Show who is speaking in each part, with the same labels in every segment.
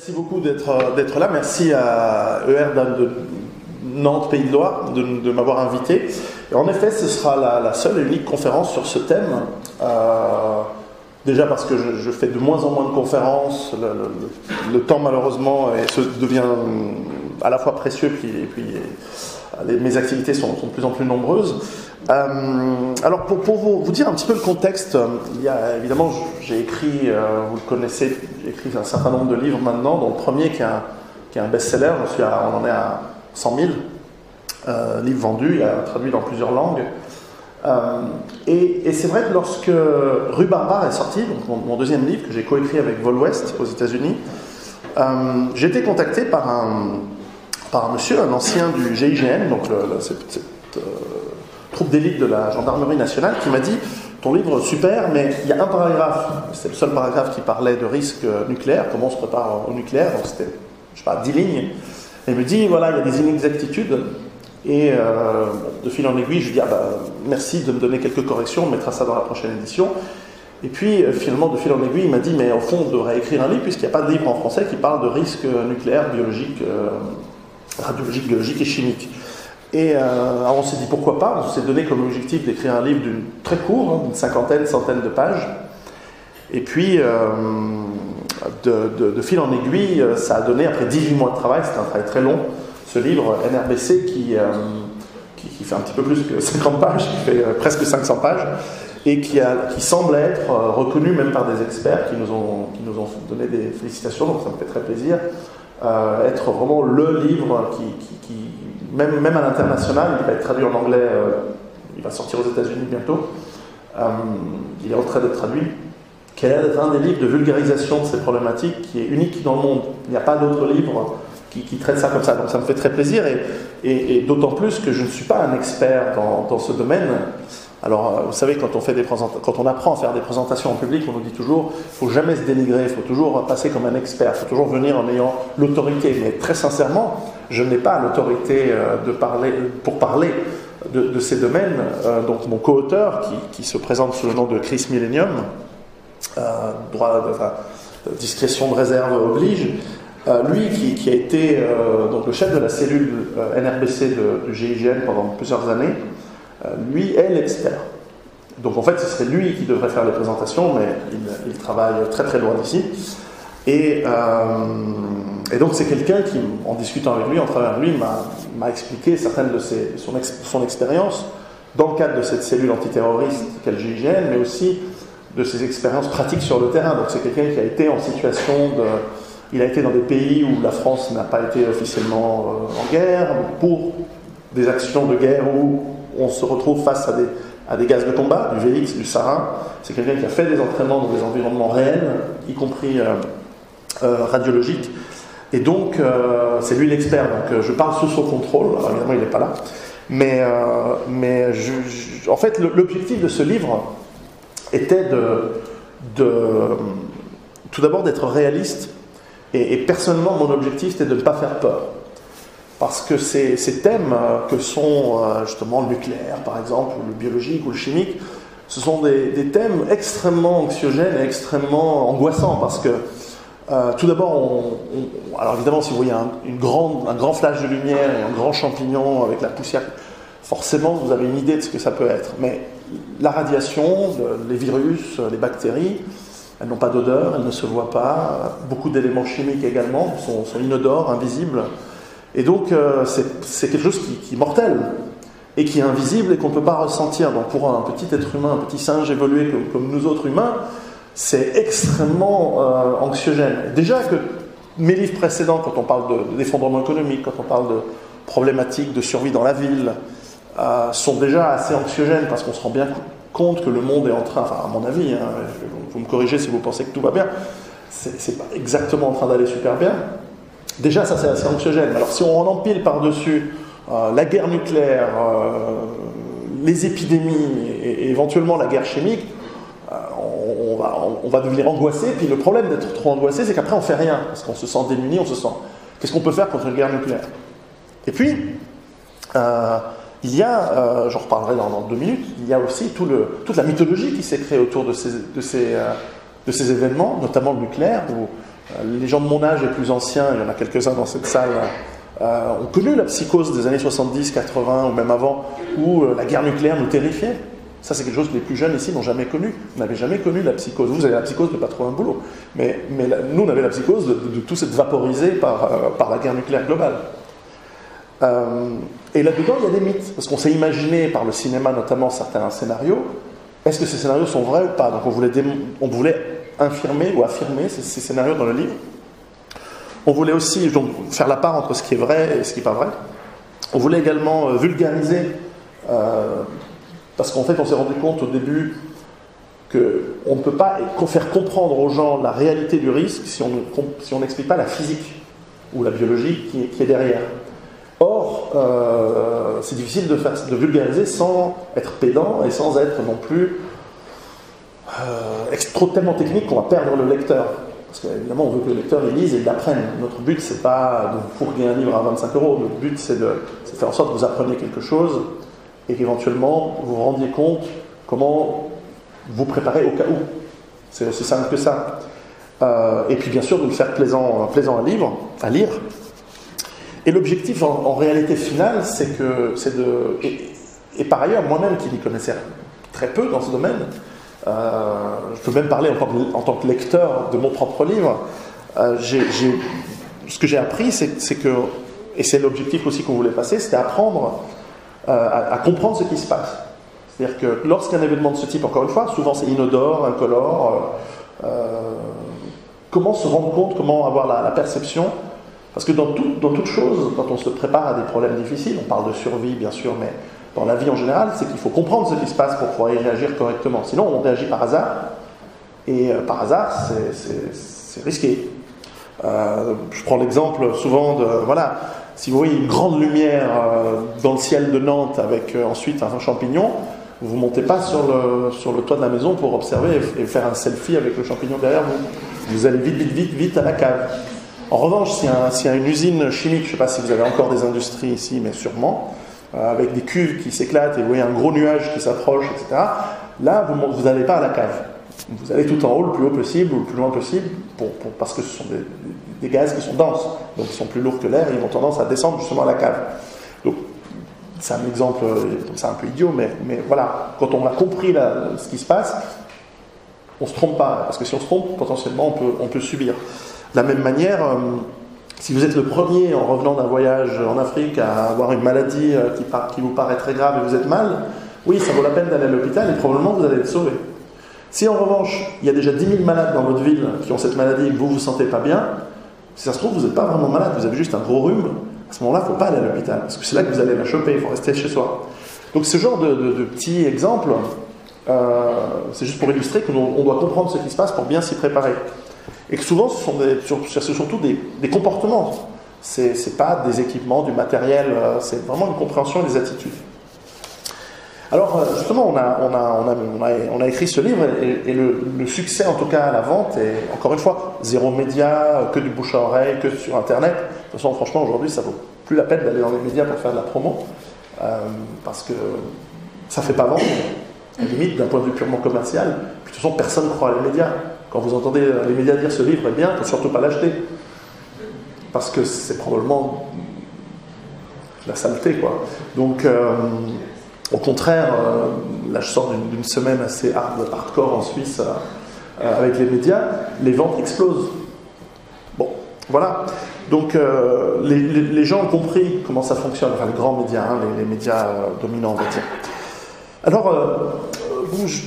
Speaker 1: Merci beaucoup d'être là. Merci à ER de Nantes Pays de Loire de, m'avoir invité. En effet, ce sera la, seule et unique conférence sur ce thème. Euh, déjà parce que je, fais de moins en moins de conférences, le, temps malheureusement devient à la fois précieux et puis mes activités sont, de plus en plus nombreuses. Euh, alors pour, vous, dire un petit peu le contexte, a évidemment j'ai écrit, euh, vous le connaissez, j'ai écrit un certain nombre de livres maintenant, dont le premier qui est un, best-seller, on en est à 100 000 euh, livres vendus, il a traduit dans plusieurs langues. et, c'est vrai que lorsque Rue Barbare est sorti, donc mon, deuxième livre que j'ai coécrit avec Vol West aux États-Unis, j'ai été contacté par un, par un monsieur, un ancien du GIGN, donc cette, euh, troupe d'élite de la gendarmerie nationale, qui m'a dit Ton livre, super, mais il y a un paragraphe, c'est le seul paragraphe qui parlait de risque nucléaire, comment on se prépare au nucléaire, donc c'était, je sais pas, 10 lignes. Et il me dit Voilà, il y a des inexactitudes. Et euh, de fil en aiguille, je lui dis ah bah, Merci de me donner quelques corrections, on mettra ça dans la prochaine édition. Et puis, euh, finalement, de fil en aiguille, il m'a dit, mais au fond, on devrait écrire un livre, puisqu'il n'y a pas de livre en français qui parle de risque nucléaire, biologique, radiologique, biologique et chimique. Et euh, on s'est dit pourquoi pas, on s'est donné comme objectif d'écrire un livre très court, hein, d'une cinquantaine, centaine de pages. Et puis, euh, de, fil en aiguille, euh, ça a donné, après 18 mois de travail, c'était un travail très long, ce livre NRBC qui, qui, fait un petit peu plus que 50 pages, qui fait presque 500 pages, et qui, a, qui semble être reconnu même par des experts qui nous, ont, qui nous ont donné des félicitations, donc ça me fait très plaisir. Euh, être vraiment le livre qui, même, même à l'international, il va être traduit en anglais, euh, il va sortir aux États-Unis bientôt, euh, il est en train d'être traduit, qui est un des livres de vulgarisation de ces problématiques qui est unique dans le monde? Il n'y a pas d'autre livre qui, traite ça comme ça, donc ça me fait très plaisir, et, d'autant plus que je ne suis pas un expert dans ce domaine. Alors, euh, vous savez, quand on, fait des quand on apprend à faire des présentations en public, on nous dit toujours, il faut jamais se dénigrer, il faut toujours passer comme un expert, il faut toujours venir en ayant l'autorité. Mais très sincèrement, je n'ai pas l'autorité euh, parler, pour parler de, ces domaines. Euh, donc, mon co-auteur, qui, se présente sous le nom de Chris Millennium, discrétion de réserve oblige, lui qui, a été donc le chef de la cellule NRBC de, de GIGN pendant plusieurs années, euh, lui est l'expert. Donc en fait, ce serait lui qui devrait faire les présentations, mais il, travaille très très loin d'ici. Et, euh, donc c'est quelqu'un qui, en discutant avec lui, en travers lui, m'a expliqué certaines de ses, son, son expérience dans le cadre de cette cellule antiterroriste qu'est le GIGN, mais aussi de ses expériences pratiques sur le terrain. Donc c'est quelqu'un qui a été en situation de... Il a été dans des pays où la France n'a pas été officiellement euh, en guerre, pour des actions de guerre où on se retrouve face à des, gaz de combat, du VX, du sarin. C'est quelqu'un qui a fait des entraînements dans des environnements réels, y compris euh, euh, radiologiques. Et donc, euh, c'est lui l'expert. Donc, je parle sous son contrôle. Alors, évidemment, il n'est pas là. Mais, mais en fait, l'objectif de ce livre était de, de tout d'abord d'être réaliste. Et, et personnellement, mon objectif, c'était de ne pas faire peur. Parce que ces, thèmes euh, que sont euh, justement le nucléaire, par exemple, ou le biologique ou le chimique, ce sont des, thèmes extrêmement anxiogènes et extrêmement angoissants. Parce que, euh, tout d'abord, alors évidemment, si vous voyez un, grand flash de lumière et un grand champignon avec la poussière, forcément, vous avez une idée de ce que ça peut être. Mais la radiation, les virus, les bactéries, elles n'ont pas d'odeur, elles ne se voient pas. Beaucoup d'éléments chimiques également sont, sont inodores, invisibles. Et donc, euh, c'est quelque chose qui, est mortel et qui est invisible et qu'on ne peut pas ressentir. Donc, pour un petit être humain, un petit singe évolué comme, nous autres humains, c'est extrêmement euh, anxiogène. Déjà que mes livres précédents, quand on parle d'effondrement économique, quand on parle de problématiques de survie dans la ville, euh, sont déjà assez anxiogènes parce qu'on se rend bien compte que le monde est en train, enfin à mon avis, hein, vous me corrigez si vous pensez que tout va bien, c'est pas exactement en train d'aller super bien. Déjà, ça c'est assez anxiogène. Alors si on en empile par-dessus euh, la guerre nucléaire, euh, les épidémies et, éventuellement la guerre chimique, euh, on, va, devenir angoissé. Puis le problème d'être trop angoissé, c'est qu'après on fait rien, parce qu'on se sent démuni, on se sent. Qu'est-ce qu'on peut faire contre une guerre nucléaire? Et puis, il y a, j'en reparlerai dans, deux minutes, il y a aussi toute la mythologie qui s'est créée autour de ces, de, ces, de ces événements, notamment le nucléaire, où les gens de mon âge et plus anciens, il y en a quelques-uns dans cette salle, ont connu la psychose des années 70, 80 ou même avant, où la guerre nucléaire nous terrifiait. Ça, c'est quelque chose que les plus jeunes ici n'ont jamais connu. Vous n'avez jamais connu la psychose. Vous avez la psychose de ne pas trouver un boulot. Mais, mais nous, on avait la psychose de, tout s'être vaporisé par, euh, la guerre nucléaire globale. Euh, et là-dedans, il y a des mythes. Parce qu'on s'est imaginé par le cinéma, notamment, certains scénarios. Est-ce que ces scénarios sont vrais ou pas? Donc on voulait, on voulait infirmer ou affirmer ces, scénarios dans le livre. On voulait aussi faire la part entre ce qui est vrai et ce qui n'est pas vrai. On voulait également euh, vulgariser parce qu'en fait, on s'est rendu compte au début qu'on ne peut pas faire comprendre aux gens la réalité du risque si on n'explique pas la physique ou la biologie qui, est derrière. Or, euh, c'est difficile de vulgariser sans être pédant et sans être non plus euh, tellement technique qu'on va perdre le lecteur. Parce qu'évidemment, on veut que le lecteur il lise et il apprenne. Notre but, c'est pas de vous fourguer un livre à 25 euros. Notre but, c'est de, faire en sorte que vous appreniez quelque chose et qu'éventuellement vous vous rendiez compte comment vous préparer au cas où. C'est aussi simple que ça. Euh, et puis bien sûr de le faire plaisant, plaisant à, lire, à lire. Et l'objectif en, réalité finale, c'est que de. Et, par ailleurs, moi-même qui n'y connaissais très peu dans ce domaine, euh, je peux même parler en tant que, lecteur de mon propre livre, euh, ce que j'ai appris, c'est que, et c'est l'objectif aussi qu'on voulait passer, c'était apprendre euh, à, comprendre ce qui se passe. C'est-à-dire que lorsqu'un événement de ce type, encore une fois, souvent c'est inodore, incolore, comment se rendre compte, comment avoir la, perception? Parce que dans, tout, dans toute chose, quand on se prépare à des problèmes difficiles, on parle de survie bien sûr, mais dans la vie en général, c'est qu'il faut comprendre ce qui se passe pour pouvoir y réagir correctement. Sinon, on réagit par hasard, et par hasard, c'est risqué. je prends l'exemple souvent de, voilà, si vous voyez une grande lumière euh, dans le ciel de Nantes avec euh, ensuite un champignon, vous ne montez pas sur le, sur le toit de la maison pour observer et, faire un selfie avec le champignon derrière vous. Vous allez vite, vite, vite, vite à la cave. En revanche, s'il y, a une usine chimique, je ne sais pas si vous avez encore des industries ici, mais sûrement, euh, avec des cuves qui s'éclatent et vous voyez un gros nuage qui s'approche, etc., là, vous n'allez pas à la cave. Vous allez tout en haut, le plus haut possible ou le plus loin possible, parce que ce sont des, gaz qui sont denses, donc ils sont plus lourds que l'air et ils ont tendance à descendre justement à la cave. Donc c'est un exemple c'est un peu idiot, mais, voilà, quand on a compris ce qui se passe, on ne se trompe pas, parce que si on se trompe, potentiellement on peut, on peut subir. De la même manière, euh, si vous êtes le premier en revenant d'un voyage en Afrique à avoir une maladie euh, qui, vous paraît très grave et vous êtes mal, oui, ça vaut la peine d'aller à l'hôpital et probablement vous allez être sauvé. Si en revanche, il y a déjà 10 000 malades dans votre ville qui ont cette maladie et que vous ne vous sentez pas bien, si ça se trouve, vous n'êtes pas vraiment malade, vous avez juste un gros rhume, à ce moment-là, il ne faut pas aller à l'hôpital, parce que c'est là que vous allez la choper, il faut rester chez soi. Donc ce genre de, petits exemples, euh, c'est juste pour illustrer qu'on doit comprendre ce qui se passe pour bien s'y préparer. Et que souvent, ce sont, surtout des, comportements. Ce n'est pas des équipements, du matériel, euh, c'est vraiment une compréhension des attitudes. Alors euh, justement, on a, écrit ce livre et, le, succès en tout cas à la vente est encore une fois zéro média, que du bouche à oreille, que sur Internet. De toute façon, franchement, aujourd'hui, ça vaut plus la peine d'aller dans les médias pour faire de la promo euh, parce que ça fait pas vendre, limite d'un point de vue purement commercial. Puis de toute façon, personne ne croit à les médias. Quand vous entendez les médias dire ce livre est bien, il ne faut surtout pas l'acheter parce que c'est probablement la saleté, quoi. Donc euh, au contraire, euh, là je sors d'une semaine assez hard, hardcore en Suisse euh, euh, avec les médias, les ventes explosent. Bon, voilà. Donc les, gens ont compris comment ça fonctionne, enfin les grands médias, hein, les, médias dominants, on va dire. Alors,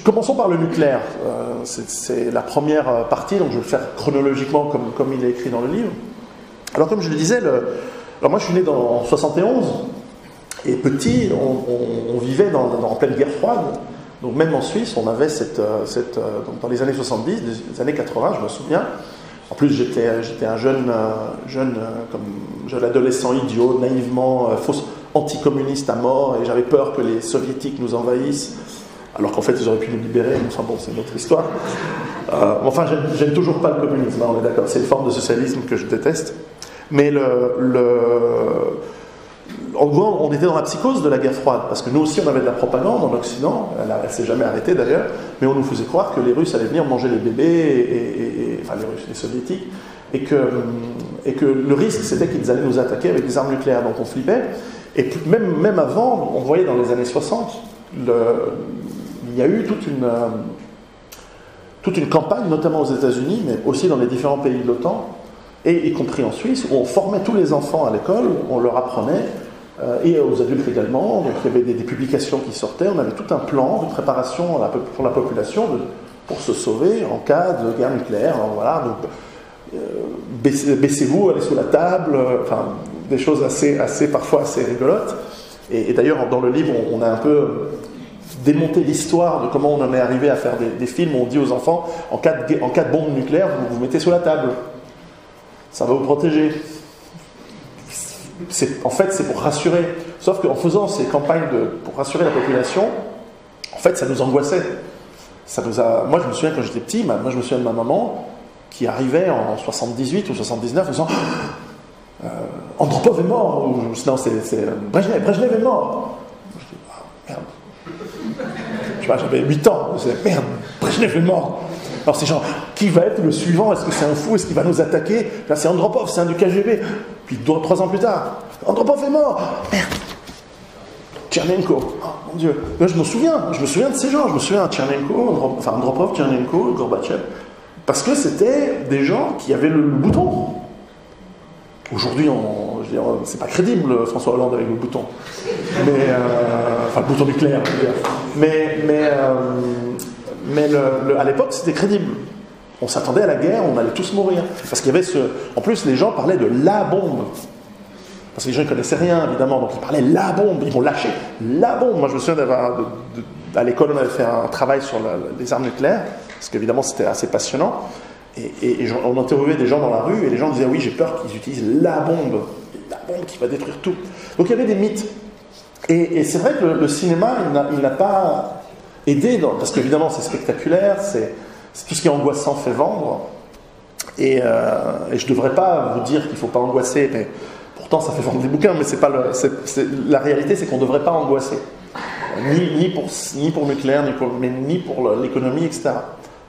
Speaker 1: commençons par le nucléaire. C'est la première partie, donc je vais le faire chronologiquement comme, il est écrit dans le livre. Alors comme je le disais, alors moi je suis né en 71, et petit, on, vivait dans, en pleine guerre froide. Donc même en Suisse, on avait cette, euh, euh, dans les années 70, les années 80, je me souviens. En plus, j'étais, un jeune, euh, jeune comme jeune adolescent idiot, naïvement fausse, anticommuniste à mort, et j'avais peur que les soviétiques nous envahissent, alors qu'en fait, ils auraient pu nous libérer. Enfin bon, c'est une autre histoire. enfin, j'aime, toujours pas le communisme, hein, on est d'accord. C'est une forme de socialisme que je déteste. Mais le, en gros, on était dans la psychose de la guerre froide, parce que nous aussi, on avait de la propagande en Occident, elle, ne s'est jamais arrêtée d'ailleurs, mais on nous faisait croire que les Russes allaient venir manger les bébés, et, enfin les Russes, les Soviétiques, et que, et que le risque c'était qu'ils allaient nous attaquer avec des armes nucléaires. Donc on flippait. Et même, même avant, on voyait dans les années 60, le, il y a eu toute une, euh, toute une campagne, notamment aux États-Unis, mais aussi dans les différents pays de l'OTAN, et y compris en Suisse, où on formait tous les enfants à l'école, on leur apprenait, euh, et aux adultes également, donc il y avait des, publications qui sortaient, on avait tout un plan de préparation pour la population pour se sauver en cas de guerre nucléaire. Voilà, donc euh, baissez-vous, allez sous la table, enfin des choses assez, assez parfois assez rigolotes. Et, d'ailleurs, dans le livre, on, a un peu démonté l'histoire de comment on en est arrivé à faire des, films où on dit aux enfants en cas de, en cas bombe nucléaire, vous vous mettez sous la table. Ça va vous protéger. En fait, c'est pour rassurer. Sauf qu'en faisant ces campagnes pour rassurer la population, en fait, ça nous angoissait. Moi, je me souviens quand j'étais petit, moi, je me souviens de ma maman qui arrivait en 78 ou 79 en disant euh, Andropov est mort, ou non, c'est Brejnev, Brejnev est mort. Je dis, ah, merde. Je j'avais 8 ans, je merde, Brejnev est mort. Alors c'est genre, qui va être le suivant Est-ce que c'est un fou Est-ce qu'il va nous attaquer Là, c'est Andropov, c'est un du KGB. Puis trois ans plus tard, Andropov est mort. Merde. Tchernenko. Oh mon Dieu. Moi, je me souviens, je me souviens de ces gens. Je me souviens de Tchernenko, enfin Andropov, Tchernenko, Gorbatchev. Parce que c'était des gens qui avaient le bouton. Aujourd'hui, c'est pas crédible François Hollande avec le bouton. Mais, euh, enfin, le bouton nucléaire, Mais, mais, euh, mais à l'époque, c'était crédible. On s'attendait à la guerre, on allait tous mourir. Parce qu'il y avait ce. En plus, les gens parlaient de la bombe. Parce que les gens ne connaissaient rien, évidemment. Donc ils parlaient la bombe, ils vont lâcher la bombe. Moi, je me souviens d'avoir. à l'école, on avait fait un travail sur les armes nucléaires. Parce qu'évidemment, c'était assez passionnant. Et, on interviewait des gens dans la rue et les gens disaient oui, j'ai peur qu'ils utilisent la bombe, la bombe qui va détruire tout. Donc il y avait des mythes. Et, c'est vrai que le, cinéma, il n'a pas aidé, parce qu'évidemment c'est spectaculaire, c'est tout ce qui est angoissant fait vendre. Et, euh, je ne devrais pas vous dire qu'il ne faut pas angoisser, mais pourtant ça fait vendre des bouquins, mais pas la réalité c'est qu'on ne devrait pas angoisser. Ni, ni, pour, ni pour nucléaire, ni pour, mais ni pour l'économie, etc.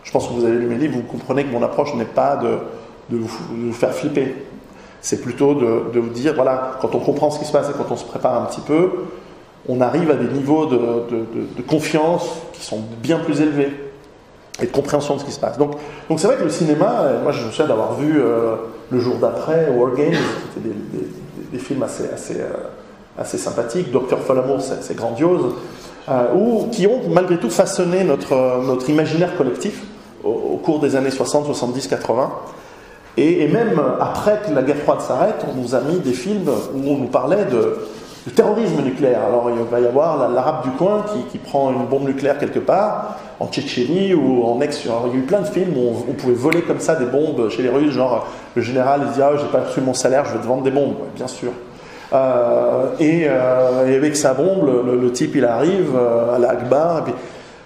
Speaker 1: Je pense que vous avez lu mes livres, vous comprenez que mon approche n'est pas de, vous, faire flipper. C'est plutôt de, vous dire, voilà, quand on comprend ce qui se passe et quand on se prépare un petit peu, on arrive à des niveaux de, confiance qui sont bien plus élevés et de compréhension de ce qui se passe. Donc, c'est vrai que le cinéma, euh, moi je me souviens d'avoir vu euh, le jour d'après War Games, qui étaient des, films assez, assez, euh, assez sympathiques. Docteur Folamour, c'est grandiose, ou qui ont malgré tout façonné notre, notre imaginaire collectif au, cours des années 60, 70, 80. Et, même après que la guerre froide s'arrête, on nous a mis des films où on nous parlait de, terrorisme nucléaire. Alors il va y avoir l'arabe du coin qui, prend une bombe nucléaire quelque part, en Tchétchénie ou en ex. il y a eu plein de films où on, pouvait voler comme ça des bombes chez les Russes, genre le général il dit Ah, j'ai pas reçu mon salaire, je vais te vendre des bombes. bien sûr. Euh, euh, et, avec sa bombe, le, type il arrive euh, à l'Akbar,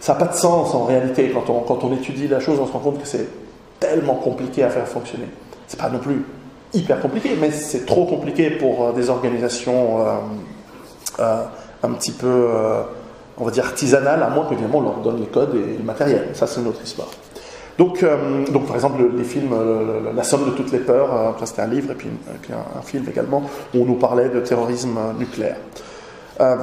Speaker 1: ça n'a pas de sens en réalité. Quand on, quand on étudie la chose, on se rend compte que c'est tellement compliqué à faire fonctionner. C'est pas non plus hyper compliqué, mais c'est trop compliqué pour euh, des organisations euh, euh, un petit peu, on va dire, artisanales, à moins que on leur donne les codes et le matériel. Ça, c'est une autre histoire. Donc, donc par exemple, les films La somme de toutes les peurs, c'était un livre et puis, un, film également, où on nous parlait de terrorisme nucléaire. Euh,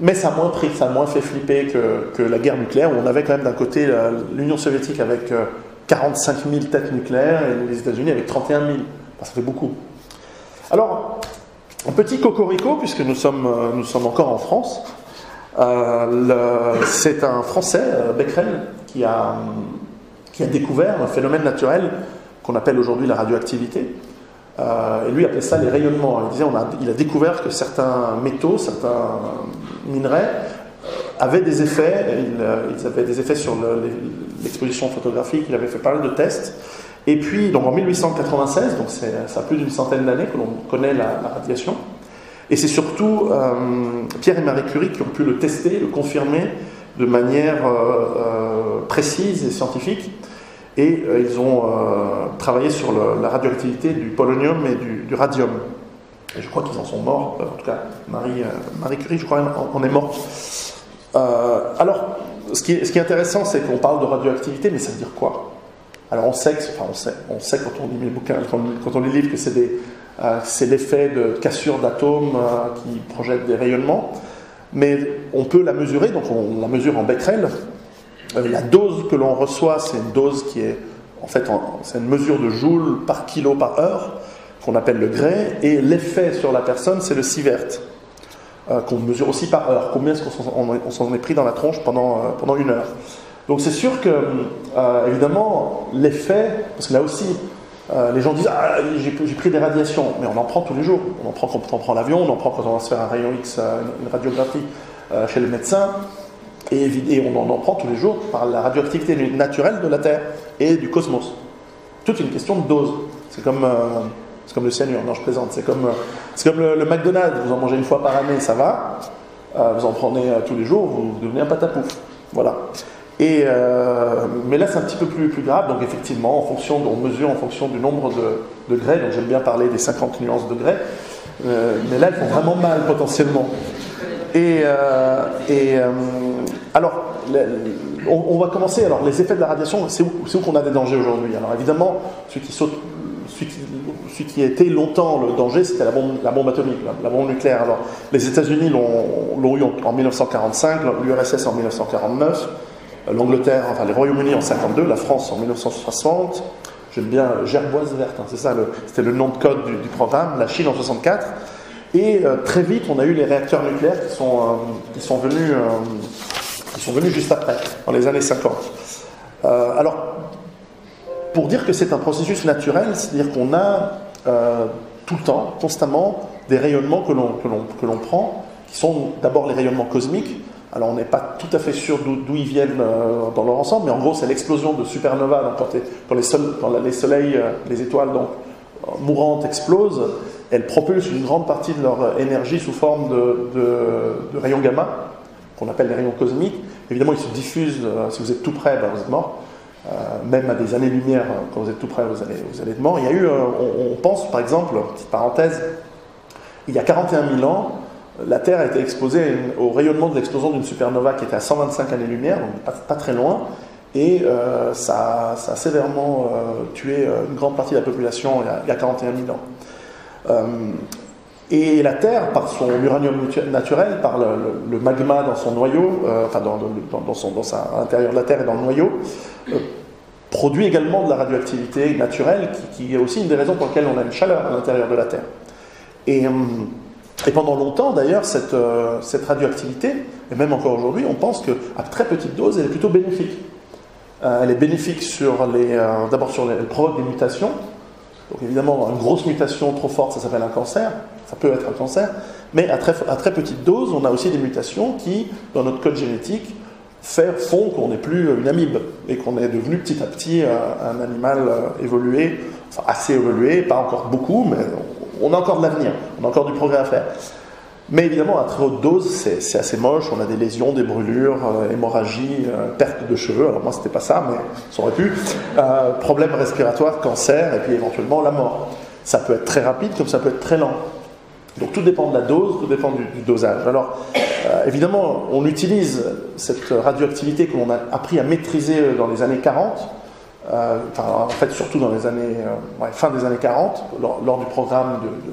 Speaker 1: mais ça a moins pris, ça a moins fait flipper que, la guerre nucléaire, où on avait quand même d'un côté l'Union soviétique avec 45 euh, 000 têtes nucléaires et les États-Unis avec 31 000. ça fait beaucoup. Alors, un petit cocorico, puisque nous sommes, euh, encore en France. c'est un Français, Becquerel, qui a découvert un phénomène naturel qu'on appelle aujourd'hui la radioactivité. Euh, et lui appelait ça les rayonnements. Il disait a, il a découvert que certains métaux, certains minerais euh, avaient des effets. Euh, ils, avaient des effets sur l'exposition photographique. Il avait fait pas mal de tests. Et puis, donc en 1896, donc ça a plus d'une centaine d'années que l'on connaît la, radiation. Et c'est surtout Pierre et Marie Curie qui ont pu le tester, le confirmer de manière précise et scientifique. Et euh, ils ont euh, travaillé sur la radioactivité du polonium et du, radium. Et je crois qu'ils en sont morts. Euh, en tout cas, Marie, Curie, je crois, en, est morte. alors, ce qui est, intéressant, c'est qu'on parle de radioactivité, mais ça veut dire quoi? Alors on sait, enfin on sait, on sait quand on lit les bouquins, quand, on les livres, que c'est l'effet de cassure d'atomes qui projette des rayonnements, mais on peut la mesurer, donc on la mesure en becquerel. La dose que l'on reçoit, c'est une dose qui est en fait, c'est une mesure de joules par kilo par heure qu'on appelle le Gray, et l'effet sur la personne, c'est le sievert, euh, qu'on mesure aussi par heure. Combien est-ce qu'on s'en est pris dans la tronche pendant, euh, pendant une heure Donc c'est sûr que, euh, évidemment, l'effet, parce que là aussi, les gens disent Ah, j'ai pris des radiations, mais on en prend tous les jours. On en prend quand on prend l'avion, on en prend quand on va se faire un rayon X, une radiographie chez le médecin. Et, on en, prend tous les jours par la radioactivité naturelle de la Terre et du cosmos. Toute une question de dose. C'est comme, euh, comme le cyanure, non je présente. C'est comme, euh, le, McDonald's, vous en mangez une fois par année, ça va. Euh, vous en prenez tous les jours, vous devenez un patapouf. Voilà. Et, mais là, c'est un petit peu plus, grave. Donc, effectivement, en fonction, on mesure en fonction du nombre de degrés. Donc, j'aime bien parler des 50 nuances de degrés. mais là, elles font vraiment mal potentiellement. Et, et alors, on, va commencer. Alors, les effets de la radiation, c'est où, qu'on a des dangers aujourd'hui? Alors, évidemment, celui qui saute, celui qui, été longtemps le danger, c'était la bombe, atomique, la, bombe nucléaire. Alors, les États-Unis l'ont eu en, 1945, l'URSS en 1949, l'Angleterre, enfin les Royaumes-Unis en 52, la France en 1960. J'aime bien Gerboise verte, hein, c'est ça, c'était le nom de code du, programme. La Chine en 64. Et euh, très vite, on a eu les réacteurs nucléaires qui sont, euh, venus euh, qui sont venus juste après, dans les années 50. Euh, alors, pour dire que c'est un processus naturel, c'est-à-dire qu'on a tout le temps, constamment, des rayonnements que l'on, prend, qui sont d'abord les rayonnements cosmiques. Alors, on n'est pas tout à fait sûr d'où, ils viennent dans leur ensemble, mais en gros, c'est l'explosion de supernovas. Donc, quand, les, quand les soleils, les étoiles donc, mourantes explosent, elles propulsent une grande partie de leur énergie sous forme de, rayons gamma qu'on appelle les rayons cosmiques. Évidemment, ils se diffusent, euh, si vous êtes tout près, ben, vous êtes mort. Euh, même à des années-lumière, euh, quand vous êtes tout près, vous allez, vous allez être mort. Il y a eu, on, pense par exemple, petite parenthèse, il y a 41 000 ans, la Terre a été exposée au rayonnement de l'explosion d'une supernova qui était à 125 années-lumière, donc pas, très loin, et ça, a sévèrement tué une grande partie de la population il y a 41 000 ans. Et la Terre, par son uranium naturel, par le, magma dans son noyau, euh, enfin dans, son, dans à l'intérieur de la Terre et dans le noyau, euh, produit également de la radioactivité naturelle, qui, est aussi une des raisons pour lesquelles on a une chaleur à l'intérieur de la Terre. Et, euh, pendant longtemps, d'ailleurs, cette, cette, radioactivité, et même encore aujourd'hui, on pense qu'à très petite dose, elle est plutôt bénéfique. elle est bénéfique sur les, d'abord sur les, elle provoque des mutations. Donc évidemment, une grosse mutation trop forte, ça s'appelle un cancer. Ça peut être un cancer, mais à très, à très petite dose, on a aussi des mutations qui, dans notre code génétique, font qu'on n'est plus une amibe et qu'on est devenu petit à petit un, animal euh, évolué, enfin assez évolué, pas encore beaucoup, mais on a encore de l'avenir, on a encore du progrès à faire. Mais évidemment, à très haute dose, c'est assez moche. On a des lésions, des brûlures, euh, hémorragie, euh, perte de cheveux. Alors moi, c'était pas ça, mais ça aurait pu. Euh, problème respiratoire, cancer, et puis éventuellement la mort. Ça peut être très rapide, comme ça peut être très lent. Donc tout dépend de la dose, tout dépend du, dosage. Alors euh, évidemment, on utilise cette radioactivité que l'on a appris à maîtriser dans les années 40, euh, enfin, en fait surtout dans les années, fin des années 40, lors, du programme de,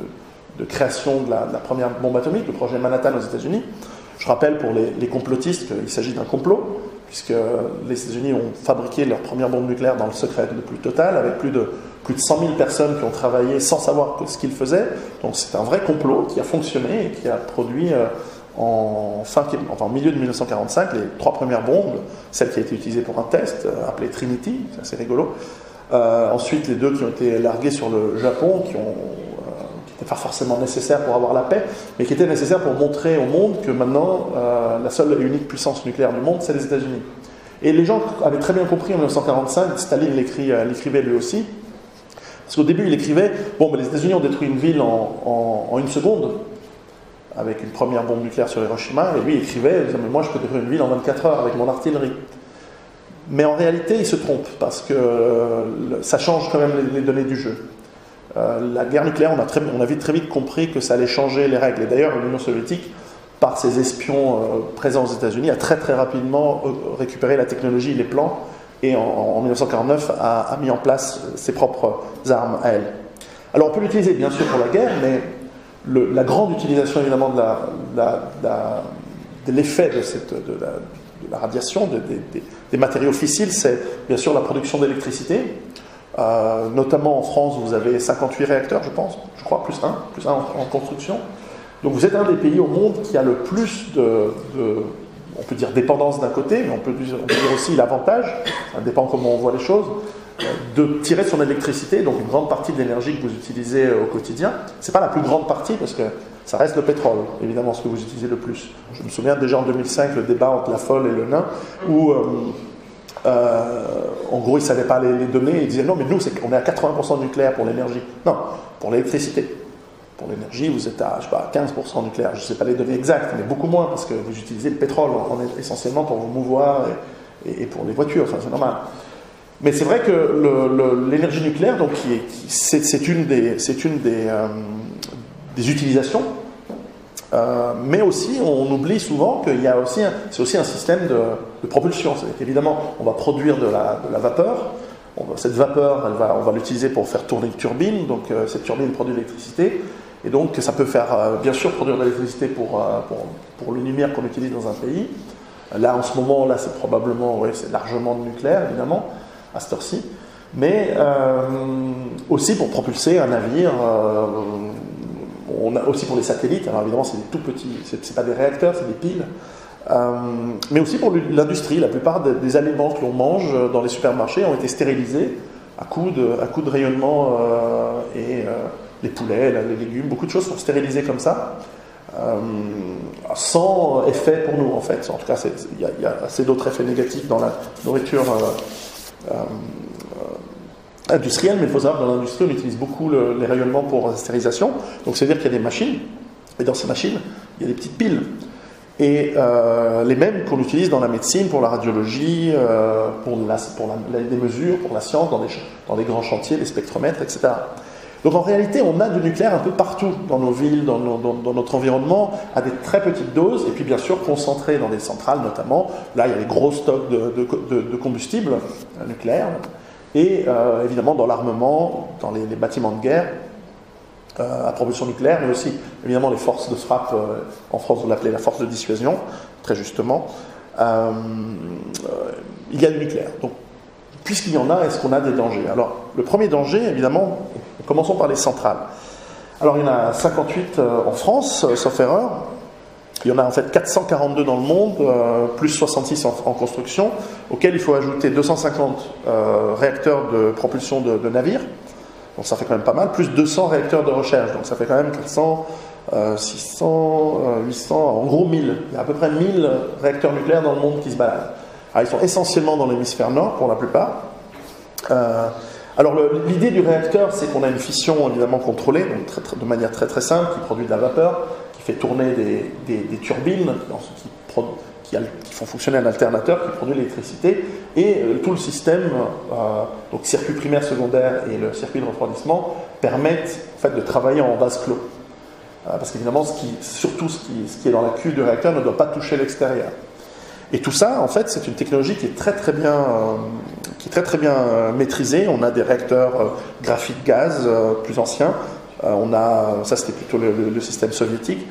Speaker 1: création de la, première bombe atomique, le projet Manhattan aux États-Unis. Je rappelle pour les, complotistes qu'il s'agit d'un complot, puisque les États-Unis ont fabriqué leur première bombe nucléaire dans le secret le plus total, avec plus de plus de 100 000 personnes qui ont travaillé sans savoir ce qu'ils faisaient. Donc c'est un vrai complot qui a fonctionné et qui a produit euh, en, fin, enfin, en milieu de 1945 les trois premières bombes, celle qui a été utilisée pour un test, euh, appelée Trinity, c'est assez rigolo. Euh, ensuite les deux qui ont été larguées sur le Japon, qui ont n'étaient pas forcément nécessaires pour avoir la paix, mais qui étaient nécessaires pour montrer au monde que maintenant la seule et unique puissance nucléaire du monde, c'est les États-Unis. Et les gens avaient très bien compris en 1945, Staline l'écrivait lui aussi, parce qu'au début, il écrivait Bon, les États-Unis ont détruit une ville en, une seconde, avec une première bombe nucléaire sur Hiroshima, et lui il écrivait Mais moi, je peux détruire une ville en 24 heures avec mon artillerie. Mais en réalité, il se trompe, parce que ça change quand même les, données du jeu. Euh, la guerre nucléaire, on a, très, a vite, très vite compris que ça allait changer les règles. Et d'ailleurs, l'Union soviétique, par ses espions euh, présents aux États-Unis, a très très rapidement euh, récupéré la technologie les plans et en, 1949 a, mis en place ses propres armes à elle. Alors on peut l'utiliser bien sûr pour la guerre, mais la grande utilisation évidemment de l'effet de, de, la, radiation, des matériaux fissiles, c'est bien sûr la production d'électricité. Euh, notamment en France, vous avez 58 réacteurs, je pense, je crois, plus un, plus un en, construction. Donc vous êtes un des pays au monde qui a le plus de, on peut dire dépendance d'un côté, mais on peut, dire, aussi l'avantage, ça dépend comment on voit les choses, euh, de tirer son électricité, donc une grande partie de l'énergie que vous utilisez euh, au quotidien. Ce n'est pas la plus grande partie parce que ça reste le pétrole, évidemment, ce que vous utilisez le plus. Je me souviens déjà en 2005, le débat entre la folle et le nain, où en gros, ils ne savaient pas les, données. Ils disaient non, mais nous, on est à 80% nucléaire pour l'énergie. Non, pour l'électricité. Pour l'énergie, vous êtes à, je sais pas, 15% nucléaire. Je ne sais pas les données exactes, mais beaucoup moins parce que vous utilisez le pétrole essentiellement pour vous mouvoir et, pour les voitures. Enfin, c'est normal. Mais c'est vrai que l'énergie nucléaire, donc, c'est une des, euh, des utilisations euh, mais aussi, on oublie souvent qu'il y a aussi, c'est aussi un système de, propulsion. C'est évidemment, on va produire de la, vapeur. cette vapeur, on va l'utiliser pour faire tourner une turbine. Donc, euh, cette turbine produit de l'électricité. Et donc, ça peut faire, euh, bien sûr, produire de l'électricité pour, pour, pour, le lumière qu'on utilise dans un pays. Là, en ce moment, là, c'est probablement, oui, c'est largement de nucléaire, évidemment, à cette heure-ci. Mais aussi pour propulser un navire on a aussi pour les satellites, alors évidemment c'est des tout petits, c'est pas des réacteurs, c'est des piles, euh, mais aussi pour l'industrie. La plupart des, aliments que l'on mange dans les supermarchés ont été stérilisés à coup de, rayonnement euh, et euh, les poulets, les légumes, beaucoup de choses sont stérilisées comme ça. sans effet pour nous en fait. En tout cas, il y, a assez d'autres effets négatifs dans la nourriture industrielle, mais il faut savoir que dans l'industrie, on utilise beaucoup les rayonnements pour la stérilisation. Donc, c'est-à-dire qu'il y a des machines, et dans ces machines, il y a des petites piles. Et euh, les mêmes qu'on utilise dans la médecine, pour la radiologie, euh, pour, la, les mesures, pour la science, dans des, dans des grands chantiers, les spectromètres, etc. Donc en réalité, on a du nucléaire un peu partout dans nos villes, dans, notre environnement, à des très petites doses, et puis bien sûr concentré dans des centrales notamment. Là, il y a des gros stocks de, de, de combustible nucléaire et euh, évidemment dans l'armement, dans les, bâtiments de guerre euh, à propulsion nucléaire, mais aussi évidemment les forces de frappe, euh, en France on l'appelait la force de dissuasion, très justement. il y a du nucléaire. Donc, puisqu'il y en a, est-ce qu'on a des dangers? Alors, le premier danger, évidemment, commençons par les centrales. Alors, il y en a 58 en France, sauf erreur. Il y en a en fait 442 dans le monde, euh, plus 66 en, construction, auquel il faut ajouter 250 euh, réacteurs de propulsion de, navires, donc ça fait quand même pas mal, plus 200 réacteurs de recherche, donc ça fait quand même 400, 600, 800, en gros 1000. Il y a à peu près 1000 réacteurs nucléaires dans le monde qui se baladent. Alors ils sont essentiellement dans l'hémisphère nord pour la plupart. Euh, alors l'idée du réacteur, c'est qu'on a une fission évidemment contrôlée, donc de manière très très simple, qui produit de la vapeur, fait tourner des, turbines qui, font fonctionner un alternateur qui produit l'électricité et euh, tout le système, euh, donc circuit primaire, secondaire et le circuit de refroidissement permettent en fait, de travailler en vase clos. Euh, parce qu'évidemment, surtout ce qui, est dans la cuve du réacteur ne doit pas toucher l'extérieur. Et tout ça, en fait, c'est une technologie qui est très très bien, qui est très très bien maîtrisée. On a des réacteurs graphite gaz plus anciens euh, on a, ça c'était plutôt le, système soviétique.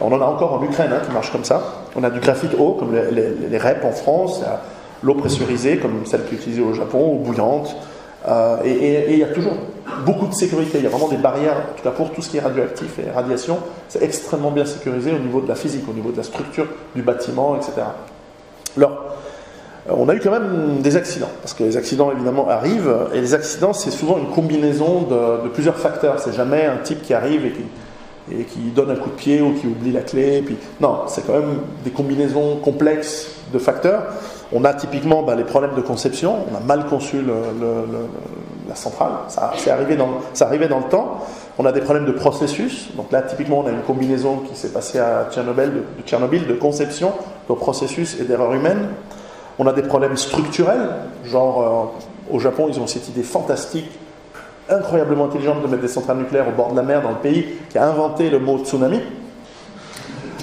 Speaker 1: On en a encore en Ukraine hein, qui marche comme ça. On a du graphite eau, comme les, REP en France, l'eau pressurisée, comme celle qui est utilisée au Japon, ou bouillante. Euh, et, il y a toujours beaucoup de sécurité. Il y a vraiment des barrières, en tout cas pour tout ce qui est radioactif et radiation. C'est extrêmement bien sécurisé au niveau de la physique, au niveau de la structure du bâtiment, etc. Alors, euh, on a eu quand même des accidents, parce que les accidents évidemment arrivent, et les accidents c'est souvent une combinaison de, plusieurs facteurs. C'est jamais un type qui arrive et qui, et qui, donne un coup de pied ou qui oublie la clé. puis, non, c'est quand même des combinaisons complexes de facteurs. On a typiquement bah, les problèmes de conception, on a mal conçu la centrale, ça, arrivé dans, ça arrivait dans le temps. On a des problèmes de processus, donc là typiquement on a une combinaison qui s'est passée à Tchernobyl de Tchernobyl de conception, de processus et d'erreur humaine. On a des problèmes structurels, genre euh, au Japon, ils ont cette idée fantastique, incroyablement intelligente de mettre des centrales nucléaires au bord de la mer dans le pays, qui a inventé le mot tsunami,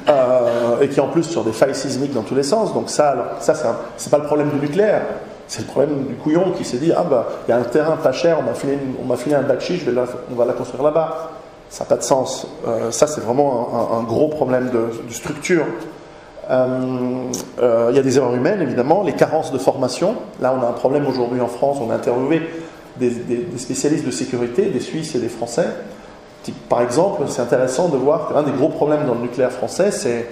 Speaker 1: euh, et qui en plus sur des failles sismiques dans tous les sens. Donc ça, ça c'est pas le problème du nucléaire, C'est le problème du couillon qui s'est dit Ah, bah, il y a un terrain pas cher, on m'a filé, filé un bakchi, je vais on va la construire là-bas. Ça n'a pas de sens. Euh, ça, c'est vraiment un, gros problème de, structure. Euh, euh, il y a des erreurs humaines, évidemment, les carences de formation. Là, on a un problème aujourd'hui en France. On a interviewé des, spécialistes de sécurité, des Suisses et des Français. Par exemple, c'est intéressant de voir qu'un des gros problèmes dans le nucléaire français, c'est,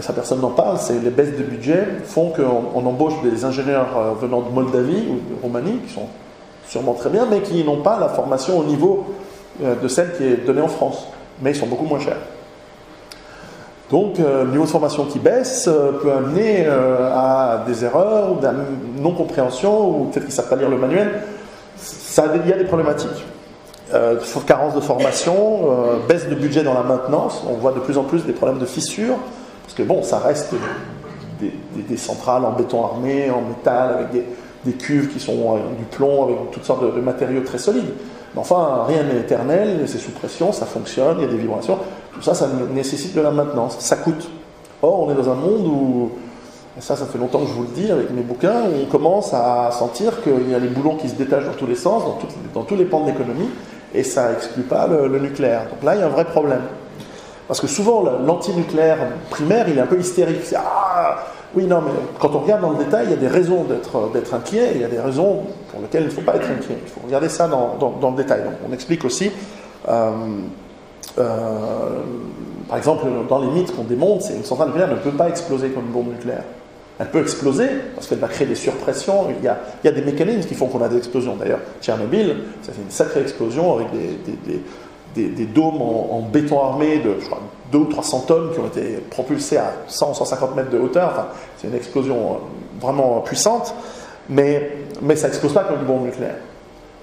Speaker 1: ça personne n'en parle, c'est les baisses de budget font qu'on embauche des ingénieurs venant de Moldavie ou de Roumanie, qui sont sûrement très bien, mais qui n'ont pas la formation au niveau euh, de celle qui est donnée en France, mais ils sont beaucoup moins chers. Donc euh, le niveau de formation qui baisse euh, peut amener à des erreurs, de la non-compréhension, ou peut-être qu'ils ne savent pas lire le manuel. Il y a des problématiques. carence de formation, baisse de budget dans la maintenance, on voit de plus en plus des problèmes de fissures, parce que bon, ça reste des, centrales en béton armé, en métal, avec des, cuves qui sont du plomb, avec toutes sortes de matériaux très solides. Mais enfin, rien n'est éternel, c'est sous pression, ça fonctionne, il y a des vibrations. Tout ça, ça nécessite de la maintenance, ça coûte. Or, on est dans un monde où, ça, ça fait longtemps que je vous le dis avec mes bouquins, où on commence à sentir qu'il y a les boulons qui se détachent dans tous les sens, dans, tous les pans de l'économie, et ça n'exclut pas le, nucléaire. Donc là, il y a un vrai problème. Parce que souvent, l'antinucléaire primaire, il est un peu hystérique. Ah, oui, non, mais quand on regarde dans le détail, il y a des raisons d'être inquiet, et il y a des raisons pour lesquelles il ne faut pas être inquiet. Il faut regarder ça dans, le détail. Donc, on explique aussi, euh, par exemple, dans les mythes qu'on démonte, c'est une centrale nucléaire ne peut pas exploser comme une bombe nucléaire. Elle peut exploser parce qu'elle va créer des surpressions. Il y, a, des mécanismes qui font qu'on a des explosions. D'ailleurs, Tchernobyl, ça fait une sacrée explosion avec des, dômes en, béton armé de, je crois, 2 ou 300 tonnes qui ont été propulsées à 100 150 mètres de hauteur. C'est une explosion euh, vraiment puissante, mais ça n'explose pas comme une bombe nucléaire.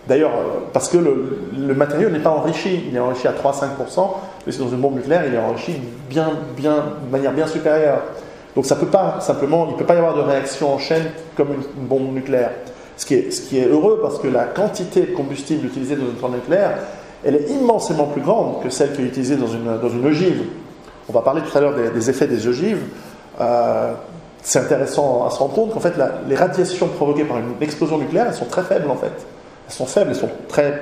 Speaker 1: D'ailleurs, euh, parce que le, matériau n'est pas enrichi, il est enrichi à 3-5%, mais dans une bombe nucléaire, il est enrichi bien, bien, de manière bien supérieure. Donc ça peut pas simplement, il ne peut pas y avoir de réaction en chaîne comme une, bombe nucléaire. Ce qui, est, heureux parce que la quantité de combustible utilisée dans une centrale nucléaire elle est immensément plus grande que celle qui est utilisée dans une, dans une ogive. On va parler tout à l'heure des, effets des ogives. Euh, c'est intéressant à se rendre compte qu'en fait, les radiations provoquées par une explosion nucléaire, elles sont très faibles en fait. Elles sont faibles, elles sont très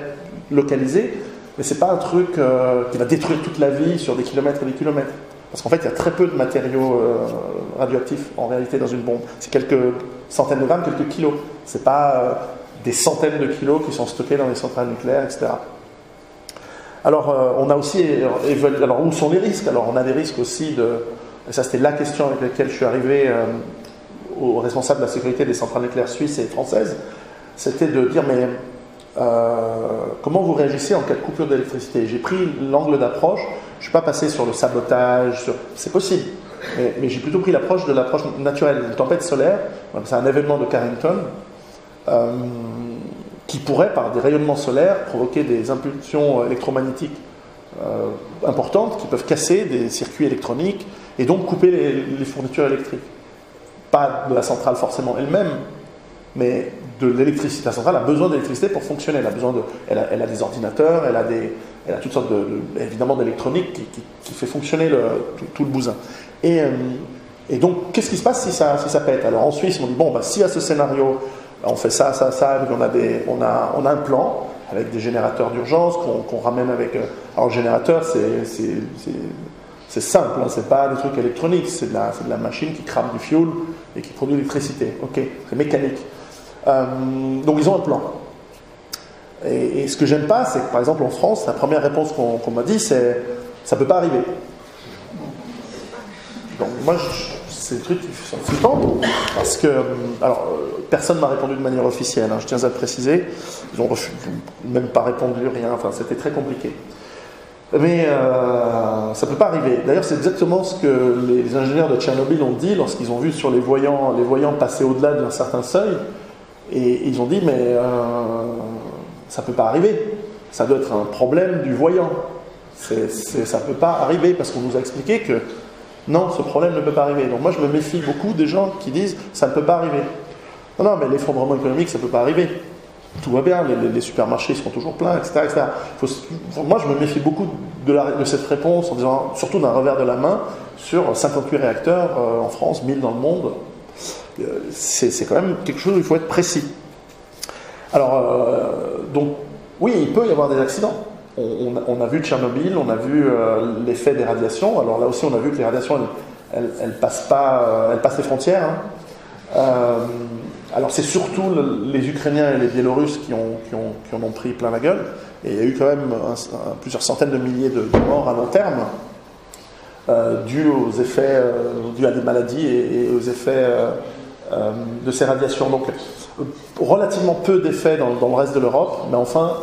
Speaker 1: localisées, mais c'est pas un truc euh, qui va détruire toute la vie sur des kilomètres et des kilomètres. Parce qu'en fait, il y a très peu de matériaux euh, radioactifs en réalité dans une bombe. C'est quelques centaines de grammes, quelques kilos. C'est pas des centaines de kilos qui sont stockés dans les centrales nucléaires, etc. Alors, euh, on a aussi évalué. Alors, où sont les risques? Alors, on a des risques aussi de. Et ça, c'était la question avec laquelle je suis arrivé euh, au responsable de la sécurité des centrales nucléaires suisses et françaises. C'était de dire, mais euh, comment vous réagissez en cas de coupure d'électricité? J'ai pris l'angle d'approche. Je ne suis pas passé sur le sabotage. C'est possible. Mais, j'ai plutôt pris l'approche de l'approche naturelle. Une tempête solaire, c'est un événement de Carrington qui pourrait, par des rayonnements solaires, provoquer des impulsions électromagnétiques euh, importantes qui peuvent casser des circuits électroniques et donc couper les, fournitures électriques. Pas de la centrale forcément elle-même, mais de l'électricité. La centrale a besoin d'électricité pour fonctionner. Elle a, besoin de, elle a, des ordinateurs, elle a, des, elle a toutes sortes de, évidemment d'électronique qui, fait fonctionner tout, le bousin. Et, euh, et donc, qu'est-ce qui se passe si ça, si ça pète? Alors en Suisse, on dit bon, bah, si à ce scénario on fait ça, ça, ça, on a, des, on a, on a un plan avec des générateurs d'urgence qu'on ramène avec. Euh, alors, générateur, c'est simple, hein, c'est pas des trucs électroniques, c'est de, de la machine qui crame du fioul et qui produit l'électricité. Ok, c'est mécanique. Euh, donc, ils ont un plan. Et, ce que j'aime pas, c'est que par exemple en France, la première réponse qu'on m'a dit, c'est ça peut pas arriver. Donc, moi, c'est des trucs qui sont parce que, euh, alors, euh, personne m'a répondu de manière officielle, hein, je tiens à le préciser. Ils n'ont même pas répondu, rien, enfin, c'était très compliqué. Mais ça ne peut pas arriver. D'ailleurs, c'est exactement ce que les ingénieurs de Tchernobyl ont dit lorsqu'ils ont vu sur les voyants, les voyants passer au-delà d'un certain seuil. Et ils ont dit, mais ça ne peut pas arriver. Ça doit être un problème du voyant. ça ne peut pas arriver parce qu'on nous a expliqué que non, ce problème ne peut pas arriver. Donc moi, je me méfie beaucoup des gens qui disent ça ne peut pas arriver. Non, non, mais l'effondrement économique, ça ne peut pas arriver. Tout va bien, les, supermarchés seront toujours pleins, etc. moi, je me méfie beaucoup de, cette réponse en disant, surtout d'un revers de la main, sur 58 réacteurs euh, en France, 1000 dans le monde. C'est quand même quelque chose où il faut être précis. Alors, donc, oui, il peut y avoir des accidents. On, a vu Tchernobyl, on a vu l'effet des radiations. Alors là aussi, on a vu que les radiations, elles, passent, pas, elles passent les frontières. Hein. alors c'est surtout les Ukrainiens et les Biélorusses qui, ont, qui, ont, qui en ont pris plein la gueule. Et il y a eu quand même plusieurs centaines de milliers de, morts à long terme, euh, dus aux effets, euh, à des maladies et, aux effets euh, euh, de ces radiations. Donc, relativement peu d'effets dans, le reste de l'Europe, mais enfin,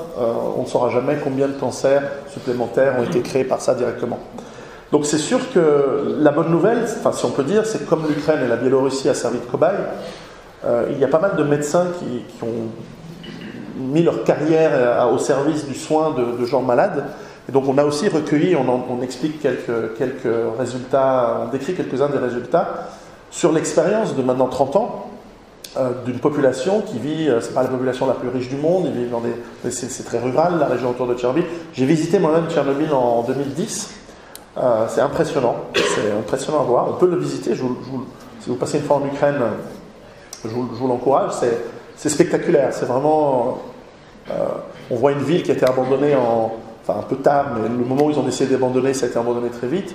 Speaker 1: on ne saura jamais combien de cancers supplémentaires ont été créés par ça directement. Donc c'est sûr que la bonne nouvelle, enfin si on peut dire, c'est que comme l'Ukraine et la Biélorussie a servi de cobaye, il y a pas mal de médecins qui, ont mis leur carrière euh, au service du soin de, gens malades. Et donc on a aussi recueilli, on, explique quelques, quelques résultats, on décrit quelques-uns des résultats sur l'expérience de maintenant 30 ans euh, d'une population qui vit, euh, c'est pas la population la plus riche du monde, ils vivent dans des, c'est, très rural, la région autour de Tchernobyl. J'ai visité moi-même Tchernobyl en, 2010. c'est impressionnant, c'est impressionnant à voir. On peut le visiter. Si vous passez une fois en Ukraine, je vous, l'encourage. C'est, spectaculaire. C'est vraiment. Euh, on voit une ville qui a été abandonnée en, enfin un peu tard, mais le moment où ils ont décidé d'abandonner, ça a été abandonné très vite.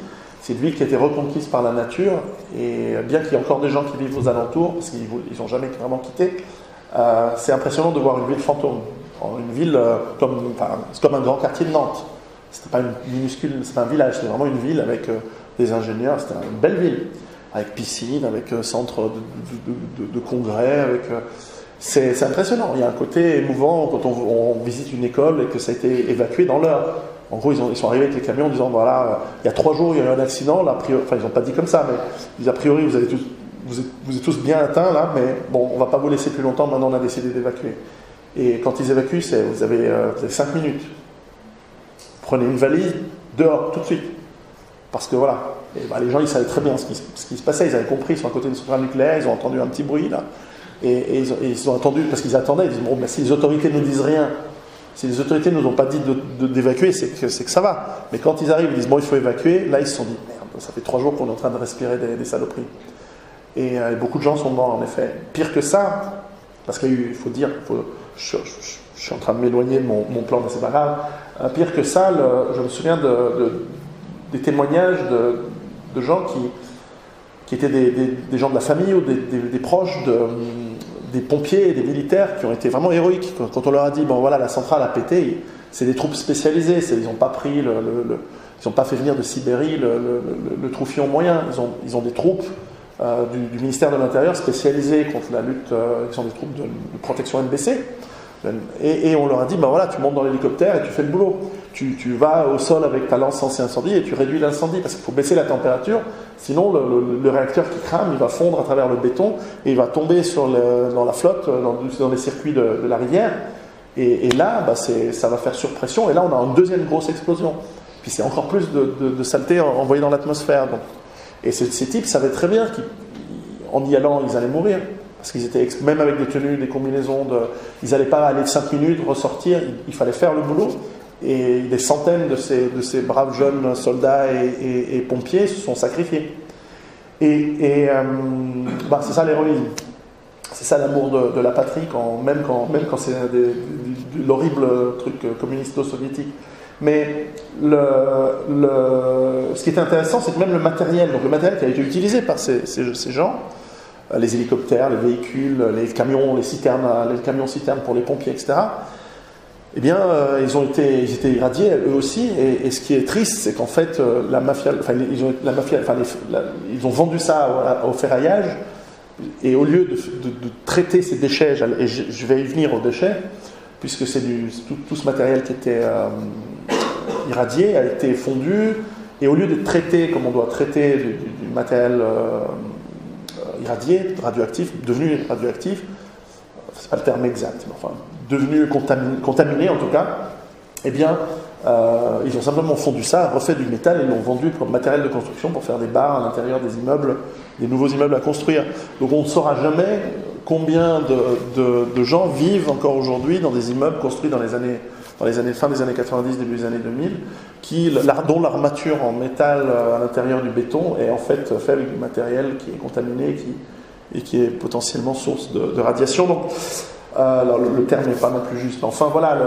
Speaker 1: C'est une ville qui a été reconquise par la nature, et bien qu'il y ait encore des gens qui vivent aux alentours, parce qu'ils n'ont jamais vraiment quitté, euh, c'est impressionnant de voir une ville fantôme. Une ville euh, comme, un grand quartier de Nantes. C'était pas une minuscule, c'est pas un village, c'était vraiment une ville avec des ingénieurs. C'était une belle ville, avec piscine, avec centre de, de congrès, c'est impressionnant. Il y a un côté émouvant quand on, visite une école et que ça a été évacué dans l'heure. En gros, ils, sont arrivés avec les camions en disant voilà, il y a trois jours, il y a eu un accident. Là, enfin, ils n'ont pas dit comme ça, mais a priori, vous, tous, vous, êtes, tous bien atteints là, mais bon, on va pas vous laisser plus longtemps. Maintenant, on a décidé d'évacuer. Et quand ils évacuent, vous avez, euh, vous avez cinq minutes. Prenez une valise, dehors, tout de suite. Parce que voilà, bah, les gens, ils savaient très bien ce qui, se passait. Ils avaient compris, ils sont à côté d'une centrale nucléaire, ils ont entendu un petit bruit là. Et, ils, ont, attendu, parce qu'ils attendaient, ils disent bon, ben, si les autorités ne disent rien, si les autorités ne nous ont pas dit d'évacuer, c'est que, ça va. Mais quand ils arrivent, ils disent bon, il faut évacuer, là ils se sont dit merde, ça fait trois jours qu'on est en train de respirer des, saloperies. Euh, et, beaucoup de gens sont morts en effet. Pire que ça, parce qu'il faut dire, je, suis en train de m'éloigner de mon, plan, mais c'est pas grave. Pire que ça, je me souviens de, des témoignages de, gens qui, qui étaient des, gens de la famille ou des, proches de, des pompiers et des militaires qui ont été vraiment héroïques. Quand on leur a dit, bon voilà, la centrale a pété, c'est des troupes spécialisées, ils n'ont pas pris le, pas fait venir de Sibérie le, troufion moyen, ils ont, ils ont des troupes euh, du, ministère de l'Intérieur spécialisées contre la lutte, euh, qui sont des troupes de, protection NBC. Et, on leur a dit, ben voilà, tu montes dans l'hélicoptère et tu fais le boulot. Tu, vas au sol avec ta lance anti-incendie et tu réduis l'incendie parce qu'il faut baisser la température, sinon le, réacteur qui crame, il va fondre à travers le béton et il va tomber sur dans la flotte, dans, dans les circuits de, la rivière. Et, là, bah ça va faire surpression et là on a une deuxième grosse explosion. Puis c'est encore plus de, saleté envoyée dans l'atmosphère. Et ces, ces types savaient très bien qu'en y allant, ils allaient mourir. Parce qu'ils étaient, même avec des tenues, des combinaisons, de, ils n'allaient pas aller 5 minutes, ressortir, il, fallait faire le boulot. Et des centaines de ces, de ces braves jeunes soldats et, pompiers se sont sacrifiés. Et, euh, bah, c'est ça l'héroïsme. C'est ça l'amour de, la patrie, quand, même quand, même quand c'est l'horrible truc communisto-soviétique. Mais le, le, ce qui est intéressant, c'est que même le matériel, donc le matériel qui a été utilisé par ces, ces, gens, les hélicoptères, les véhicules, les camions, les camions citernes pour les pompiers, etc. Eh bien, euh, ils ont été, ils étaient irradiés eux aussi. Et, ce qui est triste, c'est qu'en fait, la mafia, enfin, ils ont, la mafia, enfin, ils ont vendu ça au, ferraillage. Et au lieu de, traiter ces déchets, et je, vais y venir aux déchets, puisque c'est tout, tout, ce matériel qui était irradié a été fondu. Et au lieu de traiter comme on doit traiter du, matériel irradié, radioactif, devenu radioactif, c'est pas le terme exact, mais enfin, devenu contaminé, en tout cas, eh bien, euh, ils ont simplement fondu ça, refait du métal et l'ont vendu comme matériel de construction pour faire des bars à l'intérieur des immeubles, des nouveaux immeubles à construire. Donc on ne saura jamais combien de, gens vivent encore aujourd'hui dans des immeubles construits dans les années, fin des années 90, début des années 2000, qui, dont l'armature en métal euh, à l'intérieur du béton est en fait fait avec du matériel qui est contaminé, et qui est potentiellement source de, radiation. Donc, alors, le, terme n'est pas non plus juste. Enfin, voilà,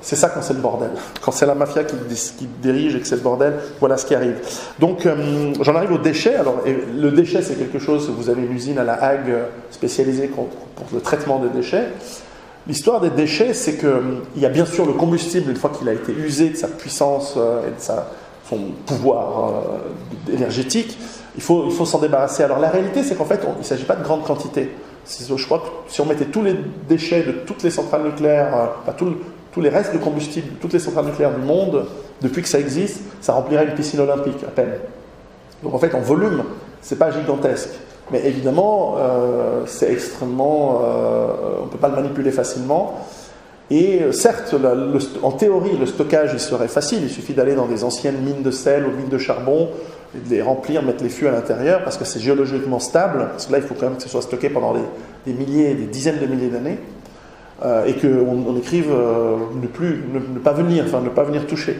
Speaker 1: c'est ça quand c'est le bordel. Quand c'est la mafia qui, dirige et que c'est le bordel, voilà ce qui arrive. Donc, j'en arrive aux déchets. Alors, le déchet, c'est quelque chose, vous avez une usine à la Hague spécialisée pour le traitement des déchets. L'histoire des déchets, c'est qu'il y a bien sûr le combustible, une fois qu'il a été usé de sa puissance et de son pouvoir énergétique, il faut, il faut s'en débarrasser. Alors la réalité, c'est qu'en fait, il ne s'agit pas de grandes quantités. Je crois que si on mettait tous les déchets de toutes les centrales nucléaires, enfin, tous les restes de combustible de toutes les centrales nucléaires du monde, depuis que ça existe, ça remplirait une piscine olympique à peine. Donc en fait, en volume, c'est pas gigantesque. Mais évidemment, euh, c'est extrêmement. Euh, on ne peut pas le manipuler facilement. Et euh, certes, en théorie, le stockage il serait facile. Il suffit d'aller dans des anciennes mines de sel ou mines de charbon, de les remplir, mettre les fûts à l'intérieur, parce que c'est géologiquement stable. Parce que là, il faut quand même que ce soit stocké pendant des, milliers, des dizaines de milliers d'années. et qu'on on écrive ne, plus, ne, pas venir, enfin ne pas venir toucher.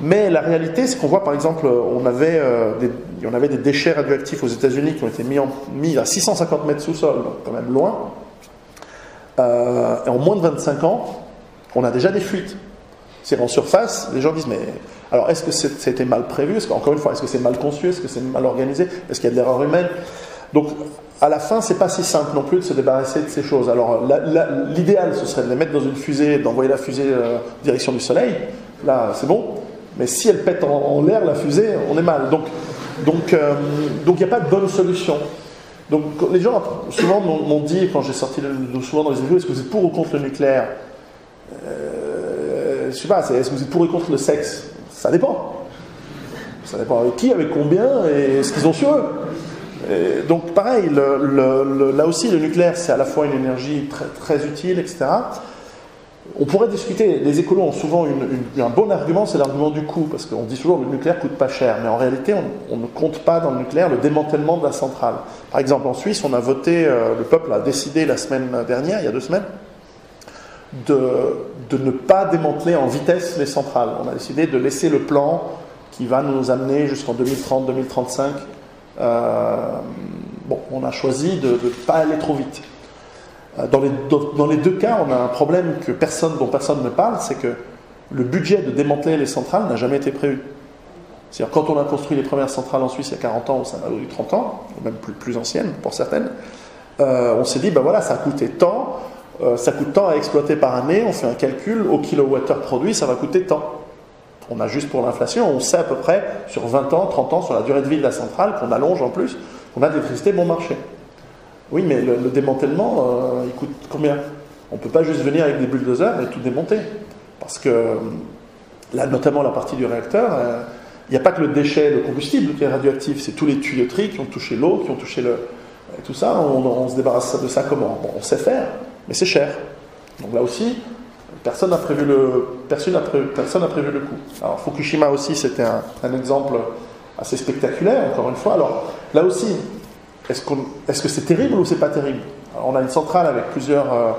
Speaker 1: Mais la réalité, c'est qu'on voit par exemple, on avait, euh, des, on avait des déchets radioactifs aux États-Unis qui ont été mis, à 650 mètres sous-sol, donc quand même loin. Euh, et en moins de 25 ans, on a déjà des fuites. C'est en surface, les gens disent mais alors est-ce que c'était mal prévu? Qu'encore une fois, est-ce que c'est mal conçu? Est-ce que c'est mal organisé? Est-ce qu'il y a de l'erreur humaine? Donc à la fin, c'est pas si simple non plus de se débarrasser de ces choses. Alors l'idéal, ce serait de les mettre dans une fusée, d'envoyer la fusée euh, direction du Soleil. Là, c'est bon. Mais si elle pète en, l'air, la fusée, on est mal. Donc donc euh, il n'y a pas de bonne solution. Donc les gens souvent m'ont dit quand j'ai sorti le, souvent dans les vidéos, est-ce que vous êtes pour ou contre le nucléaire? Euh, Je sais pas. Est-ce que vous êtes pour ou contre le sexe? Ça dépend. Ça dépend avec qui, avec combien et ce qu'ils ont sur eux. donc pareil, là aussi le nucléaire c'est à la fois une énergie très, utile, etc. On pourrait discuter, les écolos ont souvent un bon argument, c'est l'argument du coût, parce qu'on dit toujours que le nucléaire coûte pas cher, mais en réalité on, ne compte pas dans le nucléaire le démantèlement de la centrale. Par exemple en Suisse, on a voté, euh, le peuple a décidé la semaine dernière, il y a deux semaines, de, ne pas démanteler en vitesse les centrales. On a décidé de laisser le plan qui va nous amener jusqu'en 2030-2035. Euh, bon, on a choisi de ne pas aller trop vite. Euh, dans les, deux cas, on a un problème que personne, dont personne ne parle, c'est que le budget de démanteler les centrales n'a jamais été prévu. C'est-à-dire, quand on a construit les premières centrales en Suisse il y a 40 ans, ou eu 30 ans, ou même plus, plus anciennes pour certaines, euh, on s'est dit, ben voilà, ça a coûté tant, euh, ça coûte tant à exploiter par année, on fait un calcul, au kilowattheure produit, ça va coûter tant. On a juste pour l'inflation, on sait à peu près sur 20 ans, 30 ans, sur la durée de vie de la centrale, qu'on allonge en plus, qu'on a d'électricité bon marché. Oui, mais le, démantèlement, euh, il coûte combien? On ne peut pas juste venir avec des bulldozers et tout démonter. Parce que, là, notamment la partie du réacteur, euh, il n'y a pas que le déchet, le combustible qui est radioactif, c'est tous les tuyauteries qui ont touché l'eau, qui ont touché le. Tout ça, on, se débarrasse de ça comment? On sait faire, mais c'est cher. Donc là aussi, personne n'a prévu, le, personne prévu, personne prévu le coup. Alors Fukushima aussi, c'était un, exemple assez spectaculaire, encore une fois. Alors là aussi, est-ce que c'est terrible ou c'est pas terrible? On a une centrale avec plusieurs euh,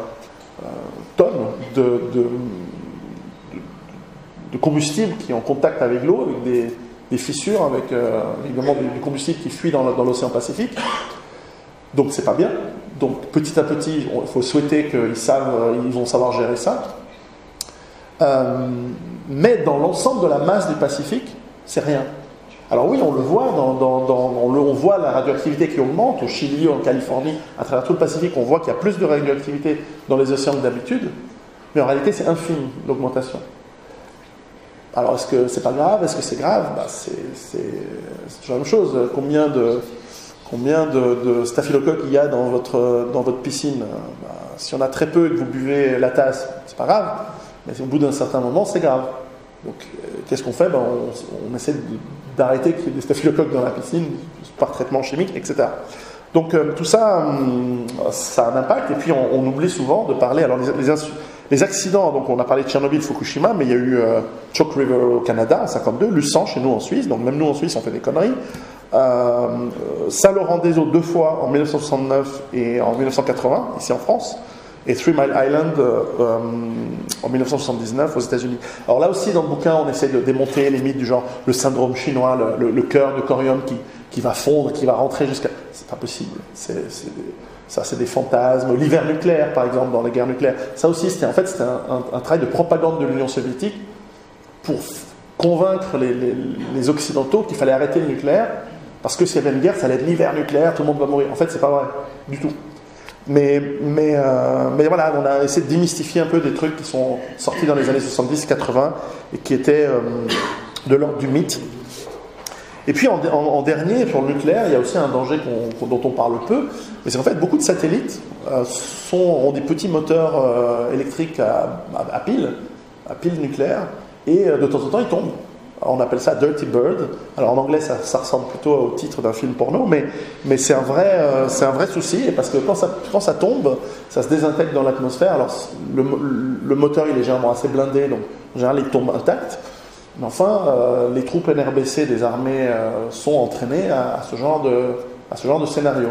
Speaker 1: euh, tonnes de, combustible qui est en contact avec l'eau, avec des, fissures, avec euh, évidemment du, combustible qui fuit dans, l'océan Pacifique. Donc c'est pas bien. Donc petit à petit, il faut souhaiter qu'ils savent, ils vont savoir gérer ça. mais dans l'ensemble de la masse du Pacifique, c'est rien. Alors oui, on le voit, on, voit la radioactivité qui augmente au Chili, en Californie, à travers tout le Pacifique, on voit qu'il y a plus de radioactivité dans les océans que d'habitude, mais en réalité c'est infime l'augmentation. Alors est-ce que c'est pas grave? Est-ce que c'est grave? Bah, C'est la même chose. Combien de, combien de, staphylocoques il y a dans votre, dans votre piscine bah, Si on a très peu et que vous buvez la tasse, c'est pas grave, mais au bout d'un certain moment, c'est grave. Donc euh, qu'est-ce qu'on fait? Ben, on, essaie de d'arrêter qu'il y ait des staphylocoques dans la piscine par traitement chimique, etc. Donc euh, tout ça, hum, ça a un impact. Et puis on, oublie souvent de parler. Alors les, accidents, donc on a parlé de Tchernobyl, Fukushima, mais il y a eu euh, Chalk River au Canada en 52, Luçon chez nous en Suisse. Donc même nous en Suisse, on fait des conneries. Euh, Saint-Laurent des Eaux deux fois en 1969 et en 1980 ici en France et Three Mile Island euh, euh, en 1979 aux États-Unis. Alors là aussi, dans le bouquin, on essaie de démonter les mythes du genre le syndrome chinois, le, cœur de corium qui, qui va fondre, qui va rentrer jusqu'à. c'est pas possible. C'est, ça, c'est des fantasmes. L'hiver nucléaire, par exemple, dans les guerres nucléaires. Ça aussi, c'était en fait c'était un, travail de propagande de l'Union soviétique pour convaincre les, Occidentaux qu'il fallait arrêter le nucléaire, parce que s'il y avait une guerre, ça allait être l'hiver nucléaire, tout le monde va mourir. En fait, c'est pas vrai du tout. Mais, mais, euh, mais voilà, on a essayé de démystifier un peu des trucs qui sont sortis dans les années 70-80 et qui étaient euh, de l'ordre du mythe. Et puis en, dernier, sur le nucléaire, il y a aussi un danger dont on parle peu, mais c'est en fait beaucoup de satellites euh, ont des petits moteurs électriques à, à, pile, à pile nucléaire, et de temps en temps ils tombent. On appelle ça Dirty Bird. Alors en anglais, ça, ressemble plutôt au titre d'un film porno, mais, c'est un, vrai, euh, un vrai souci, parce que quand ça, tombe, ça se désintègre dans l'atmosphère. Alors le, moteur, il est généralement assez blindé, donc en général, il tombe intact. Mais enfin, euh, les troupes NRBC des armées euh, sont entraînées à, ce genre de, à ce genre de scénario.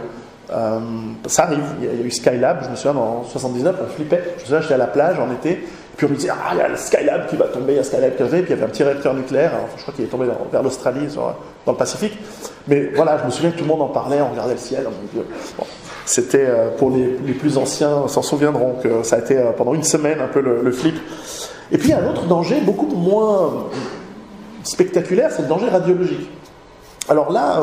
Speaker 1: ça arrive, il y, a, eu Skylab, je me souviens, en 79, on flippait. Je me souviens, j'étais à la plage en été, puis on me disait, ah, il y a le Skylab qui va tomber, il y a Skylab qui va tomber, puis il y avait un petit réacteur nucléaire, je crois qu'il est tombé vers l'Australie, dans le Pacifique. Mais voilà, je me souviens que tout le monde en parlait, on regardait le ciel, C'était, euh, pour les, plus anciens, s'en souviendront que ça a été euh, pendant une semaine un peu le, flip. Et puis il y a un autre danger, beaucoup moins spectaculaire, c'est le danger radiologique. Alors là,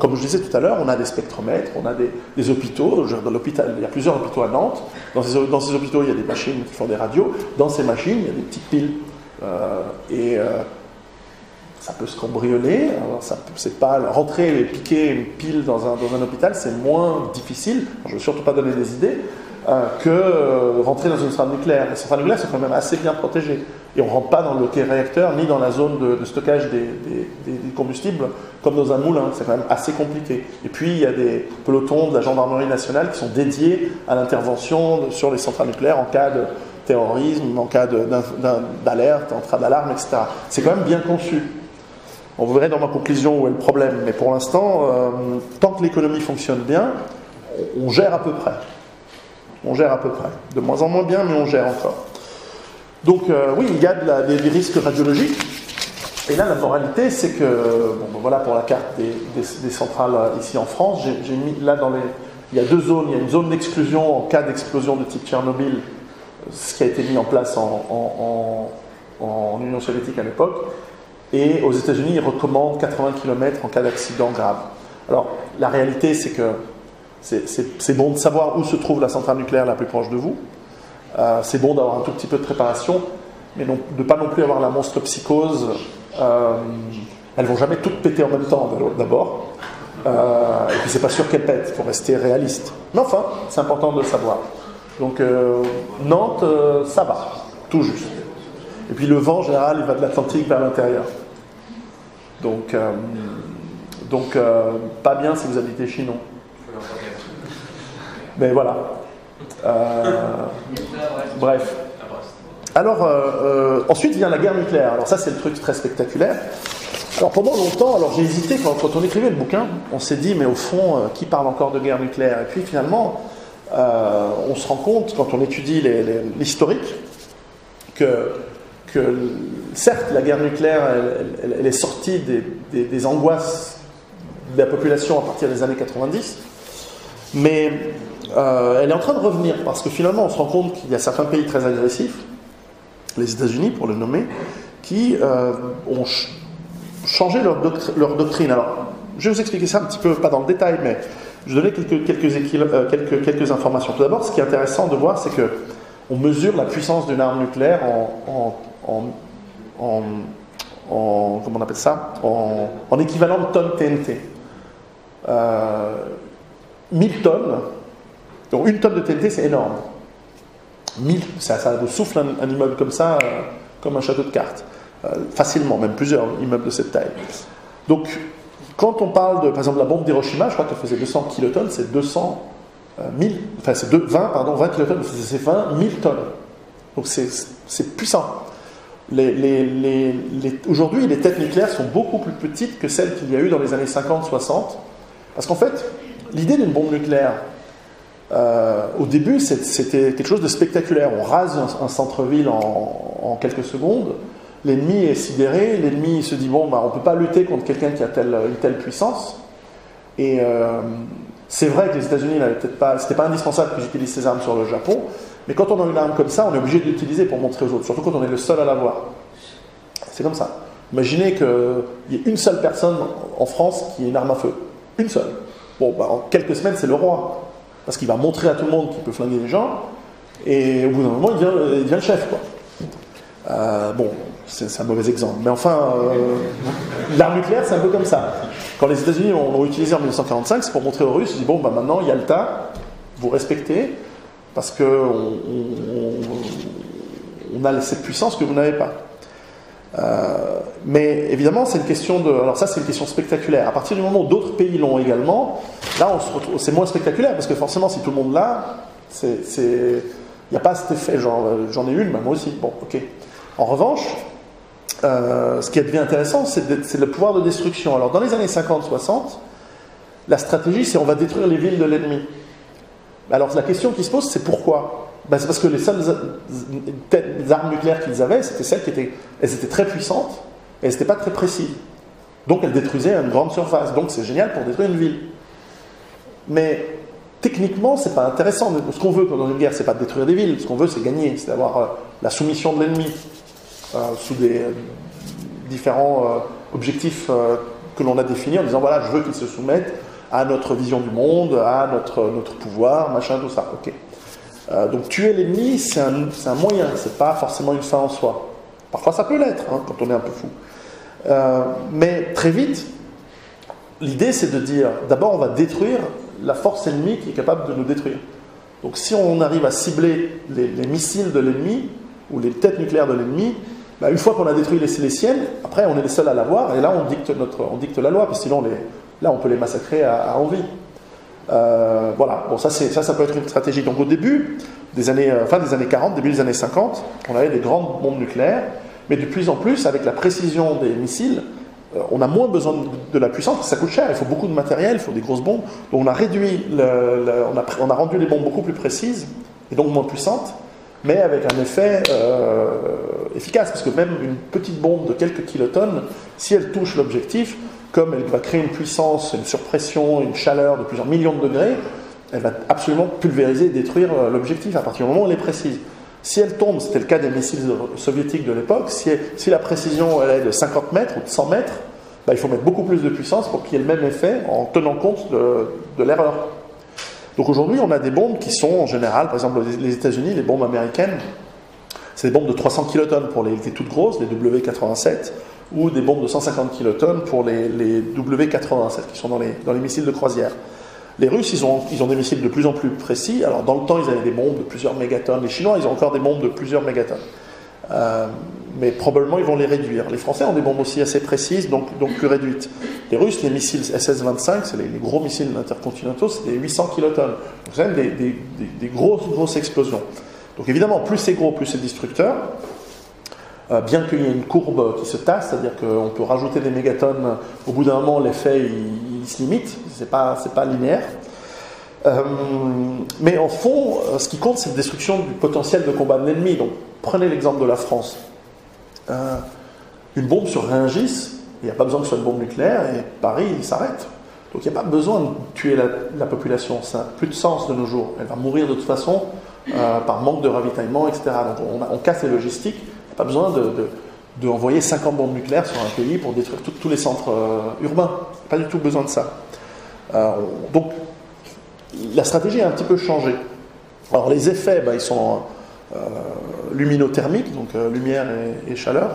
Speaker 1: comme je disais tout à l'heure, on a des spectromètres, on a des, hôpitaux. Dans l'hôpital, il y a plusieurs hôpitaux à Nantes. Dans ces, hôpitaux, il y a des machines qui font des radios. Dans ces machines, il y a des petites piles. Euh, et euh, ça peut se cambrioler. C'est pas rentrer et piquer une pile dans un hôpital, c'est moins difficile. je ne veux surtout pas donner des idées. Euh, que rentrer dans une centrale nucléaire. Les centrales nucléaires sont quand même assez bien protégées. Et on ne rentre pas dans le réacteur ni dans la zone de, stockage des, combustibles comme dans un moulin. C'est quand même assez compliqué. Et puis il y a des pelotons de la gendarmerie nationale qui sont dédiés à l'intervention sur les centrales nucléaires en cas de terrorisme, en cas d'alerte, en cas d'alarme, etc. C'est quand même bien conçu. On verrait dans ma conclusion où est le problème. Mais pour l'instant, euh, tant que l'économie fonctionne bien, on gère à peu près. On gère à peu près. De moins en moins bien, mais on gère encore. Donc euh, oui, il y a des, risques radiologiques. Et là, la moralité, c'est que, bon, ben voilà pour la carte des, centrales euh, ici en France, j'ai mis là dans les... Il y a deux zones. Il y a une zone d'exclusion en cas d'explosion de type Tchernobyl, ce qui a été mis en place en, en Union soviétique à l'époque. Et aux États-Unis, ils recommandent 80 km en cas d'accident grave. Alors, la réalité, c'est que c'est bon de savoir où se trouve la centrale nucléaire la plus proche de vous. Euh, c'est bon d'avoir un tout petit peu de préparation, mais de ne pas non plus avoir la monstre psychose. Euh, elles vont jamais toutes péter en même temps, d'abord. Euh, et puis c'est pas sûr qu'elles pètent, il faut rester réaliste. Mais enfin, c'est important de savoir. Donc euh, Nantes, ça va, tout juste. Et puis le vent, en général, il va de l'Atlantique vers l'intérieur. Donc, donc pas bien si vous habitez Chinon. Mais voilà. Euh, bref. Alors, euh, euh, ensuite vient la guerre nucléaire. Alors ça, c'est le truc très spectaculaire. Alors pendant longtemps, alors j'ai hésité quand, on écrivait le bouquin, on s'est dit mais au fond, qui parle encore de guerre nucléaire? Et puis finalement, on se rend compte quand on étudie l'historique que, que certes la guerre nucléaire, elle, est sortie des, des, angoisses de la population à partir des années 90, mais euh, elle est en train de revenir parce que finalement on se rend compte qu'il y a certains pays très agressifs, les États-Unis pour le nommer, qui euh, ont changé leur, doctrine. Alors, je vais vous expliquer ça un petit peu, pas dans le détail, mais je vais donner quelques, euh, quelques, quelques informations. Tout d'abord, ce qui est intéressant de voir, c'est que on mesure la puissance d'une arme nucléaire en, en, comment on appelle ça? En, équivalent de tonnes TNT. 1000 tonnes, donc une tonne de TNT, c'est énorme. 1000, ça, ça souffle un, immeuble comme ça, euh, comme un château de cartes. Euh, facilement, même plusieurs immeubles de cette taille. Donc, quand on parle de, par exemple, la bombe d'Hiroshima, je crois qu'elle faisait 200 kilotonnes, c'est 200 1000, euh, enfin c'est 20, pardon, 20 kilotonnes, c'est 20 000 tonnes. Donc c'est puissant. Aujourd'hui, les têtes nucléaires sont beaucoup plus petites que celles qu'il y a eu dans les années 50-60. Parce qu'en fait, l'idée d'une bombe nucléaire, euh, au début, c'était quelque chose de spectaculaire. On rase un, centre-ville en, quelques secondes. L'ennemi est sidéré. L'ennemi se dit bon, bah, on ne peut pas lutter contre quelqu'un qui a telle, une telle puissance. Et, euh, C'est vrai que les États-Unis n'avaient peut-être pas, c'était pas indispensable qu'ils utilisent ces armes sur le Japon, mais quand on a une arme comme ça, on est obligé de l'utiliser pour montrer aux autres, surtout quand on est le seul à l'avoir. C'est comme ça. Imaginez qu'il y ait une seule personne en France qui ait une arme à feu. Une seule. Bon, bah, en quelques semaines, c'est le roi. Parce qu'il va montrer à tout le monde qu'il peut flinguer les gens, et au bout d'un moment, il devient, le chef. Quoi. Euh, bon, c'est un mauvais exemple. Mais enfin, euh, l'arme nucléaire, c'est un peu comme ça. Quand les États-Unis l'ont utilisé en 1945, c'est pour montrer aux Russes, ils disent, bon, bah, maintenant, il y a le tas, vous respectez, parce qu'on on, a cette puissance que vous n'avez pas. Euh, mais évidemment, c'est une question de. Alors, ça, c'est une question spectaculaire. À partir du moment où d'autres pays l'ont également, là, on se retrouve. C'est moins spectaculaire parce que forcément, si tout le monde l'a. Il n'y a pas cet effet. Euh, j'en ai une, moi aussi. Bon, ok. En revanche, euh, ce qui devient intéressant, c'est le pouvoir de destruction. Alors, dans les années 50-60, la stratégie, c'est on va détruire les villes de l'ennemi. Alors la question qui se pose, c'est pourquoi? Ben, C'est parce que les seules armes nucléaires qu'ils avaient, c'était celles qui étaient, elles étaient très puissantes, et elles n'étaient pas très précises. Donc elles détruisaient une grande surface. Donc c'est génial pour détruire une ville. Mais techniquement, c'est pas intéressant. Ce qu'on veut dans une guerre, c'est pas de détruire des villes. Ce qu'on veut, c'est gagner, c'est d'avoir euh, la soumission de l'ennemi euh, sous des euh, différents objectifs que l'on a définis en disant voilà, je veux qu'il se soumette à notre vision du monde, à notre, notre pouvoir, machin, tout ça. Ok. Euh, donc tuer l'ennemi, c'est un, moyen, c'est pas forcément une fin en soi. Parfois ça peut l'être, hein, quand on est un peu fou. Euh, mais très vite, l'idée c'est de dire, d'abord on va détruire la force ennemie qui est capable de nous détruire. Donc si on arrive à cibler les, missiles de l'ennemi, ou les têtes nucléaires de l'ennemi, bah, une fois qu'on a détruit les, les siennes, après on est les seuls à l'avoir, et là on dicte, notre, on dicte la loi, parce que sinon les, Là, on peut les massacrer à, envie. Euh, voilà, bon, ça, ça, peut être une stratégie. Donc, au début, des années, euh, fin des années 40, début des années 50, on avait des grandes bombes nucléaires, mais de plus en plus, avec la précision des missiles, euh, on a moins besoin de, la puissance, ça coûte cher, il faut beaucoup de matériel, il faut des grosses bombes. Donc, on a réduit, on, a, on, a, rendu les bombes beaucoup plus précises et donc moins puissantes, mais avec un effet efficace, parce que même une petite bombe de quelques kilotonnes, si elle touche l'objectif, comme elle va créer une puissance, une surpression, une chaleur de plusieurs millions de degrés, elle va absolument pulvériser et détruire euh, l'objectif à partir du moment où elle est précise. Si elle tombe, c'était le cas des missiles soviétiques de l'époque, si, la précision elle est de 50 mètres ou de 100 mètres, bah, il faut mettre beaucoup plus de puissance pour qu'il y ait le même effet en tenant compte de, l'erreur. Donc aujourd'hui, on a des bombes qui sont en général, par exemple les États-Unis, les bombes américaines, c'est des bombes de 300 kilotonnes pour les, les toutes grosses, les W87 ou des bombes de 150 kilotonnes pour les, W-87 qui sont dans les, dans les missiles de croisière. Les Russes, ils ont, ils ont des missiles de plus en plus précis. Alors, dans le temps, ils avaient des bombes de plusieurs mégatonnes. Les Chinois, ils ont encore des bombes de plusieurs mégatonnes. Euh, mais probablement, ils vont les réduire. Les Français ont des bombes aussi assez précises, donc, donc plus réduites. Les Russes, les missiles SS-25, c'est les, gros missiles intercontinentaux, c'est des 800 kilotonnes. Donc, c'est des, des, des, grosses, grosses explosions. Donc, évidemment, plus c'est gros, plus c'est destructeur. Euh, bien qu'il y ait une courbe qui se tasse, c'est-à-dire qu'on peut rajouter des mégatonnes, au bout d'un moment l'effet il, se limite, c'est pas, pas linéaire. Euh, mais en fond, euh, ce qui compte, c'est la destruction du potentiel de combat de l'ennemi. Donc, prenez l'exemple de la France. une bombe sur Rungis, il n'y a pas besoin que ce soit une bombe nucléaire, et Paris, il s'arrête. Donc, il n'y a pas besoin de tuer la, population. Ça n'a plus de sens de nos jours. Elle va mourir de toute façon par manque de ravitaillement, etc. Donc, on, casse les logistiques pas besoin de, envoyer 50 bombes nucléaires sur un pays pour détruire tous les centres euh, urbains. Pas du tout besoin de ça. Euh, donc, la stratégie a un petit peu changé. Alors, les effets, bah, ils sont euh, luminothermiques, donc lumière et, chaleur.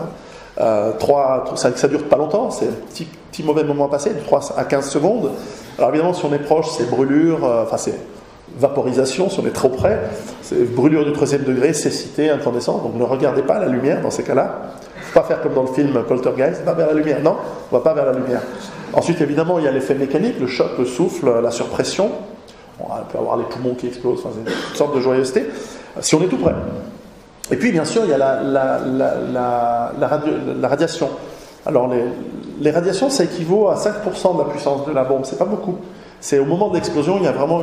Speaker 1: Trois, ça, ça dure pas longtemps, c'est un petit, petit, mauvais moment à passer, de 3 à 15 secondes. Alors évidemment, si on est proche, c'est brûlure, enfin c'est vaporisation, si on est trop près, brûlure du troisième degré, cécité, incandescence, donc ne regardez pas la lumière dans ces cas-là. Faut pas faire comme dans le film Poltergeist, pas vers la lumière, non, on va pas vers la lumière. Ensuite, évidemment, il y a l'effet mécanique, le choc, le souffle, la surpression. On peut avoir les poumons qui explosent, enfin, c'est une sorte de joyeuseté, si on est tout près. Et puis, bien sûr, il y a la, radiation. Alors, les, les radiations, ça équivaut à 5% de la puissance de la bombe, c'est pas beaucoup. C'est au moment de l'explosion, il y a vraiment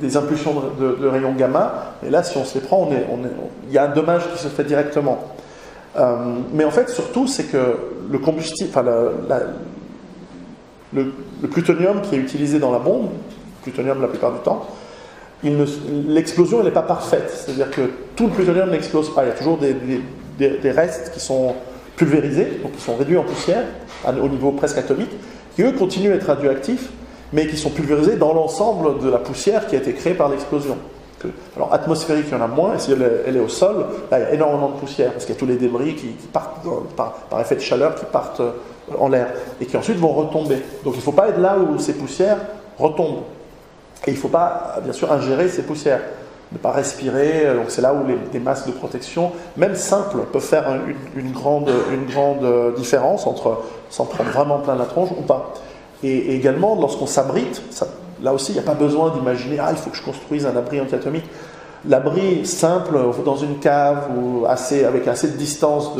Speaker 1: des impulsions de, rayons gamma. Et là, si on se les prend, il y a un dommage qui se fait directement. Euh, mais en fait, surtout, c'est que le plutonium qui est utilisé dans la bombe, plutonium la plupart du temps, l'explosion n'est pas parfaite. C'est-à-dire que tout le plutonium n'explose pas. Il y a toujours des, restes qui sont pulvérisés, donc qui sont réduits en poussière au niveau presque atomique, qui eux continuent à être radioactifs, mais qui sont pulvérisés dans l'ensemble de la poussière qui a été créée par l'explosion. Alors atmosphérique, il y en a moins, et si elle est, au sol, il y a énormément de poussière, parce qu'il y a tous les débris qui, partent par, par, effet de chaleur, qui partent euh, en l'air, et qui ensuite vont retomber. Donc il ne faut pas être là où ces poussières retombent. Et il ne faut pas, bien sûr, ingérer ces poussières, ne pas respirer. Donc c'est là où les, masques de protection, même simples, peuvent faire une, grande, une grande euh, différence entre s'en prendre vraiment plein la tronche ou pas. Et, également, lorsqu'on s'abrite, là aussi, il n'y a pas besoin d'imaginer ah il faut que je construise un abri antiatomique. L'abri simple dans une cave ou avec assez de distance,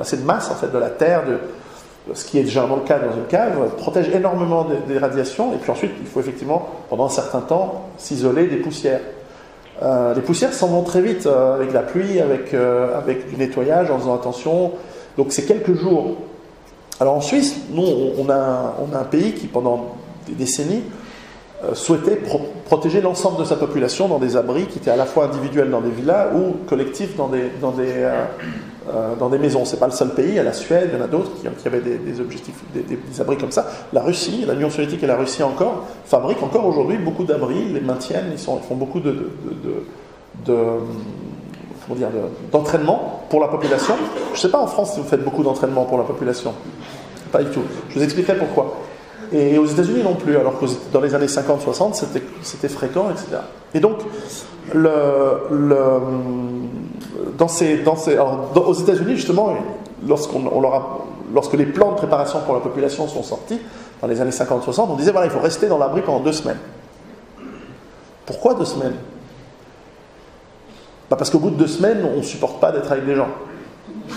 Speaker 1: assez de masse en fait de la terre, de, ce qui est généralement le cas dans une cave, protège énormément des, radiations. Et puis ensuite, il faut effectivement, pendant un certain temps, s'isoler des poussières. Euh, les poussières s'en vont très vite euh, avec la pluie, avec, euh, avec du nettoyage, en faisant attention. Donc c'est quelques jours. Alors en Suisse, nous, on a, un pays qui, pendant des décennies, souhaitait protéger l'ensemble de sa population dans des abris qui étaient à la fois individuels dans des villas ou collectifs dans des, euh, des maisons. C'est pas le seul pays, il y a la Suède, il y en a d'autres qui, avaient des, objectifs, des, abris comme ça. La Russie, l'Union soviétique et la Russie encore, fabriquent encore aujourd'hui beaucoup d'abris, les maintiennent, ils, font beaucoup de, d'entraînement pour la population. Je ne sais pas en France si vous faites beaucoup d'entraînement pour la population. Pas du tout. Je vous expliquerai pourquoi. Et aux États-Unis non plus, alors que dans les années 50-60, c'était fréquent, etc. Et donc, dans ces, dans ces, aux États-Unis, justement, lorsque les plans de préparation pour la population sont sortis, dans les années 50-60, on disait voilà, il faut rester dans l'abri pendant deux semaines. Pourquoi deux semaines? Bah, Parce qu'au bout de deux semaines, on ne supporte pas d'être avec des gens.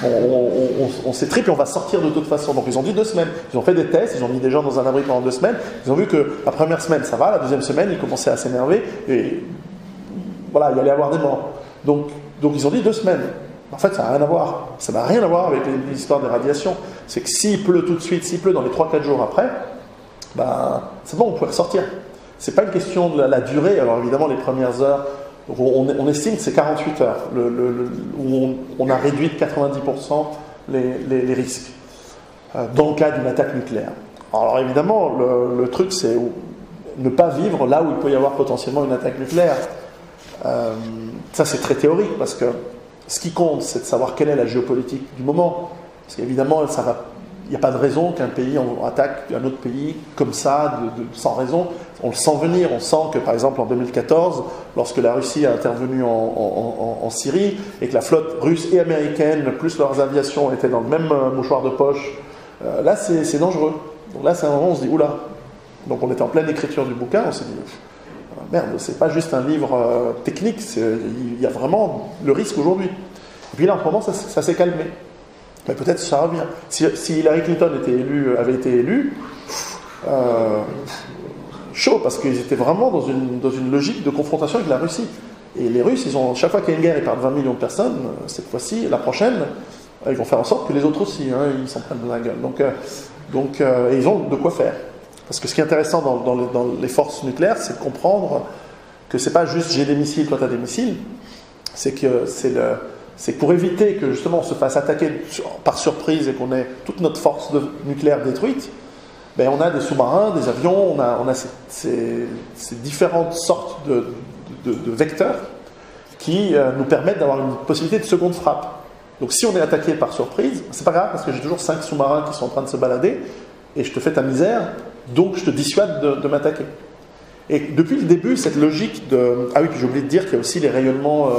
Speaker 1: On, on, on, s'étripe et on va sortir de toute façon. Donc ils ont dit deux semaines. Ils ont fait des tests, ils ont mis des gens dans un abri pendant deux semaines. Ils ont vu que la première semaine ça va, la deuxième semaine ils commençaient à s'énerver et voilà, il allait y avoir des morts. Donc, donc ils ont dit deux semaines. En fait, ça n'a rien à voir. Ça n'a rien à voir avec l'histoire des radiations. C'est que s'il pleut tout de suite, s'il pleut dans les 3-4 jours après, ben, c'est bon, on pourrait ressortir. C'est pas une question de la, durée. Alors évidemment, les premières heures, on, estime que c'est 48 heures où on, a réduit de 90% les, risques euh, dans le cas d'une attaque nucléaire. Alors évidemment, le, le truc, c'est ne pas vivre là où il peut y avoir potentiellement une attaque nucléaire. Euh, ça, c'est très théorique parce que ce qui compte, c'est de savoir quelle est la géopolitique du moment. Parce qu'évidemment, il n'y a pas de raison qu'un pays attaque un autre pays comme ça, sans raison. On le sent venir. On sent que, par exemple, en 2014, lorsque la Russie a intervenu en, Syrie et que la flotte russe et américaine, plus leurs aviations, étaient dans le même euh, mouchoir de poche, euh, là, c'est dangereux. Donc là, c'est un moment où on se dit, oula. Donc on était en pleine écriture du bouquin, on s'est dit, merde, c'est pas juste un livre euh, technique, il y a vraiment le risque aujourd'hui. Et puis là, en ce moment, ça, s'est calmé. Mais peut-être ça revient. Si, Hillary Clinton était élu, avait été élu, euh, chaud, parce qu'ils étaient vraiment dans une, dans une logique de confrontation avec la Russie. Et les Russes, ils ont, chaque fois qu'il y a une guerre, ils perdent 20 millions de personnes. Cette fois-ci, la prochaine, ils vont faire en sorte que les autres aussi, hein, ils s'en prennent de la gueule. Donc, euh, donc ils ont de quoi faire. Parce que ce qui est intéressant dans, les forces nucléaires, c'est de comprendre que c'est pas juste j'ai des missiles, toi tu as des missiles, c'est que c'est pour éviter que justement on se fasse attaquer par surprise et qu'on ait toute notre force nucléaire détruite, ben on a des sous-marins, des avions, on a, ces, différentes sortes de, vecteurs qui euh, nous permettent d'avoir une possibilité de seconde frappe. Donc si on est attaqué par surprise, c'est pas grave parce que j'ai toujours cinq sous-marins qui sont en train de se balader et je te fais ta misère, donc je te dissuade de, m'attaquer. Et depuis le début, cette logique de... Ah oui, puis j'ai oublié de dire qu'il y a aussi les rayonnements... Euh,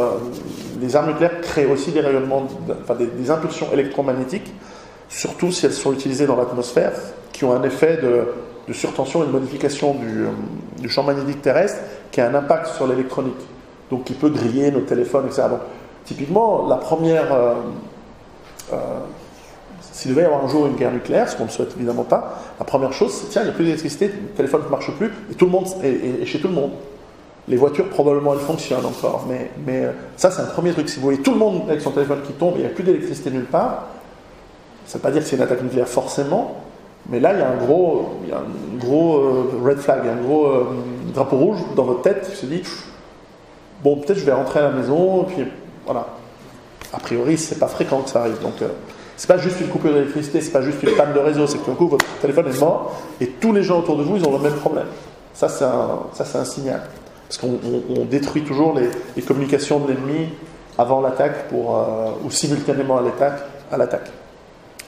Speaker 1: les armes nucléaires créent aussi des rayonnements, enfin des, impulsions électromagnétiques, surtout si elles sont utilisées dans l'atmosphère, qui ont un effet de, surtension et de modification du, champ magnétique terrestre, qui a un impact sur l'électronique. Donc qui peut griller nos téléphones, etc. Typiquement, la première... Euh, euh, s'il devait y avoir un jour une guerre nucléaire, ce qu'on ne souhaite évidemment pas, la première chose, c'est tiens, il n'y a plus d'électricité, le téléphone ne marche plus, et tout le monde, et, chez tout le monde. Les voitures, probablement, elles fonctionnent encore, mais, mais euh, ça, c'est un premier truc. Si vous voyez tout le monde avec son téléphone qui tombe il n'y a plus d'électricité nulle part, ça ne veut pas dire que c'est une attaque nucléaire forcément, mais là, il y a un gros, il y a un gros euh, red flag, un gros, euh, drapeau rouge dans votre tête qui se dit bon, peut-être je vais rentrer à la maison, et puis voilà. A priori, c'est pas fréquent que ça arrive. Donc, euh, c'est pas juste une coupure d'électricité, c'est pas juste une panne de réseau, c'est que d'un coup, votre téléphone est mort et tous les gens autour de vous, ils ont le même problème. Ça, c'est un, ça, c'est un signal. Parce qu'on détruit toujours les, communications de l'ennemi avant l'attaque pour, euh, ou simultanément à l'attaque. À l'attaque.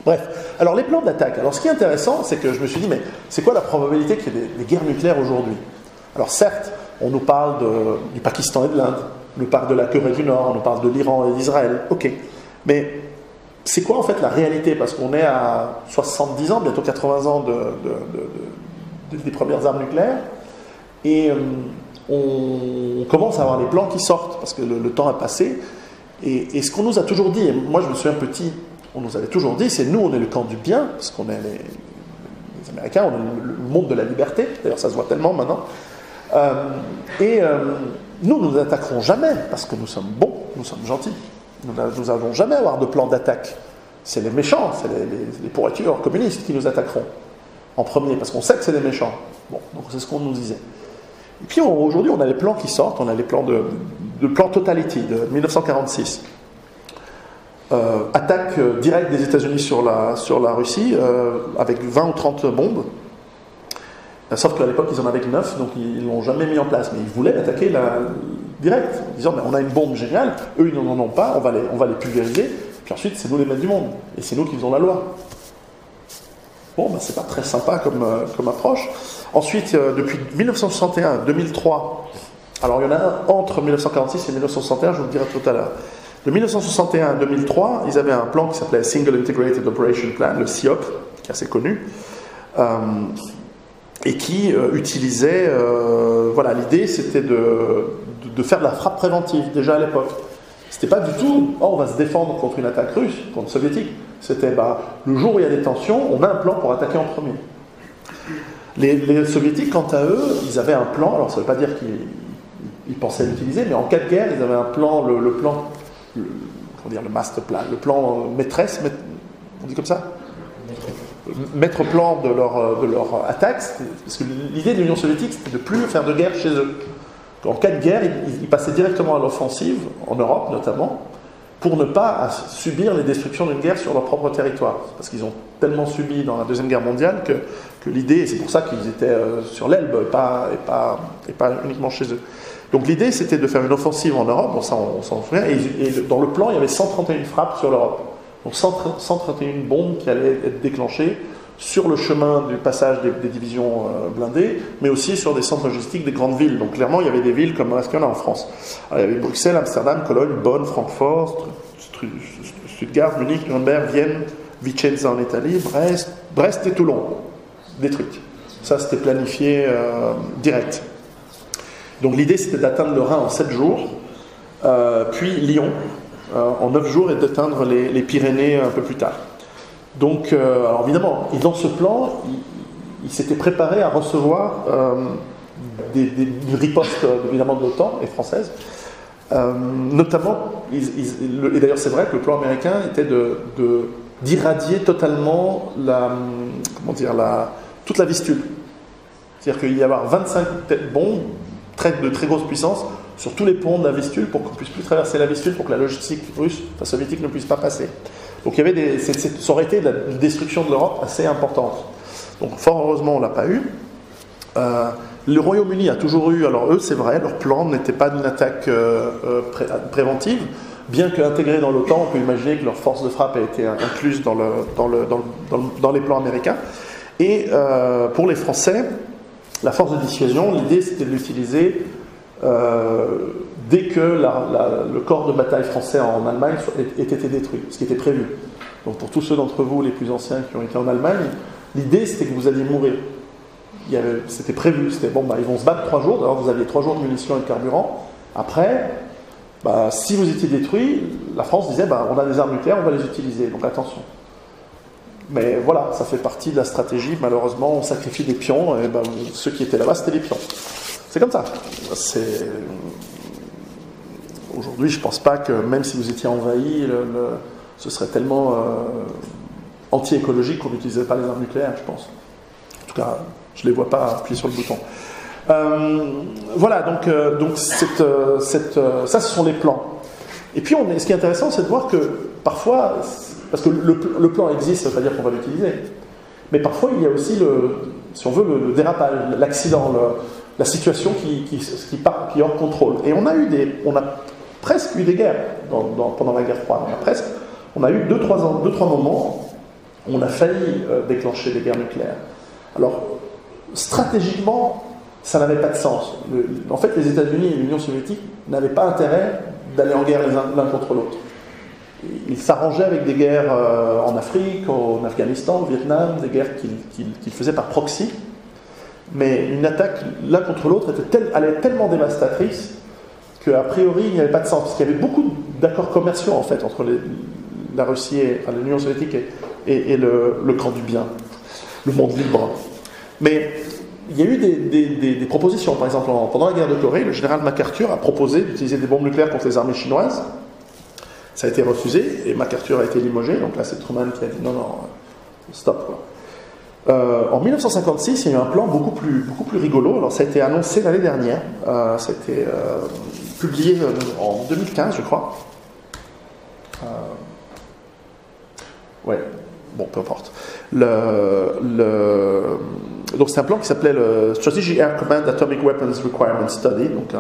Speaker 1: Bref, alors les plans d'attaque. Alors ce qui est intéressant, c'est que je me suis dit, mais c'est quoi la probabilité qu'il y ait des, guerres nucléaires aujourd'hui? Alors certes, on nous parle du Pakistan et de l'Inde, on nous parle de la Corée du Nord, on nous parle de l'Iran et d'Israël, ok. Mais c'est quoi en fait la réalité? Parce qu'on est à 70 ans, bientôt 80 ans des premières armes nucléaires, et euh, on, commence à avoir les plans qui sortent, parce que le, temps a passé. Et, ce qu'on nous a toujours dit, et moi je me souviens petit, on nous avait toujours dit, c'est nous on est le camp du bien, parce qu'on est les, Américains, on est le, monde de la liberté, d'ailleurs ça se voit tellement maintenant. Euh, et euh, nous, nous n'attaquerons jamais, parce que nous sommes bons, nous sommes gentils. Nous n'allons jamais avoir de plan d'attaque. C'est les méchants, c'est les, pourritures communistes qui nous attaqueront en premier, parce qu'on sait que c'est des méchants. Bon, donc c'est ce qu'on nous disait. Et puis aujourd'hui, on a les plans qui sortent, on a les plans de plan Totality de 1946. Euh, attaque euh, directe des États-Unis sur la, sur la Russie euh, avec 20 ou 30 bombes. Sauf qu'à l'époque, ils en avaient que 9, donc ils ne l'ont jamais mis en place. Mais ils voulaient attaquer direct, en disant mais on a une bombe géniale, eux ils n'en ont pas, on va, les, on va les pulvériser, puis ensuite c'est nous les maîtres du monde, et c'est nous qui faisons la loi. Bon, ben, c'est pas très sympa comme, approche. Ensuite, depuis 1961 2003, alors il y en a un entre 1946 et 1961, je vous le dirai tout à l'heure. De 1961 à 2003, ils avaient un plan qui s'appelait Single Integrated Operation Plan, le CIOP, qui est assez connu. Euh, et qui euh, utilisait, euh, voilà, l'idée c'était de, de, faire de la frappe préventive déjà à l'époque. C'était pas du tout, oh, on va se défendre contre une attaque russe, contre soviétique. C'était, bah, le jour où il y a des tensions, on a un plan pour attaquer en premier. Les, soviétiques, quant à eux, ils avaient un plan, alors ça ne veut pas dire qu'ils pensaient l'utiliser, mais en cas de guerre, ils avaient un plan, le, plan, comment dire, le master plan, le plan maîtresse, on dit comme ça? Mettre plan de leur, de leur attaque, parce que l'idée de l'Union soviétique, c'était de plus faire de guerre chez eux. En cas de guerre, ils, passaient directement à l'offensive, en Europe notamment, pour ne pas subir les destructions d'une guerre sur leur propre territoire. Parce qu'ils ont tellement subi dans la Deuxième Guerre mondiale que, que l'idée, et c'est pour ça qu'ils étaient euh, sur l'Elbe pas, et, pas, et pas uniquement chez eux. Donc l'idée, c'était de faire une offensive en Europe, bon ça on, s'en souvient, et, et, dans le plan, il y avait 131 frappes sur l'Europe. Donc 131 bombes qui allaient être déclenchées sur le chemin du passage des, divisions euh, blindées, mais aussi sur des centres logistiques des grandes villes. Donc clairement, il y avait des villes comme ce en en France. il y avait Bruxelles, Amsterdam, Cologne, Bonn, Francfort, Stuttgart, Munich, Nuremberg, Vienne, Vicenza en Italie, Brest, Brest et Toulon, détruites. Ça, c'était planifié euh, direct. Donc l'idée, c'était d'atteindre le Rhin en 7 jours, euh, puis Lyon, euh, en 9 jours et d'atteindre les, Pyrénées un peu plus tard. Donc, euh, alors évidemment, dans ce plan, il, s'était préparé à recevoir euh, des, ripostes évidemment de l'OTAN et françaises. notamment, et d'ailleurs c'est vrai que le plan américain était d'irradier totalement la, comment dire, toute la vistule. C'est-à-dire qu'il y avoir 25 bombes de très grosse puissance sur tous les ponts de la Vistule pour qu'on puisse plus traverser la Vistule pour que la logistique russe, enfin soviétique, ne puisse pas passer. Donc il y avait des, ça aurait été la destruction de l'Europe assez importante. Donc fort heureusement, on l'a pas eu. Euh, le Royaume-Uni a toujours eu, alors eux c'est vrai, leur plan n'était pas d'une attaque euh, euh, préventive, bien qu'intégrés dans l'OTAN, on peut imaginer que leur force de frappe a été incluse dans les plans américains. Et pour les Français, la force de dissuasion, l'idée c'était de l'utiliser euh, dès que le corps de bataille français en Allemagne ait été détruit, ce qui était prévu. Donc pour tous ceux d'entre vous les plus anciens qui ont été en Allemagne, l'idée c'était que vous alliez mourir. C'était prévu, c'était bon, bah, ils vont se battre trois jours, alors vous aviez trois jours de munitions et de carburant. Après, bah, si vous étiez détruit, la France disait bah, on a des armes nucléaires, on va les utiliser, donc attention. Mais voilà, ça fait partie de la stratégie. Malheureusement, on sacrifie des pions, et ben, ceux qui étaient là-bas, c'était les pions. C'est comme ça. Aujourd'hui, je ne pense pas que même si vous étiez envahi, ce serait tellement euh, anti-écologique qu'on n'utilisait pas les armes nucléaires, je pense. En tout cas, je ne les vois pas appuyer sur le bouton. voilà, donc, donc cette, cette, ça, ce sont les plans. Et puis, ce qui est intéressant, c'est de voir que parfois, parce que le, plan existe, ça ne veut pas dire qu'on va l'utiliser, mais parfois il y a aussi, le, si on veut, le, dérapage, l'accident, la situation qui, part, qui est hors contrôle. Et on a eu des, on a presque eu des guerres pendant la guerre froide. On a presque, on a eu deux trois, deux, trois moments où on a failli euh, déclencher des guerres nucléaires. Alors, stratégiquement, ça n'avait pas de sens. en fait, les États-Unis et l'Union soviétique n'avaient pas intérêt d'aller en guerre l'un contre l'autre. Ils s'arrangeaient avec des guerres euh, en Afrique, en Afghanistan, au Vietnam, des guerres qu'ils faisaient par proxy. Mais une attaque l'un contre l'autre allait être tellement dévastatrice qu'a priori il n'y avait pas de sens. Parce qu'il y avait beaucoup d'accords commerciaux en fait entre la Russie et l'Union soviétique et, le, camp du bien, le monde libre. Mais il y a eu des, propositions. Par exemple, pendant la guerre de Corée, le général MacArthur a proposé d'utiliser des bombes nucléaires contre les armées chinoises. Ça a été refusé et MacArthur a été limogé. Donc là, c'est Truman qui a dit non, non, stop. Euh, en 1956, il y a eu un plan beaucoup plus, rigolo. Alors, ça a été annoncé l'année dernière. Euh, ça a été euh, publié en 2015, je crois. ouais, bon, peu importe. Donc, c'est un plan qui s'appelait le Strategic Air Command Atomic Weapons Requirement Study, donc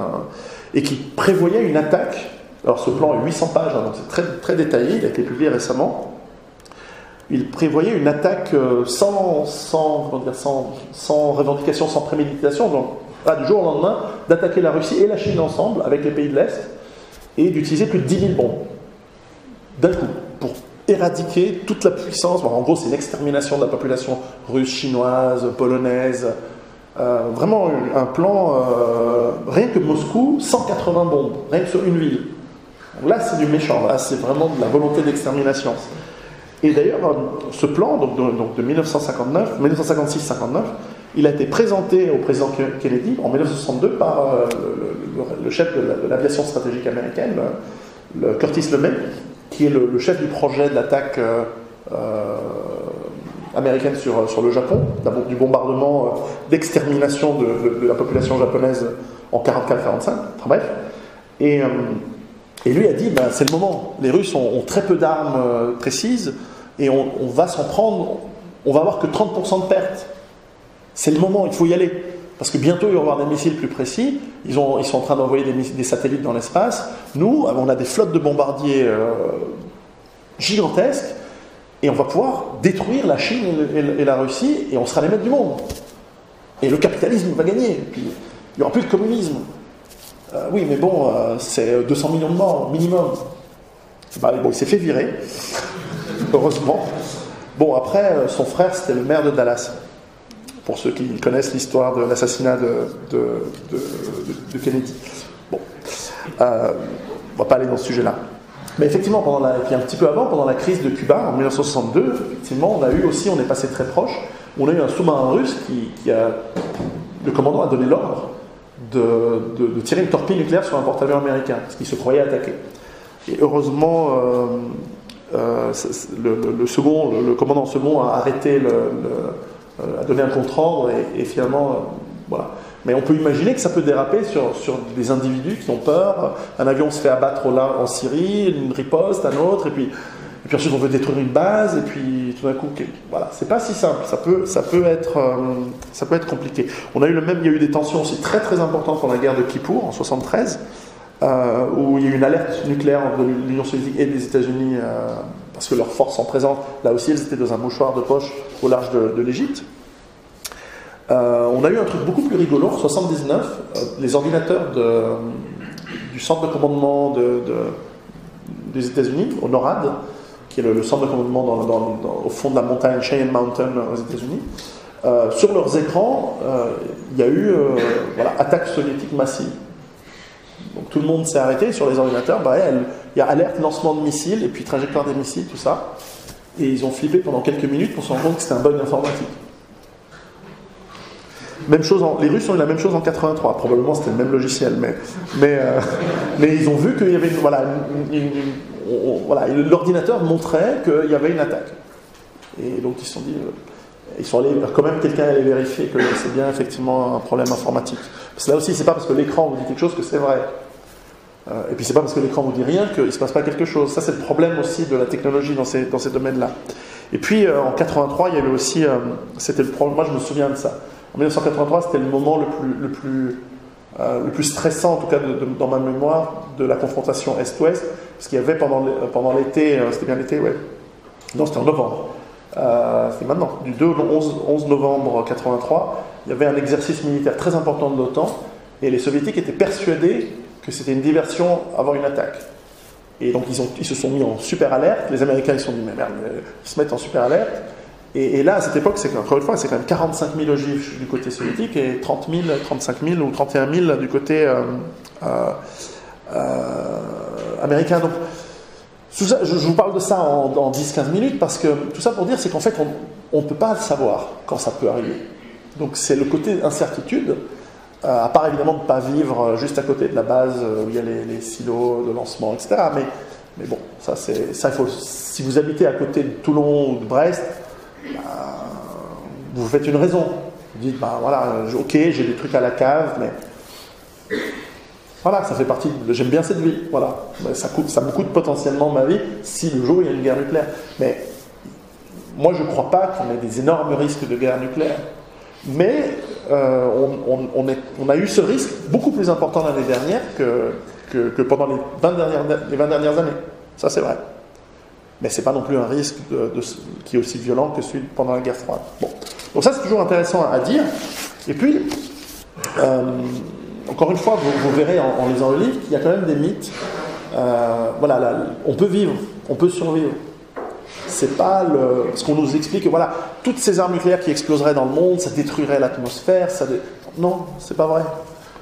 Speaker 1: et qui prévoyait une attaque alors ce plan est 800 pages, hein, donc c'est très, très détaillé, il a été publié récemment. Il prévoyait une attaque euh, sans, sans, dire, sans, sans revendication, sans préméditation, donc pas du jour au lendemain, d'attaquer la Russie et la Chine ensemble avec les pays de l'Est et d'utiliser plus de 10 000 bombes d'un coup pour éradiquer toute la puissance. en gros, c'est une extermination de la population russe, chinoise, polonaise. Euh, vraiment un plan, euh, rien que Moscou, 180 bombes, rien que sur une ville. Là, c'est du méchant, là, c'est vraiment de la volonté d'extermination. Et d'ailleurs, euh, ce plan, donc de, 1959, 1956-59, il a été présenté au président Kennedy en 1962 par euh, le, chef de l'aviation stratégique américaine, Curtis LeMay, qui est le, chef du projet de l'attaque euh, américaine sur, le Japon, du bombardement d'extermination de, la population japonaise en 44-45, bref. Et et lui a dit, bah, c'est le moment. Les Russes ont, très peu d'armes euh, précises et on, va s'en prendre, on va avoir que 30% de pertes. C'est le moment, il faut y aller. Parce que bientôt, il va y avoir des missiles plus précis. Ils, ont, ils sont en train d'envoyer des, satellites dans l'espace. Nous, on a des flottes de bombardiers euh, gigantesques et on va pouvoir détruire la Chine et, la Russie et on sera les maîtres du monde. Et le capitalisme va gagner. puis, il n'y aura plus de communisme. Euh, oui, mais bon, euh, c'est 200 millions de morts minimum. Bah, bon, il s'est fait virer, heureusement. Bon, après, euh, son frère, c'était le maire de Dallas. Pour ceux qui connaissent l'histoire de l'assassinat de, Kennedy. Bon, on va pas aller dans ce sujet-là. Mais effectivement, pendant un petit peu avant, pendant la crise de Cuba, en 1962, effectivement, on a eu aussi, on est passé très proche, on a eu un sous-marin russe qui a, le commandant a donné l'ordre de, tirer une torpille nucléaire sur un porte-avions américain, parce qu'il se croyait attaqué. Et heureusement, euh, euh, le, second, le, commandant second a arrêté, euh, a donné un contre-ordre et, finalement, voilà. Mais on peut imaginer que ça peut déraper sur, sur, des individus qui ont peur. Un avion se fait abattre là en Syrie, une riposte, un autre, et puis et puis ensuite on veut détruire une base, et puis tout d'un coup, voilà, c'est pas si simple, ça peut, ça peut, être, euh, ça peut être compliqué. On a eu le même, il y a eu des tensions aussi très très importantes pendant la guerre de Kippour en 73, euh, où il y a eu une alerte nucléaire entre l'Union soviétique et les États-Unis, euh, parce que leurs forces sont présentes. Là aussi, elles étaient dans un mouchoir de poche au large de, l'Égypte. on a eu un truc beaucoup plus rigolo en 79, les ordinateurs du centre de commandement des États-Unis, au NORAD, qui est le, centre de commandement au fond de la montagne Cheyenne Mountain aux États-Unis. Euh, sur leurs écrans, euh, il y a eu euh, attaque soviétique massive. Donc tout le monde s'est arrêté sur les ordinateurs. Bah, il y a alerte lancement de missiles et puis trajectoire des missiles, tout ça. Et ils ont flippé pendant quelques minutes pour se rendre compte que c'était un bug informatique. Même chose les Russes ont eu la même chose en 83. Probablement c'était le même logiciel, mais, mais, ils ont vu qu'il y avait voilà, une, l'ordinateur montrait qu'il y avait une attaque. Et donc ils se sont dit, euh, ils sont allés, quand même quelqu'un allait vérifier que c'est bien effectivement un problème informatique. Parce que là aussi, c'est pas parce que l'écran vous dit quelque chose que c'est vrai. Euh, et puis c'est pas parce que l'écran vous dit rien qu'il se passe pas quelque chose. Ça, c'est le problème aussi de la technologie dans ces, dans ces domaines-là. Et puis euh, en 83, il y avait aussi, c'était le problème, moi je me souviens de ça. En 1983, c'était le moment le plus, le plus, le plus stressant, en tout cas dans ma mémoire, de la confrontation Est-Ouest, parce qu'il y avait pendant l'été, c'était bien l'été, ouais. Non, c'était en novembre. c'était maintenant, du 2 au 11, 11 novembre 83, il y avait un exercice militaire très important de l'OTAN, et les soviétiques étaient persuadés que c'était une diversion avant une attaque. Et donc ils, se sont mis en super alerte. Les Américains ils se sont dit mais merde, ils se mettent en super alerte. Et, là à cette époque, c'est encore une fois, c'est quand même 45 000 ogives du côté soviétique et 30 000, 35 000 ou 31 000 du côté euh, euh, euh, américain. Donc je, vous parle de ça en, en 10-15 minutes parce que tout ça pour dire c'est qu'en fait on ne peut pas savoir quand ça peut arriver. Donc c'est le côté incertitude. À part évidemment de ne pas vivre juste à côté de la base où il y a les, silos de lancement, etc. Mais, bon, ça, ça il faut, si vous habitez à côté de Toulon ou de Brest, bah, vous faites une raison. Vous dites, bah voilà, ok, j'ai des trucs à la cave, mais voilà, ça fait partie. J'aime bien cette vie, voilà. Ça, coûte, ça me coûte potentiellement ma vie si le jour il y a une guerre nucléaire. Mais moi, je ne crois pas qu'on ait des énormes risques de guerre nucléaire. Mais euh, on, a eu ce risque beaucoup plus important l'année dernière que, pendant les 20, dernières, les 20 dernières années. Ça, c'est vrai. Mais ce n'est pas non plus un risque qui est aussi violent que celui pendant la guerre froide. Bon. Donc ça, c'est toujours intéressant à, dire. Et puis, euh, encore une fois, vous, verrez en, lisant le livre qu'il y a quand même des mythes. Euh, voilà, on peut vivre, on peut survivre c'est pas. Ce qu'on nous explique, voilà, toutes ces armes nucléaires qui exploseraient dans le monde, ça détruirait l'atmosphère, ça. Non, c'est pas vrai.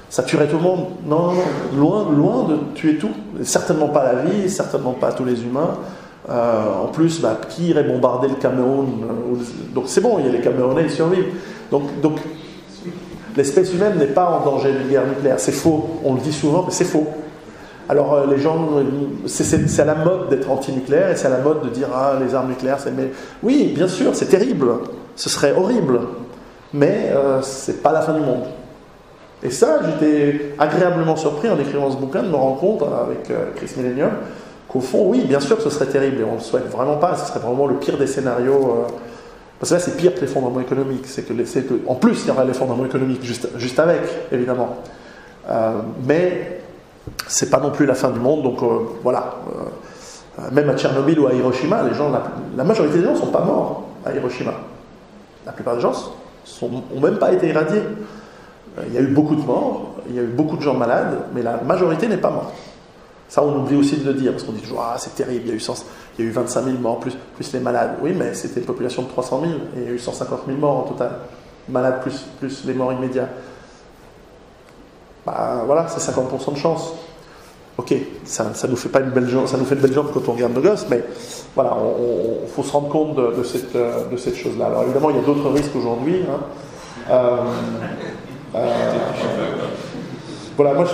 Speaker 1: Ça tuerait tout le monde. Non, loin, loin de tuer tout. Certainement pas la vie, certainement pas tous les humains. Euh, en plus, bah, qui irait bombarder le Cameroun euh, Donc c'est bon, il y a les Camerounais, ils survivent. Donc, l'espèce humaine n'est pas en danger d'une guerre nucléaire. C'est faux. On le dit souvent, mais c'est faux. Alors euh, les gens, c'est à la mode d'être anti-nucléaire et c'est à la mode de dire ah les armes nucléaires, c'est mais oui bien sûr c'est terrible, ce serait horrible, mais c'est pas la fin du monde. Et ça j'étais agréablement surpris en écrivant ce bouquin de me rendre compte avec Chris Millennium qu'au fond oui bien sûr ce serait terrible et on le souhaite vraiment pas, ce serait vraiment le pire des scénarios. parce que là c'est pire que l'effondrement économique, c'est que, que, en plus il y aura l'effondrement économique juste, avec évidemment. mais c'est pas non plus la fin du monde, donc euh, voilà. Euh, même à Tchernobyl ou à Hiroshima, la, majorité des gens ne sont pas morts à Hiroshima. La plupart des gens n'ont même pas été irradiés. Euh, il y a eu beaucoup de morts, il y a eu beaucoup de gens malades, mais la majorité n'est pas morte. Ça, on oublie aussi de le dire, parce qu'on dit toujours Ah, c'est terrible, il y, a eu il y a eu 25 000 morts, plus, plus les malades. Oui, mais c'était une population de 300 000, et il y a eu 150 000 morts en total. Malades plus, les morts immédiats bah, voilà, c'est 50% de chance. Ok, ça, ça nous fait pas une belle ça nous fait une belle jambe quand on regarde nos gosses, mais voilà, il faut se rendre compte de, cette, de cette chose-là. Alors évidemment, il y a d'autres risques aujourd'hui. Hein. Euh, euh, voilà, moi,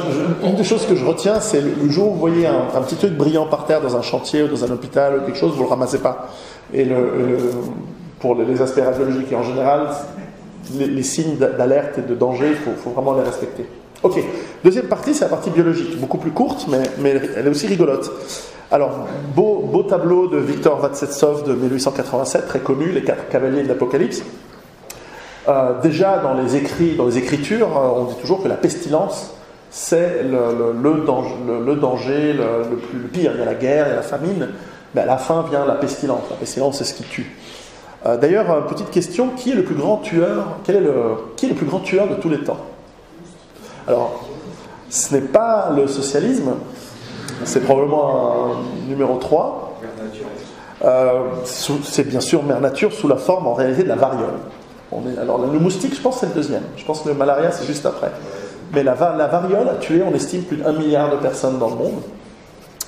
Speaker 1: une des choses que je retiens, c'est le, jour où vous voyez un, petit truc brillant par terre dans un chantier ou dans un hôpital ou quelque chose, vous le ramassez pas. Et le, pour les aspects radiologiques et en général, les, signes d'alerte et de danger, il faut vraiment les respecter. Ok, deuxième partie, c'est la partie biologique, beaucoup plus courte, mais, elle est aussi rigolote. Alors, beau, beau tableau de Victor Vatsetsov de 1887, très connu, Les quatre cavaliers de l'Apocalypse. Euh, déjà, dans les écrits, dans les écritures, euh, on dit toujours que la pestilence, c'est le, danger, le, plus pire. Il y a la guerre, il y a la famine, mais à la fin vient la pestilence. La pestilence, c'est ce qui tue. Euh, d'ailleurs, petite question qui est le plus grand tueur quel est le, Qui est le plus grand tueur de tous les temps? Alors, ce n'est pas le socialisme, c'est probablement numéro 3. Euh, c'est bien sûr Mère Nature sous la forme en réalité de la variole. alors le moustique, je pense c'est le deuxième. Je pense que le malaria c'est juste après. Mais la, variole a tué, on estime, plus d'un milliard de personnes dans le monde.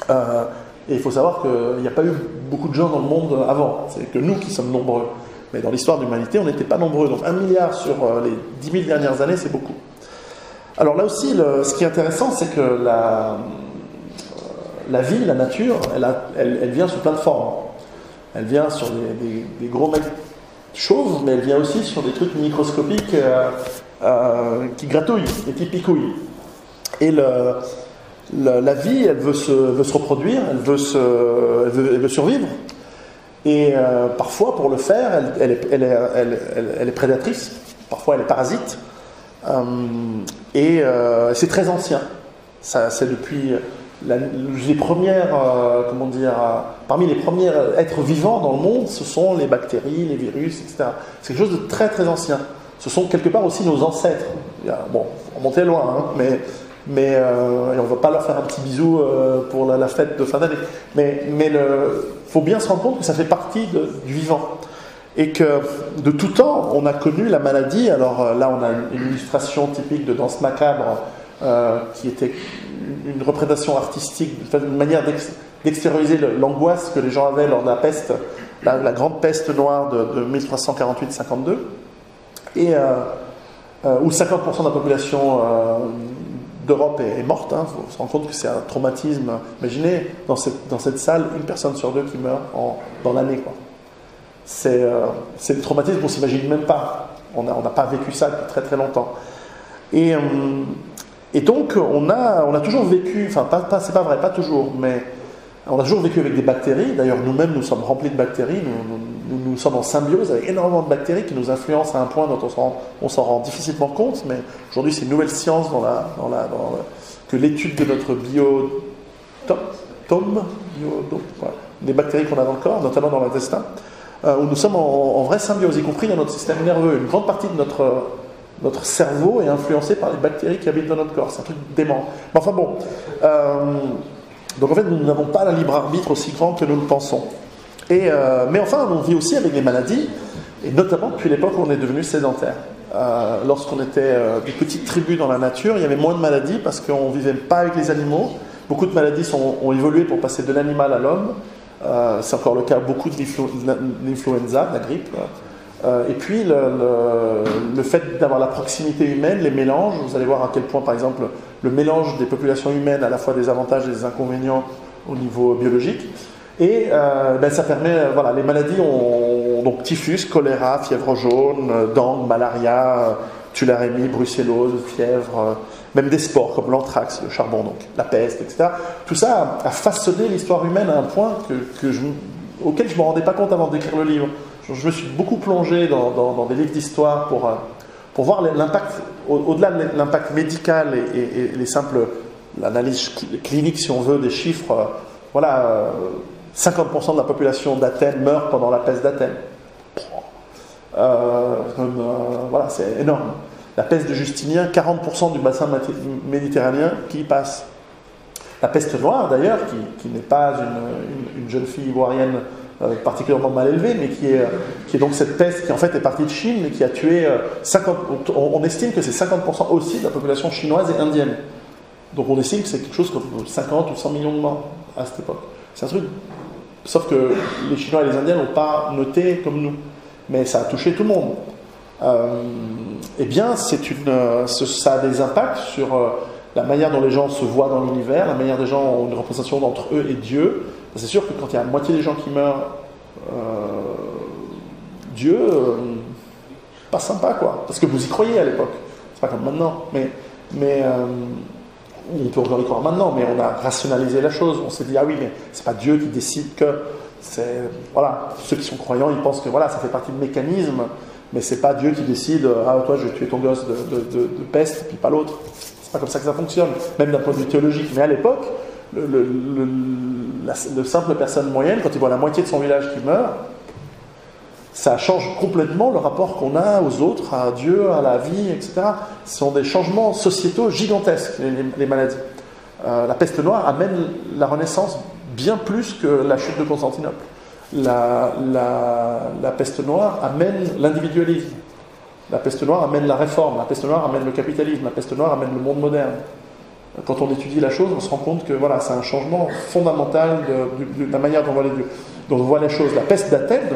Speaker 1: Euh, et il faut savoir qu'il n'y a pas eu beaucoup de gens dans le monde avant. C'est que nous qui sommes nombreux. Mais dans l'histoire de l'humanité, on n'était pas nombreux. Donc un milliard sur euh, les 10 000 dernières années, c'est beaucoup. Alors là aussi, ce qui est intéressant, c'est que la, vie, la nature, elle, vient sous plein de formes. Elle vient sur des, gros mecs chauve, mais elle vient aussi sur des trucs microscopiques qui gratouillent et qui picouillent. Et la, vie, elle veut se, reproduire, elle veut, survivre. Et parfois, pour le faire, elle, est, prédatrice, parfois elle est parasite. et c'est très ancien. C'est depuis les premières, euh, comment dire, euh, parmi les premiers êtres vivants dans le monde, ce sont les bactéries, les virus, etc. C'est quelque chose de très très ancien. Ce sont quelque part aussi nos ancêtres. bon, on montait loin, hein, mais, mais euh, on ne va pas leur faire un petit bisou pour la, fête de fin d'année. Mais il faut bien se rendre compte que ça fait partie du vivant. Et que de tout temps, on a connu la maladie. Alors là, on a une illustration typique de danse macabre qui était une représentation artistique, une manière d'extérioriser l'angoisse que les gens avaient lors de la peste, la, grande peste noire de, 1348-52, et euh, euh, où 50% de la population euh, d'Europe est, morte. Hein. faut se rendre compte que c'est un traumatisme. Imaginez dans cette, salle une personne sur deux qui meurt dans l'année. C'est le traumatisme qu'on ne s'imagine même pas. On n'a pas vécu ça depuis très très longtemps. Et donc, on a, on a toujours vécu, enfin, pas, pas, c'est pas vrai, pas toujours, mais on a toujours vécu avec des bactéries. D'ailleurs, nous-mêmes, nous sommes remplis de bactéries. Nous, nous, sommes en symbiose avec énormément de bactéries qui nous influencent à un point dont on s'en rend difficilement compte. Mais aujourd'hui, c'est une nouvelle science dans la, dans la, dans que l'étude de notre bio, tome, bio, des bactéries qu'on a dans le corps, notamment dans l'intestin, euh, où nous sommes en, vraie symbiose, y compris dans notre système nerveux. Une grande partie de notre notre cerveau est influencé par les bactéries qui habitent dans notre corps. C'est un truc dément. Mais enfin bon. Euh, donc en fait, nous n'avons pas un libre arbitre aussi grand que nous le pensons. Et, euh, mais enfin, on vit aussi avec les maladies, et notamment depuis l'époque où on est devenu sédentaire. Euh, lorsqu'on était des petites tribus dans la nature, il y avait moins de maladies parce qu'on ne vivait pas avec les animaux. Beaucoup de maladies ont évolué pour passer de l'animal à l'homme. c'est encore le cas beaucoup de l'influenza, de la grippe. Euh, et puis le, fait d'avoir la proximité humaine, les mélanges, vous allez voir à quel point par exemple le mélange des populations humaines a à la fois des avantages et des inconvénients au niveau biologique. Et euh, ben, ça permet, euh, voilà, les maladies ont donc typhus, choléra, fièvre jaune, dengue, malaria, tularemie, brucellose, fièvre, même des sports comme l'anthrax, le charbon, donc la peste, etc. Tout ça a, façonné l'histoire humaine à un point auquel je ne me rendais pas compte avant d'écrire le livre je me suis beaucoup plongé dans, des livres d'histoire pour, euh, pour voir l'impact, au-delà de l'impact médical et, les simples, l'analyse clinique, si on veut, des chiffres. Euh, voilà, 50% euh, de la population d'Athènes meurt pendant la peste d'Athènes. voilà, c'est énorme. La peste de Justinien, 40% du bassin méditerranéen qui passe. La peste noire, d'ailleurs, qui, n'est pas une, une, jeune fille ivoirienne particulièrement mal élevé, mais qui est, qui est donc cette peste qui en fait est partie de Chine, mais qui a tué 50, euh, on, estime que c'est 50% aussi de la population chinoise et indienne. Donc on estime que c'est quelque chose comme 50 ou 100 millions de morts à cette époque. C'est un truc, sauf que les Chinois et les Indiens n'ont pas noté comme nous, mais ça a touché tout le monde. Euh, eh bien, c'est une, ça a des impacts sur la manière dont les gens se voient dans l'univers, la manière dont les gens ont une représentation entre eux et Dieu, c'est sûr que quand il y a la moitié des gens qui meurent, euh, Dieu, euh, pas sympa quoi. Parce que vous y croyez à l'époque. C'est pas comme maintenant. Mais, mais euh, on peut encore y croire maintenant, mais on a rationalisé la chose. On s'est dit, ah oui, mais c'est pas Dieu qui décide que. C'est, voilà, ceux qui sont croyants, ils pensent que voilà, ça fait partie du mécanisme, mais c'est pas Dieu qui décide, ah toi je vais tuer ton gosse de, de, de peste, puis pas l'autre. C'est pas comme ça que ça fonctionne, même d'un point de vue théologique. Mais à l'époque, le, simple personne moyenne, quand il voit la moitié de son village qui meurt, ça change complètement le rapport qu'on a aux autres, à Dieu, à la vie, etc. Ce sont des changements sociétaux gigantesques, les, maladies. Euh, la peste noire amène la Renaissance bien plus que la chute de Constantinople. La peste noire amène l'individualisme. La peste noire amène la réforme. La peste noire amène le capitalisme. La peste noire amène le monde moderne quand on étudie la chose, on se rend compte que voilà, c'est un changement fondamental de, la manière dont on, voit les, choses. La peste d'Athènes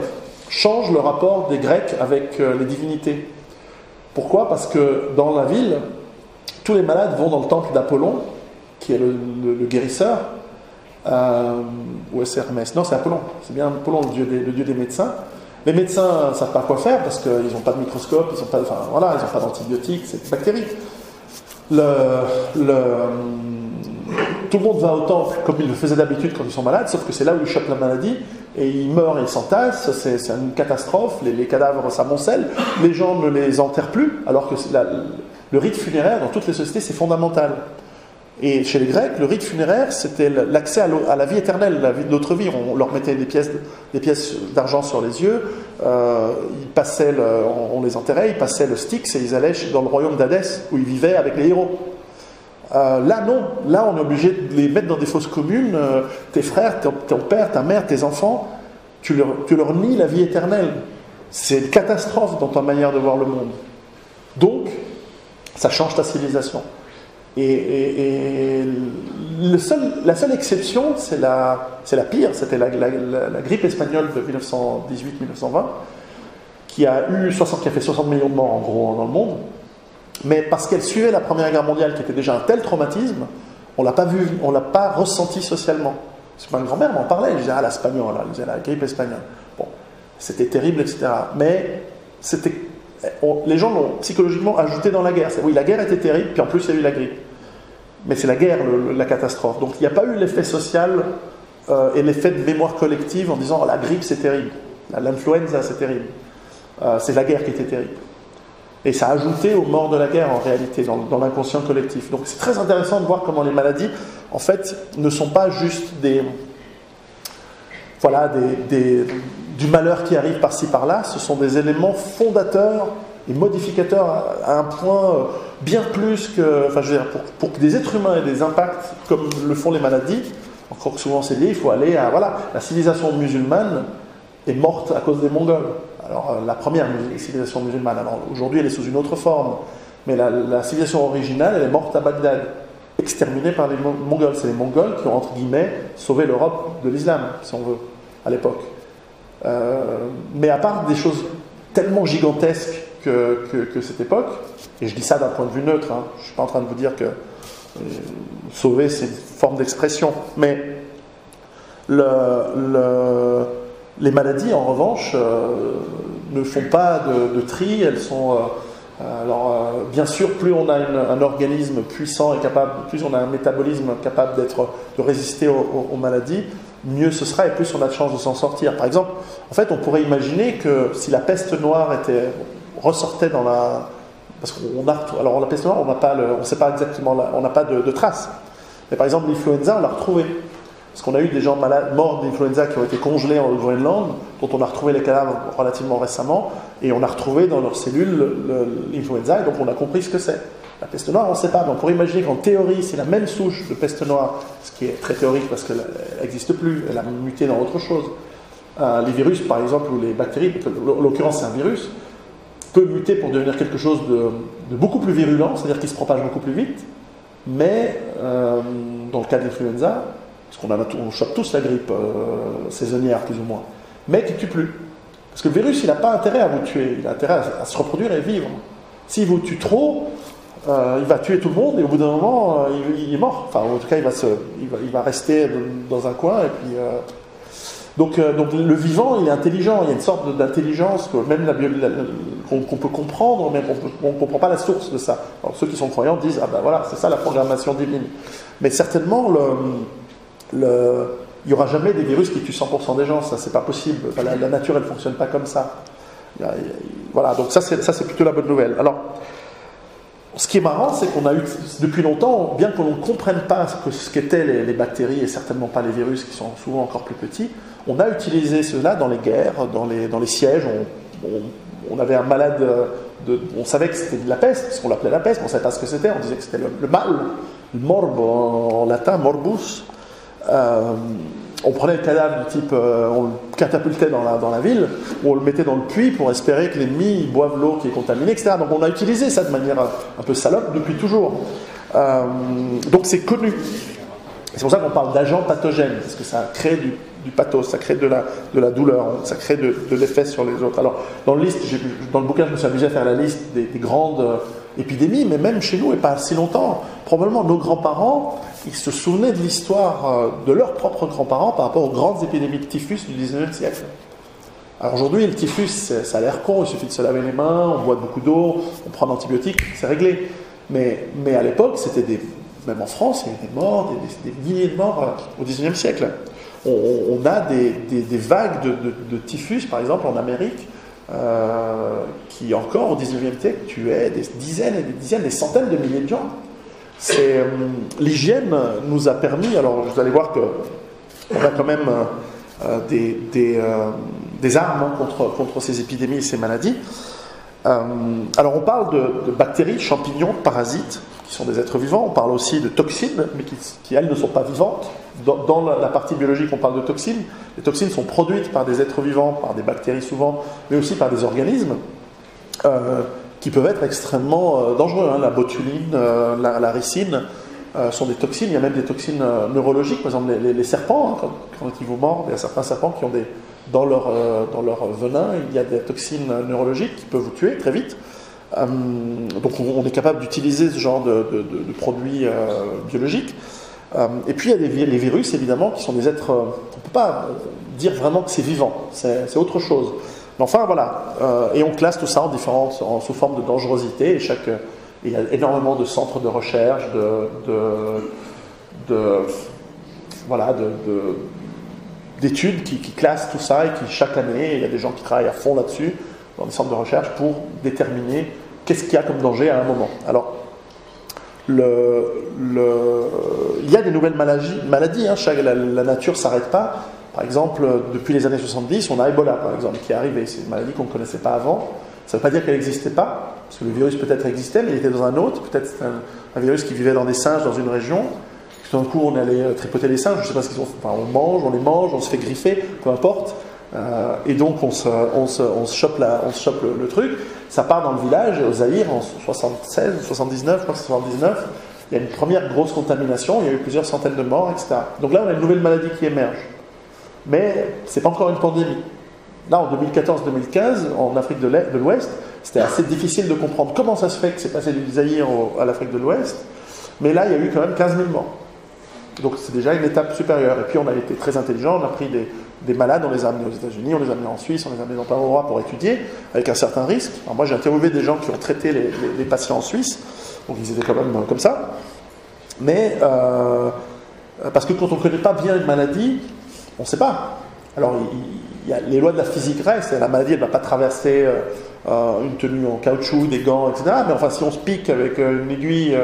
Speaker 1: change le rapport des Grecs avec euh, les divinités. Pourquoi? Parce que dans la ville, tous les malades vont dans le temple d'Apollon, qui est le, guérisseur, euh, ou est-ce Hermès? Non, c'est Apollon, c'est bien Apollon, le dieu des, médecins. Les médecins ne savent pas quoi faire parce qu'ils n'ont pas de microscope, ils n'ont pas, enfin, voilà, pas d'antibiotiques, c'est des bactéries. Le, tout le monde va au temple comme ils le faisaient d'habitude quand ils sont malades, sauf que c'est là où ils chopent la maladie et ils meurent et ils s'entassent. C'est, une catastrophe, les, cadavres s'amoncellent, les gens ne les enterrent plus, alors que le rite funéraire dans toutes les sociétés c'est fondamental. Et chez les Grecs, le rite funéraire, c'était l'accès à, la vie éternelle, la vie de vie. On leur mettait des pièces, des pièces d'argent sur les yeux, euh, ils passaient on, les enterrait, ils passaient le Styx et ils allaient dans le royaume d'Hadès, où ils vivaient avec les héros. Euh, là, non. Là, on est obligé de les mettre dans des fosses communes. Euh, tes frères, ton, père, ta mère, tes enfants, tu leur, tu leur nies la vie éternelle. C'est une catastrophe dans ta manière de voir le monde. Donc, ça change ta civilisation. Et, la seule exception, c'est la, pire, c'était la, grippe espagnole de 1918-1920, qui a, eu 60, qui a fait 60 millions de morts en gros dans le monde. Mais parce qu'elle suivait la Première Guerre mondiale, qui était déjà un tel traumatisme, on l'a l'a pas ressenti socialement. Ma grand-mère m'en parlait, elle disait ah l'espagnol, elle disait la grippe espagnole. Bon, c'était terrible, etc. Mais les gens l'ont psychologiquement ajouté dans la guerre. Oui, la guerre était terrible, puis en plus il y a eu la grippe. Mais c'est la guerre, la catastrophe. Donc il n'y a pas eu l'effet social euh, et l'effet de mémoire collective en disant oh, la grippe c'est terrible, l'influenza c'est terrible. Euh, c'est la guerre qui était terrible. Et ça a ajouté aux morts de la guerre en réalité, dans, l'inconscient collectif. Donc c'est très intéressant de voir comment les maladies, en fait, ne sont pas juste des. Voilà, des du malheur qui arrive par-ci par-là, ce sont des éléments fondateurs et modificateurs à, un point euh, bien plus que, enfin, je veux dire, pour, que des êtres humains aient des impacts comme le font les maladies, encore que souvent c'est lié, il faut aller à, voilà, la civilisation musulmane est morte à cause des Mongols. Alors, euh, la première civilisation musulmane, alors aujourd'hui elle est sous une autre forme, mais la, civilisation originale, elle est morte à Bagdad, exterminée par les Mongols. C'est les Mongols qui ont, entre guillemets, sauvé l'Europe de l'islam, si on veut, à l'époque. Euh, mais à part des choses tellement gigantesques que, cette époque, et je dis ça d'un point de vue neutre, hein, je ne suis pas en train de vous dire que euh, sauver c'est une forme d'expression, mais le, les maladies en revanche euh, ne font pas de, tri, elles sont... alors, bien sûr, plus on a un organisme puissant et capable, plus on a un métabolisme capable d'être, de résister aux maladies, mieux ce sera et plus on a de chances de s'en sortir. Par exemple, en fait, on pourrait imaginer que si la peste noire était, ressortait dans la... Parce qu'on a... Alors la peste noire, on n'a pas sait pas exactement, on n'a pas de, traces. Mais par exemple, l'influenza, on l'a retrouvé. Parce qu'on a eu des gens malades, morts d'influenza qui ont été congelés en Groenland, dont on a retrouvé les cadavres relativement récemment, et on a retrouvé dans leurs cellules l'influenza, et donc on a compris ce que c'est. La peste noire, on ne sait pas, mais on pourrait imaginer qu'en théorie, c'est la même souche de peste noire, ce qui est très théorique parce qu'elle n'existe plus, elle a muté dans autre chose. Euh, les virus, par exemple, ou les bactéries, en l'occurrence c'est un virus, peut muter pour devenir quelque chose de, beaucoup plus virulent, c'est-à-dire qu'il se propage beaucoup plus vite, mais euh, dans le cas de l'influenza, parce qu'on on chope tous la grippe euh, saisonnière plus ou moins, mais qui tue plus. Parce que le virus, il n'a pas intérêt à vous tuer, il a intérêt à se reproduire et vivre. S'il vous tue trop, euh, il va tuer tout le monde et au bout d'un moment, il, est mort. Enfin, en tout cas, il va, rester dans un coin. Et puis, euh, donc, donc, le vivant, il est intelligent. Il y a une sorte d'intelligence même la, qu'on peut comprendre, mais on ne comprend pas la source de ça. Alors, ceux qui sont croyants disent ah ben voilà, c'est ça la programmation divine. Mais certainement, il n'y aura jamais des virus qui tuent 100% des gens. Ça, c'est pas possible. la, nature, elle fonctionne pas comme ça. voilà. Donc ça, c'est ça, c'est plutôt la bonne nouvelle. Alors ce qui est marrant, c'est qu'on a eu depuis longtemps, bien qu'on ne comprenne pas ce qu'étaient les, bactéries et certainement pas les virus qui sont souvent encore plus petits, on a utilisé cela dans les guerres, dans les, sièges. On, avait un malade, de, on savait que c'était de la peste, parce qu'on l'appelait la peste, mais on ne savait pas ce que c'était, on disait que c'était le, mal, le morbo en, latin, morbus. Euh, on prenait le cadavre du type, euh, on le catapultait dans la, ville, ou on le mettait dans le puits pour espérer que l'ennemi boive l'eau qui est contaminée, etc. Donc on a utilisé ça de manière un peu salope depuis toujours. Euh, donc c'est connu. C'est pour ça qu'on parle d'agent pathogène, parce que ça crée du, pathos, ça crée de la, douleur, ça crée de, l'effet sur les autres. Alors, dans le, liste, dans le bouquin, je me suis amusé à faire la liste des grandes épidémies, mais même chez nous, et pas si longtemps, probablement nos grands-parents ils se souvenaient de l'histoire euh, de leurs propres grands-parents par rapport aux grandes épidémies de typhus du 19e siècle. Alors aujourd'hui, le typhus, ça a l'air con, il suffit de se laver les mains, on boit beaucoup d'eau, on prend d'antibiotiques, c'est réglé. Mais, mais à l'époque, c'était des. Même en France, il y avait des morts, des, milliers de morts euh, au XIXe siècle. On, a des, des vagues de, de, typhus, par exemple, en Amérique, euh, qui encore au XIXe siècle tuaient des dizaines et des dizaines, des centaines de milliers de gens. Euh, l'hygiène nous a permis, alors vous allez voir que on a quand même des, des, des, armes hein, contre, contre ces épidémies et ces maladies. Euh, alors on parle de, bactéries, champignons, parasites, sont des êtres vivants. On parle aussi de toxines, mais qui, elles ne sont pas vivantes. Dans, la, partie biologique, on parle de toxines. Les toxines sont produites par des êtres vivants, par des bactéries souvent, mais aussi par des organismes. Euh, qui peuvent être extrêmement euh, dangereux. Hein. La botuline, la, ricine sont des toxines. Il y a même des toxines neurologiques. Par exemple, les, serpents, hein, quand, ils vous mordent, il y a certains serpents qui ont des, dans leur, euh, dans leur venin, il y a des toxines neurologiques qui peuvent vous tuer très vite. Euh, donc on, est capable d'utiliser ce genre de, produits euh, biologiques. et puis il y a les virus, évidemment, qui sont des êtres... on ne peut pas dire vraiment que c'est vivant, c'est autre chose. Mais enfin, voilà. et on classe tout ça en différentes, en, sous forme de dangerosité. Et chaque, il y a énormément de centres de recherche, de, de, voilà, de, d'études qui, classent tout ça et qui, chaque année, il y a des gens qui travaillent à fond là-dessus, dans des centres de recherche, pour déterminer qu'est-ce qu'il y a comme danger à un moment. Alors, il y a des nouvelles maladies, maladies hein, la, nature ne s'arrête pas. Par exemple, depuis les années 70, on a Ebola, par exemple, qui est arrivé. C'est une maladie qu'on ne connaissait pas avant. Ça ne veut pas dire qu'elle n'existait pas, parce que le virus peut-être existait, mais il était dans un autre. Peut-être c'est un virus qui vivait dans des singes dans une région, tout d'un coup, on allait euh, tripoter les singes, je ne sais pas ce qu'ils ont enfin, on mange, on les mange, on se fait griffer, peu importe. Euh, et donc, on se, on chope, le, truc. Ça part dans le village, au Zaïre, en 76 ou 79, je crois que c'est 79. Il y a une première grosse contamination, il y a eu plusieurs centaines de morts, etc. Donc là, on a une nouvelle maladie qui émerge. Mais ce n'est pas encore une pandémie. Là, en 2014-2015, en Afrique de l'Ouest, c'était assez difficile de comprendre comment ça se fait que c'est passé du Zaïre à l'Afrique de l'Ouest. Mais là, il y a eu quand même 15 000 morts. Donc c'est déjà une étape supérieure. Et puis on a été très intelligent, on a pris des, malades, on les a amenés aux États-Unis, on les a amenés en Suisse, on les a amenés dans plein pour étudier, avec un certain risque. Alors moi j'ai interviewé des gens qui ont traité les, patients en Suisse, donc ils étaient quand même comme ça. Mais euh, parce que quand on ne connaît pas bien une maladie, on ne sait pas. Alors les lois de la physique restent, la maladie ne va pas traverser euh, euh, une tenue en caoutchouc, des gants, etc. Mais enfin si on se pique avec une aiguille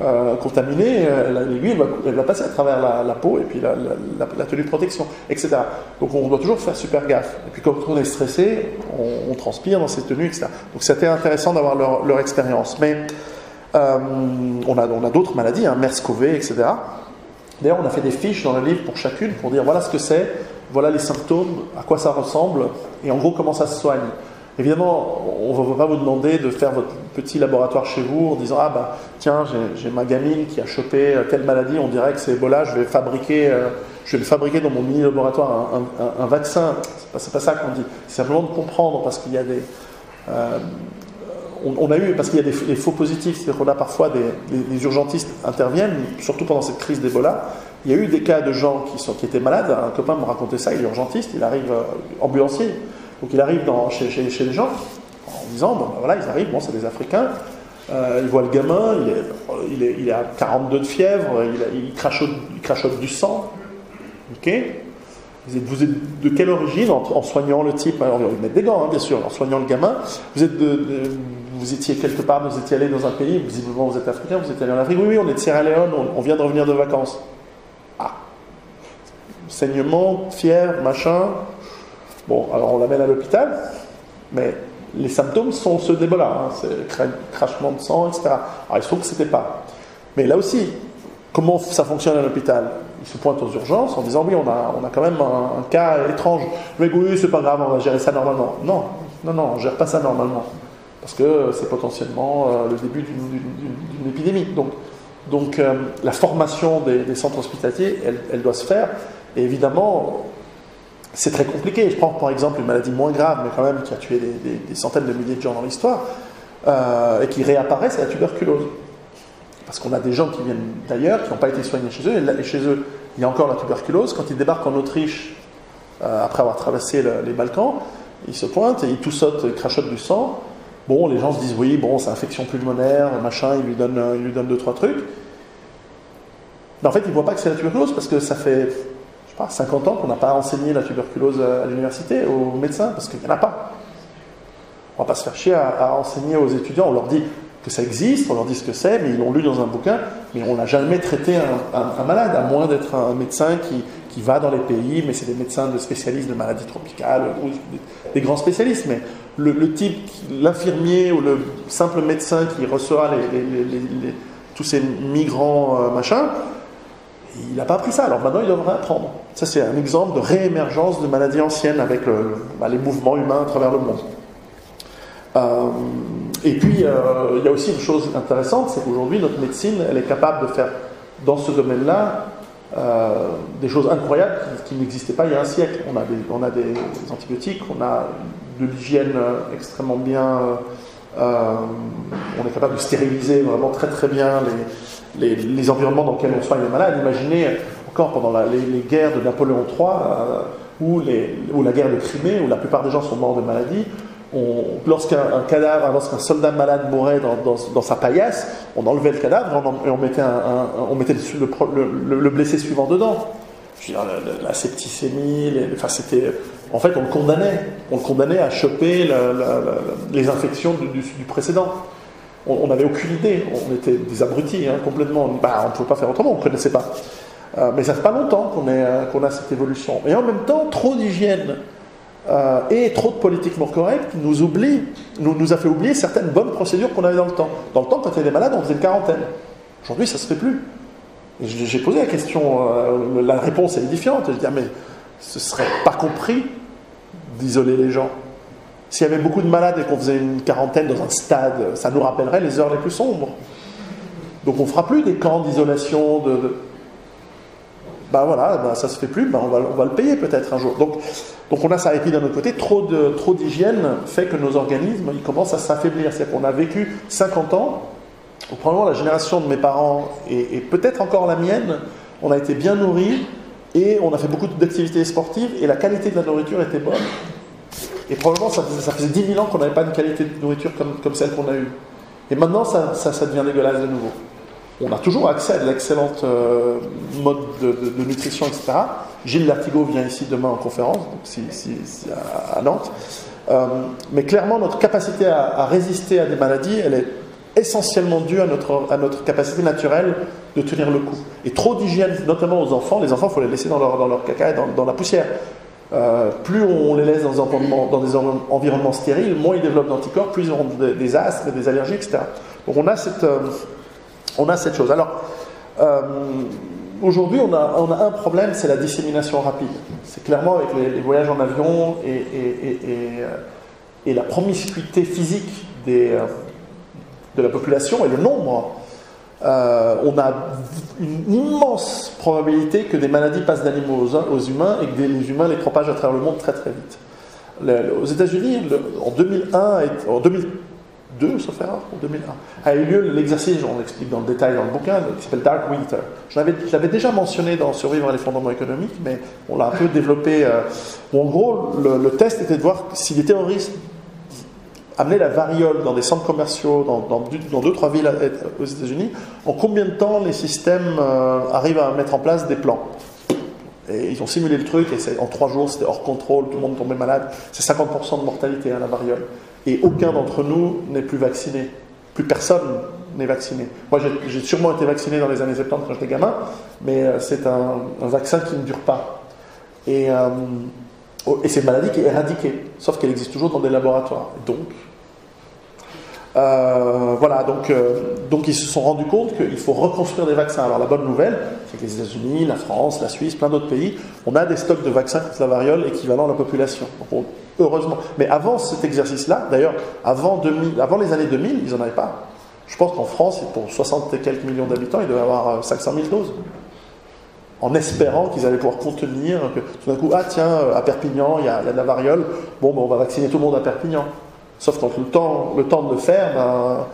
Speaker 1: euh, contaminée, euh, l'aiguille elle va, passer à travers la, peau et puis la, tenue de protection, etc. Donc on doit toujours faire super gaffe. Et puis quand on est stressé, on, transpire dans ces tenues, etc. Donc c'était intéressant d'avoir leur, expérience. Mais euh, on a, d'autres maladies, hein, MERS-CoV, etc. D'ailleurs, on a fait des fiches dans le livre pour chacune pour dire voilà ce que c'est, voilà les symptômes, à quoi ça ressemble, et en gros comment ça se soigne. Évidemment, on ne va pas vous demander de faire votre petit laboratoire chez vous en disant Ah, bah, tiens, j'ai ma gamine qui a chopé telle maladie, on dirait que c'est Ebola, je vais, fabriquer, euh, je vais fabriquer dans mon mini laboratoire un, vaccin. C'est pas, ça qu'on dit. C'est simplement de comprendre parce qu'il y a des. Euh, on, a eu, parce qu'il y a des, faux positifs, c'est-à-dire qu'on a parfois des, les, urgentistes interviennent, surtout pendant cette crise d'Ebola. Il y a eu des cas de gens qui, sont, qui étaient malades. Un copain me racontait ça, il est urgentiste, il arrive euh, ambulancier. Donc il arrive dans, chez, chez, les gens en disant, bon, ben voilà, ils arrivent, bon, c'est des Africains, euh, ils voient le gamin, il est, à 42 de fièvre, il, il, crachote, du sang. Ok? Vous êtes, êtes, de quelle origine en, soignant le type Alors, ils mettent des gants, hein, bien sûr, en soignant le gamin. Vous, êtes vous étiez quelque part, vous étiez allé dans un pays, visiblement vous êtes africain, vous étiez allé en Afrique. Oui, oui, on est de Sierra Leone, on, on vient de revenir de vacances. Ah Saignement, fièvre, machin, Bon, alors on l'amène à l'hôpital, mais les symptômes sont ceux d'Ebola, hein, c'est crachement de sang, etc. Alors il se trouve que c'était pas. Mais là aussi, comment ça fonctionne à l'hôpital? Il se pointe aux urgences en disant oui, on a, on a quand même un, cas étrange. Mais oui, c'est pas grave, on va gérer ça normalement. Non, non, non, on gère pas ça normalement. Parce que c'est potentiellement euh, le début d'une épidémie. Donc, donc euh, la formation des, centres hospitaliers, elle, elle, doit se faire. Et évidemment, c'est très compliqué. Je prends par exemple une maladie moins grave, mais quand même qui a tué des, centaines de milliers de gens dans l'histoire, euh, et qui réapparaît, c'est la tuberculose. Parce qu'on a des gens qui viennent d'ailleurs, qui n'ont pas été soignés chez eux, et chez eux, il y a encore la tuberculose. Quand ils débarquent en Autriche, euh, après avoir traversé les Balkans, il se pointe et il tout saute, il crachote du sang. Bon, les gens se disent oui, bon, c'est infection pulmonaire, machin, il lui donne, il lui donne deux, trois trucs. Mais en fait, il ne voit pas que c'est la tuberculose parce que ça fait, pas, 50 ans qu'on n'a pas enseigné la tuberculose à l'université, aux médecins, parce qu'il n'y en a pas. On va pas se faire chier à, enseigner aux étudiants. On leur dit que ça existe, on leur dit ce que c'est, mais ils l'ont lu dans un bouquin, mais on n'a jamais traité un, malade, à moins d'être un médecin qui, qui, va dans les pays, mais c'est des médecins de spécialistes de maladies tropicales, des, grands spécialistes. Mais le, type, l'infirmier ou le simple médecin qui les, tous ces migrants, euh, machin, il n'a pas appris ça. Alors maintenant, il devrait apprendre. Ça, c'est un exemple de réémergence de maladies anciennes avec bah, les mouvements humains à travers le monde. Euh, et puis, euh, il y a aussi une chose intéressante, c'est qu'aujourd'hui, notre médecine, elle est capable de faire dans ce domaine-là euh, des choses incroyables qui, n'existaient pas il y a un siècle. On a des, antibiotiques, on a de l'hygiène extrêmement bien. on est capable de stériliser vraiment très très bien les, les, environnements dans lesquels on soigne les malades. Imaginez encore pendant les, guerres de Napoléon III ou, ou la guerre de Crimée, où la plupart des gens sont morts de maladie lorsqu'un cadavre, lorsqu'un soldat malade mourait dans, sa paillasse, on enlevait le cadavre et on, mettait, le, blessé suivant dedans. Je la, septicémie, enfin, c'était, en fait, on le condamnait. On le condamnait à choper les infections du, précédent. On n'avait aucune idée. On était des abrutis, hein, complètement. Bah, on ne pouvait pas faire autrement, on ne connaissait pas. Euh, mais ça fait pas longtemps qu'on euh, qu'on a cette évolution. Et en même temps, trop d'hygiène euh, et trop de politiquement correct nous oublie, a fait oublier certaines bonnes procédures qu'on avait dans le temps. Dans le temps, quand il y avait des malades, on faisait une quarantaine. Aujourd'hui, ça se fait plus. J'ai posé la question, la réponse est édifiante. Je dis, mais ce serait pas compris d'isoler les gens. S'il y avait beaucoup de malades et qu'on faisait une quarantaine dans un stade, ça nous rappellerait les heures les plus sombres. Donc on fera plus des camps d'isolation, de, ben voilà, ben ça se fait plus, ben on, va, on va le payer peut-être un jour. Donc, donc on a ça. Et d'un autre côté, trop, de, trop d'hygiène fait que nos organismes ils commencent à s'affaiblir. C'est-à-dire qu'on a vécu 50 ans, ou probablement la génération de mes parents et, peut-être encore la mienne, on a été bien nourris et on a fait beaucoup d'activités sportives et la qualité de la nourriture était bonne. Et probablement ça, ça faisait 10 000 ans qu'on n'avait pas une qualité de nourriture comme, comme celle qu'on a eue. Et maintenant ça, ça devient dégueulasse de nouveau on a toujours accès à de l'excellente euh, mode de, nutrition, etc. Gilles Lartigot vient ici demain en conférence, donc à, Nantes. Euh, mais clairement, notre capacité à, résister à des maladies, elle est essentiellement due à notre, capacité naturelle de tenir le coup. Et trop d'hygiène, notamment aux enfants, les enfants, il faut les laisser dans leur, caca et dans, la poussière. Euh, plus on les laisse dans des, environnements, des stériles, moins ils développent d'anticorps, plus ils auront des, astres, des allergies, etc. Donc on a cette, on a cette chose. Alors, euh, aujourd'hui, on a, un problème, c'est la dissémination rapide. C'est clairement avec les, voyages en avion et, euh, la promiscuité physique des, euh, de la population et le nombre. on a une immense probabilité que des maladies passent d'animaux aux, humains et que les humains les propagent à travers le monde très très vite. aux États-Unis, en 2001, en 2000, 2, sauf erreur, en 2001, a eu lieu l'exercice, on l'explique dans le détail dans le bouquin, qui s'appelle Dark Winter. Je l'avais déjà mentionné dans Survivre à l'effondrement économique, mais on l'a un peu développé. Euh, en gros, le, test était de voir si les terroristes amenaient la variole dans des centres commerciaux, dans, dans, deux, trois villes aux États-Unis, en combien de temps les systèmes euh, arrivent à mettre en place des plans et ils ont simulé le truc, et en trois jours, c'était hors contrôle, tout le monde tombait malade. C'est 50% de mortalité, hein, la variole et aucun d'entre nous n'est plus vacciné. Plus personne n'est vacciné. Moi, j'ai sûrement été vacciné dans les années 70 quand j'étais gamin, mais euh, c'est un, vaccin qui ne dure pas. Et, euh, oh, c'est une maladie qui est éradiquée, sauf qu'elle existe toujours dans des laboratoires. Donc, euh, voilà, donc, donc ils se sont rendus compte qu'il faut reconstruire des vaccins. Alors la bonne nouvelle, c'est que les États-Unis, la France, la Suisse, plein d'autres pays, on a des stocks de vaccins contre la variole équivalents à la population. Donc heureusement. Mais avant cet exercice-là, d'ailleurs, avant, avant les années 2000, ils n'en avaient pas. Je pense qu'en France, pour 60 et quelques millions d'habitants, il devait avoir 500 000 doses. En espérant qu'ils allaient pouvoir contenir, que tout d'un coup, ah tiens, à Perpignan, il y, a, de la variole, bon, ben, on va vacciner tout le monde à Perpignan. Sauf qu'entre le temps, le temps de le faire, ben,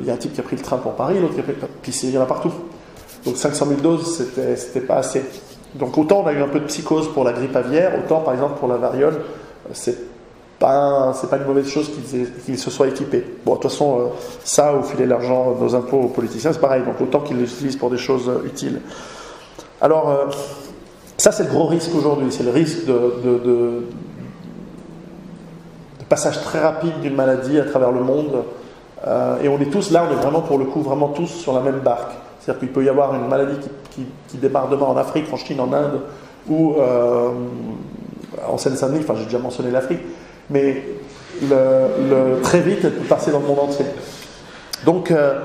Speaker 1: il y a un type qui a pris le train pour Paris, l'autre qui a pris. Puis il y en a partout. Donc 500 000 doses, c'était pas assez. Donc autant on a eu un peu de psychose pour la grippe aviaire, autant par exemple pour la variole, c'est pas, c'est pas une mauvaise chose qu'ils se soient équipés. Bon, de toute façon, euh, ça, ou filer l'argent, nos impôts aux politiciens, c'est pareil, donc autant qu'ils l'utilisent pour des choses euh, utiles. Alors, euh, ça, c'est le gros risque aujourd'hui, c'est le risque de, passage très rapide d'une maladie à travers le monde. et on est tous, là, on est vraiment, pour le coup, vraiment tous sur la même barque. C'est-à-dire qu'il peut y avoir une maladie qui, qui, démarre demain en Afrique, en Chine, en Inde, ou en Seine-Saint-Denis, enfin j'ai déjà mentionné l'Afrique, mais très vite, elle passer dans le monde entier. Donc, euh,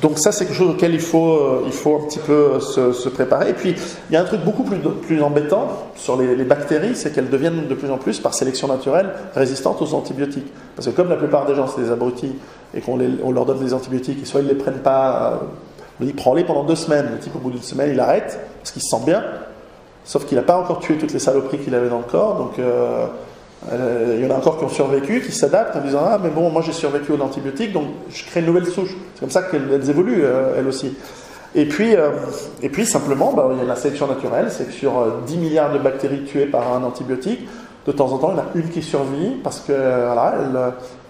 Speaker 1: donc ça, c'est quelque chose auquel il faut, euh, il faut un petit peu se, préparer. Et puis, il y a un truc beaucoup plus, plus embêtant sur les, bactéries, c'est qu'elles deviennent de plus en plus, par sélection naturelle, résistantes aux antibiotiques. Parce que comme la plupart des gens, c'est des abrutis, et qu'on on leur donne des antibiotiques, et soit ils ne les prennent pas, euh, on dit prends-les pendant deux semaines. Le type, au bout d'une semaine, il arrête, parce qu'il se sent bien, sauf qu'il n'a pas encore tué toutes les saloperies qu'il avait dans le corps, donc... Euh, il y en a encore qui ont survécu, qui s'adaptent en disant Ah, mais bon, moi j'ai survécu aux antibiotiques, donc je crée une nouvelle souche. C'est comme ça qu'elles évoluent, euh, elles aussi. Et puis, euh, et puis simplement, bah, il y a la sélection naturelle c'est que sur 10 milliards de bactéries tuées par un antibiotique, de temps en temps, il y en a une qui survit parce que, voilà,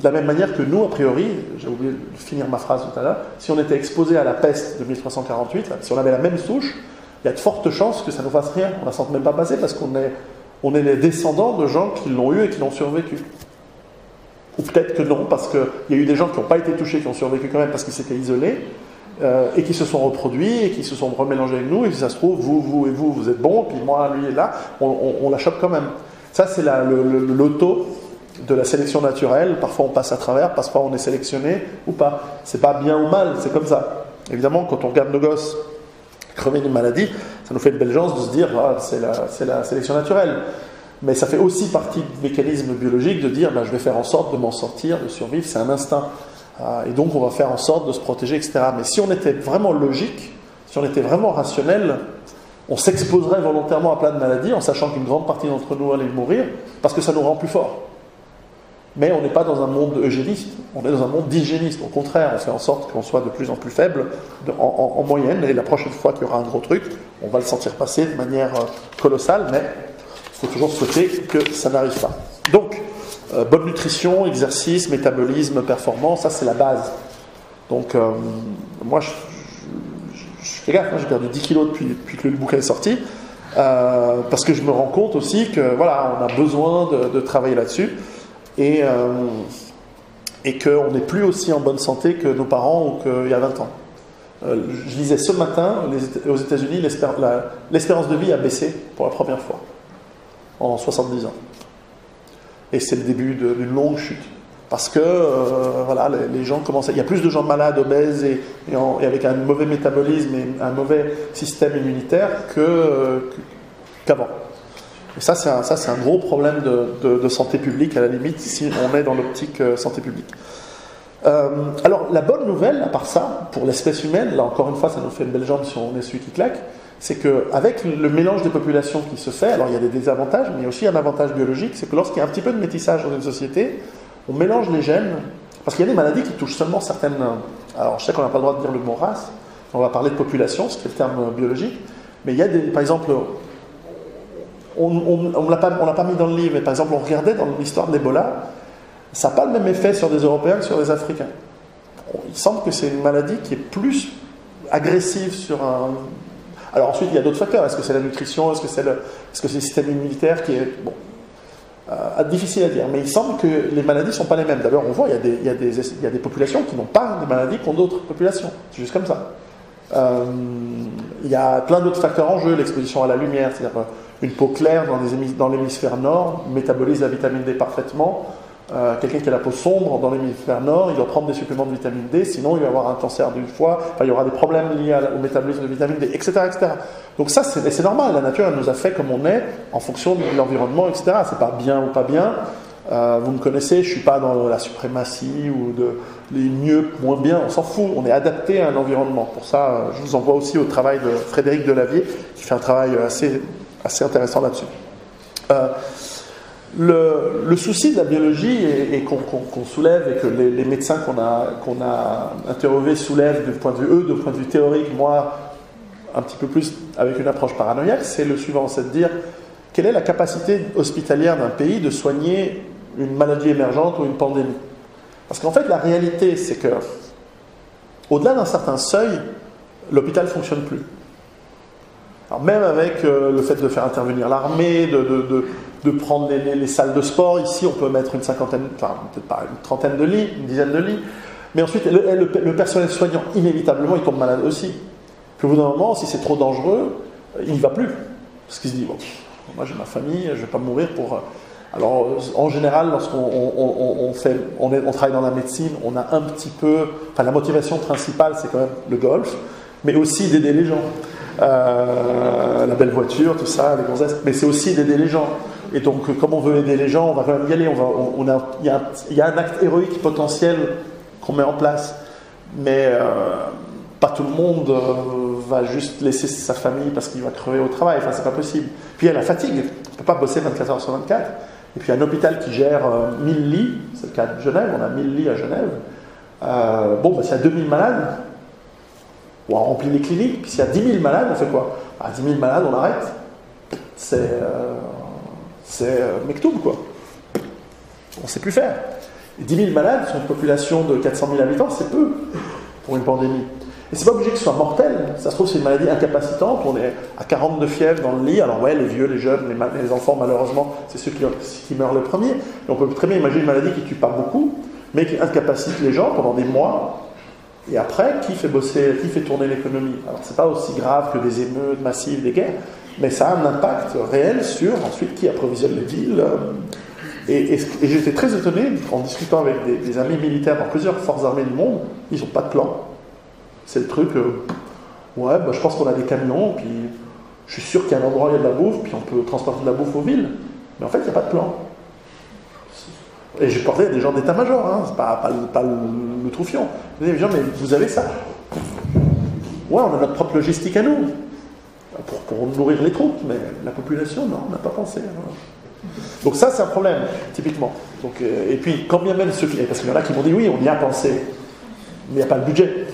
Speaker 1: de la même manière que nous, a priori, j'ai oublié de finir ma phrase tout à l'heure, si on était exposé à la peste de 1348, si on avait la même souche, il y a de fortes chances que ça ne nous fasse rien. On ne la sente même pas passer parce qu'on est on est les descendants de gens qui l'ont eu et qui l'ont survécu. Ou peut-être que non, parce qu'il y a eu des gens qui n'ont pas été touchés, qui ont survécu quand même parce qu'ils s'étaient isolés, euh, et qui se sont reproduits, et qui se sont remélangés avec nous, et si ça se trouve, vous, vous et vous, vous êtes bons, puis moi, lui et là, on, la chope quand même. Ça, c'est l'auto de la sélection naturelle. Parfois, on passe à travers, parfois, on est sélectionné ou pas. C'est pas bien ou mal, c'est comme ça. Évidemment, quand on regarde nos gosses crever d'une maladie, ça nous fait de belles chances de se dire ah, c'est la, sélection naturelle. Mais ça fait aussi partie du mécanisme biologique de dire ben, je vais faire en sorte de m'en sortir, de survivre, c'est un instinct. Ah, et donc on va faire en sorte de se protéger, etc. Mais si on était vraiment logique, si on était vraiment rationnel, on s'exposerait volontairement à plein de maladies en sachant qu'une grande partie d'entre nous allait mourir parce que ça nous rend plus forts. Mais on n'est pas dans un monde eugéniste, on est dans un monde d'hygiéniste. Au contraire, on fait en sorte qu'on soit de plus en plus faible en, moyenne. Et la prochaine fois qu'il y aura un gros truc, on va le sentir passer de manière euh, colossale, mais il faut toujours souhaiter que ça n'arrive pas. Donc, euh, bonne nutrition, exercice, métabolisme, performance, ça c'est la base. Donc, euh, moi, je, fais gaffe, hein, j'ai perdu 10 kilos depuis, que le bouquin est sorti, parce que je me rends compte aussi que voilà, on a besoin de travailler là-dessus et, euh, qu'on n'est plus aussi en bonne santé que nos parents ou qu'il y a 20 ans. Euh, je lisais ce matin, aux États-Unis, l'espérance de vie a baissé pour la première fois en 70 ans. Et c'est le début d'une longue chute. Parce que euh, voilà, les, gens commencent. Il y a plus de gens malades, obèses et, avec un mauvais métabolisme et un mauvais système immunitaire qu'avant. Et ça, c'est un, gros problème de, santé publique, à la limite, si on est dans l'optique euh, santé publique. Euh, alors, la bonne nouvelle, à part ça, pour l'espèce humaine, là encore une fois, ça nous fait une belle jambe si on est celui qui claque, c'est qu'avec le mélange des populations qui se fait, alors il y a des désavantages, mais il y a aussi un avantage biologique, c'est que lorsqu'il y a un petit peu de métissage dans une société, on mélange les gènes, parce qu'il y a des maladies qui touchent seulement certaines. Alors, je sais qu'on n'a pas le droit de dire le mot race, on va parler de population, ce qui est le terme biologique, mais il y a des, par exemple, on ne l'a pas, mis dans le livre, mais par exemple, on regardait dans l'histoire de l'Ebola, ça n'a pas le même effet sur des Européens que sur des Africains. Il semble que c'est une maladie qui est plus agressive sur un. Alors ensuite, il y a d'autres facteurs. Est-ce que c'est la nutrition? Est-ce que c'est le, est -ce le système immunitaire qui est. Bon, euh, difficile à dire. Mais il semble que les maladies ne sont pas les mêmes. D'abord, on voit, il y a des, il y a des, il y a des populations qui n'ont pas de maladies qu'ont d'autres populations. C'est juste comme ça. Euh, il y a plein d'autres facteurs en jeu, l'exposition à la lumière, c'est-à-dire une peau claire dans l'hémisphère nord métabolise la vitamine D parfaitement. Euh, quelqu'un qui a la peau sombre dans l'hémisphère nord, il doit prendre des suppléments de vitamine D, sinon il va avoir un cancer du foie, il y aura des problèmes liés au métabolisme de vitamine D, etc. etc. Donc ça, c'est normal, la nature, nous a fait comme on est, en fonction de l'environnement, etc. C'est pas bien ou pas bien. Euh, vous me connaissez, je suis pas dans la suprématie ou de les mieux, moins bien, on s'en fout, on est adapté à un environnement. Pour ça, euh, je vous envoie aussi au travail de Frédéric Delavier, qui fait un travail assez assez intéressant là-dessus. Euh, le, souci de la biologie et, qu'on soulève et que les, médecins qu'on a, interrogés soulèvent du point de vue, eux, du point de vue théorique, moi, un petit peu plus avec une approche paranoïaque, c'est le suivant, c'est de dire quelle est la capacité hospitalière d'un pays de soigner une maladie émergente ou une pandémie? Parce qu'en fait, la réalité, c'est que, au-delà d'un certain seuil, l'hôpital ne fonctionne plus. Même avec euh, le fait de faire intervenir l'armée, de, prendre les, les, salles de sport, ici on peut mettre une cinquantaine, enfin peut-être pas une trentaine de lits, une dizaine de lits, mais ensuite le, personnel soignant, inévitablement, il tombe malade aussi. Puis au bout d'un moment, si c'est trop dangereux, il n'y va plus. Parce qu'il se dit, bon, moi j'ai ma famille, je ne vais pas mourir pour... Euh, alors en général, lorsqu'on travaille dans la médecine, on a un petit peu... Enfin la motivation principale, c'est quand même le golf, mais aussi d'aider les gens. Euh, la belle voiture, tout ça, les gonzesses, mais c'est aussi d'aider les gens. Et donc, comme on veut aider les gens, on va quand même y aller. On va, on, a, il, y a, un acte héroïque potentiel qu'on met en place. Mais euh, pas tout le monde euh, va juste laisser sa famille parce qu'il va crever au travail. Enfin, c'est pas possible. Puis il y a la fatigue. On ne peut pas bosser 24 heures sur 24. Et puis un hôpital qui gère 1000 lits. C'est le cas de Genève. On a 1000 lits à Genève. bon, bah, s'il y a 2000 malades, on remplit les cliniques, puis s'il y a 10 000 malades, on fait quoi? À bah, 10 000 malades, on arrête. C'est euh, euh, quoi. On ne sait plus faire. Et 10 000 malades sur une population de 400 000 habitants, c'est peu pour une pandémie. Et c'est pas obligé que ce soit mortel. Ça se trouve, c'est une maladie incapacitante. On est à 42 fièvres dans le lit. Alors, ouais, les vieux, les jeunes, les, enfants, malheureusement, c'est ceux qui, meurent le premier. On peut très bien imaginer une maladie qui ne tue pas beaucoup, mais qui incapacite les gens pendant des mois et après, qui fait bosser, qui fait tourner l'économie? Alors, c'est pas aussi grave que des émeutes massives, des guerres, mais ça a un impact réel sur ensuite qui approvisionne les villes. Et, j'étais très étonné en discutant avec des, amis militaires dans plusieurs forces armées du monde, ils n'ont pas de plan. C'est le truc, euh, ouais, bah, je pense qu'on a des camions, puis je suis sûr qu'il y a un endroit où il y a de la bouffe, puis on peut transporter de la bouffe aux villes. Mais en fait, il n'y a pas de plan. Et parlé à des gens d'état-major, hein, c'est pas, pas, le, troufion. des gens, mais vous avez ça Ouais, on a notre propre logistique à nous, pour, nourrir les troupes, mais la population, non, on n'a pas pensé. Hein. Donc ça, c'est un problème, typiquement. Donc, euh, et puis, quand bien même ceux qui... Parce qu'il y en a qui m'ont dit, oui, on y a pensé, mais il n'y a pas le budget.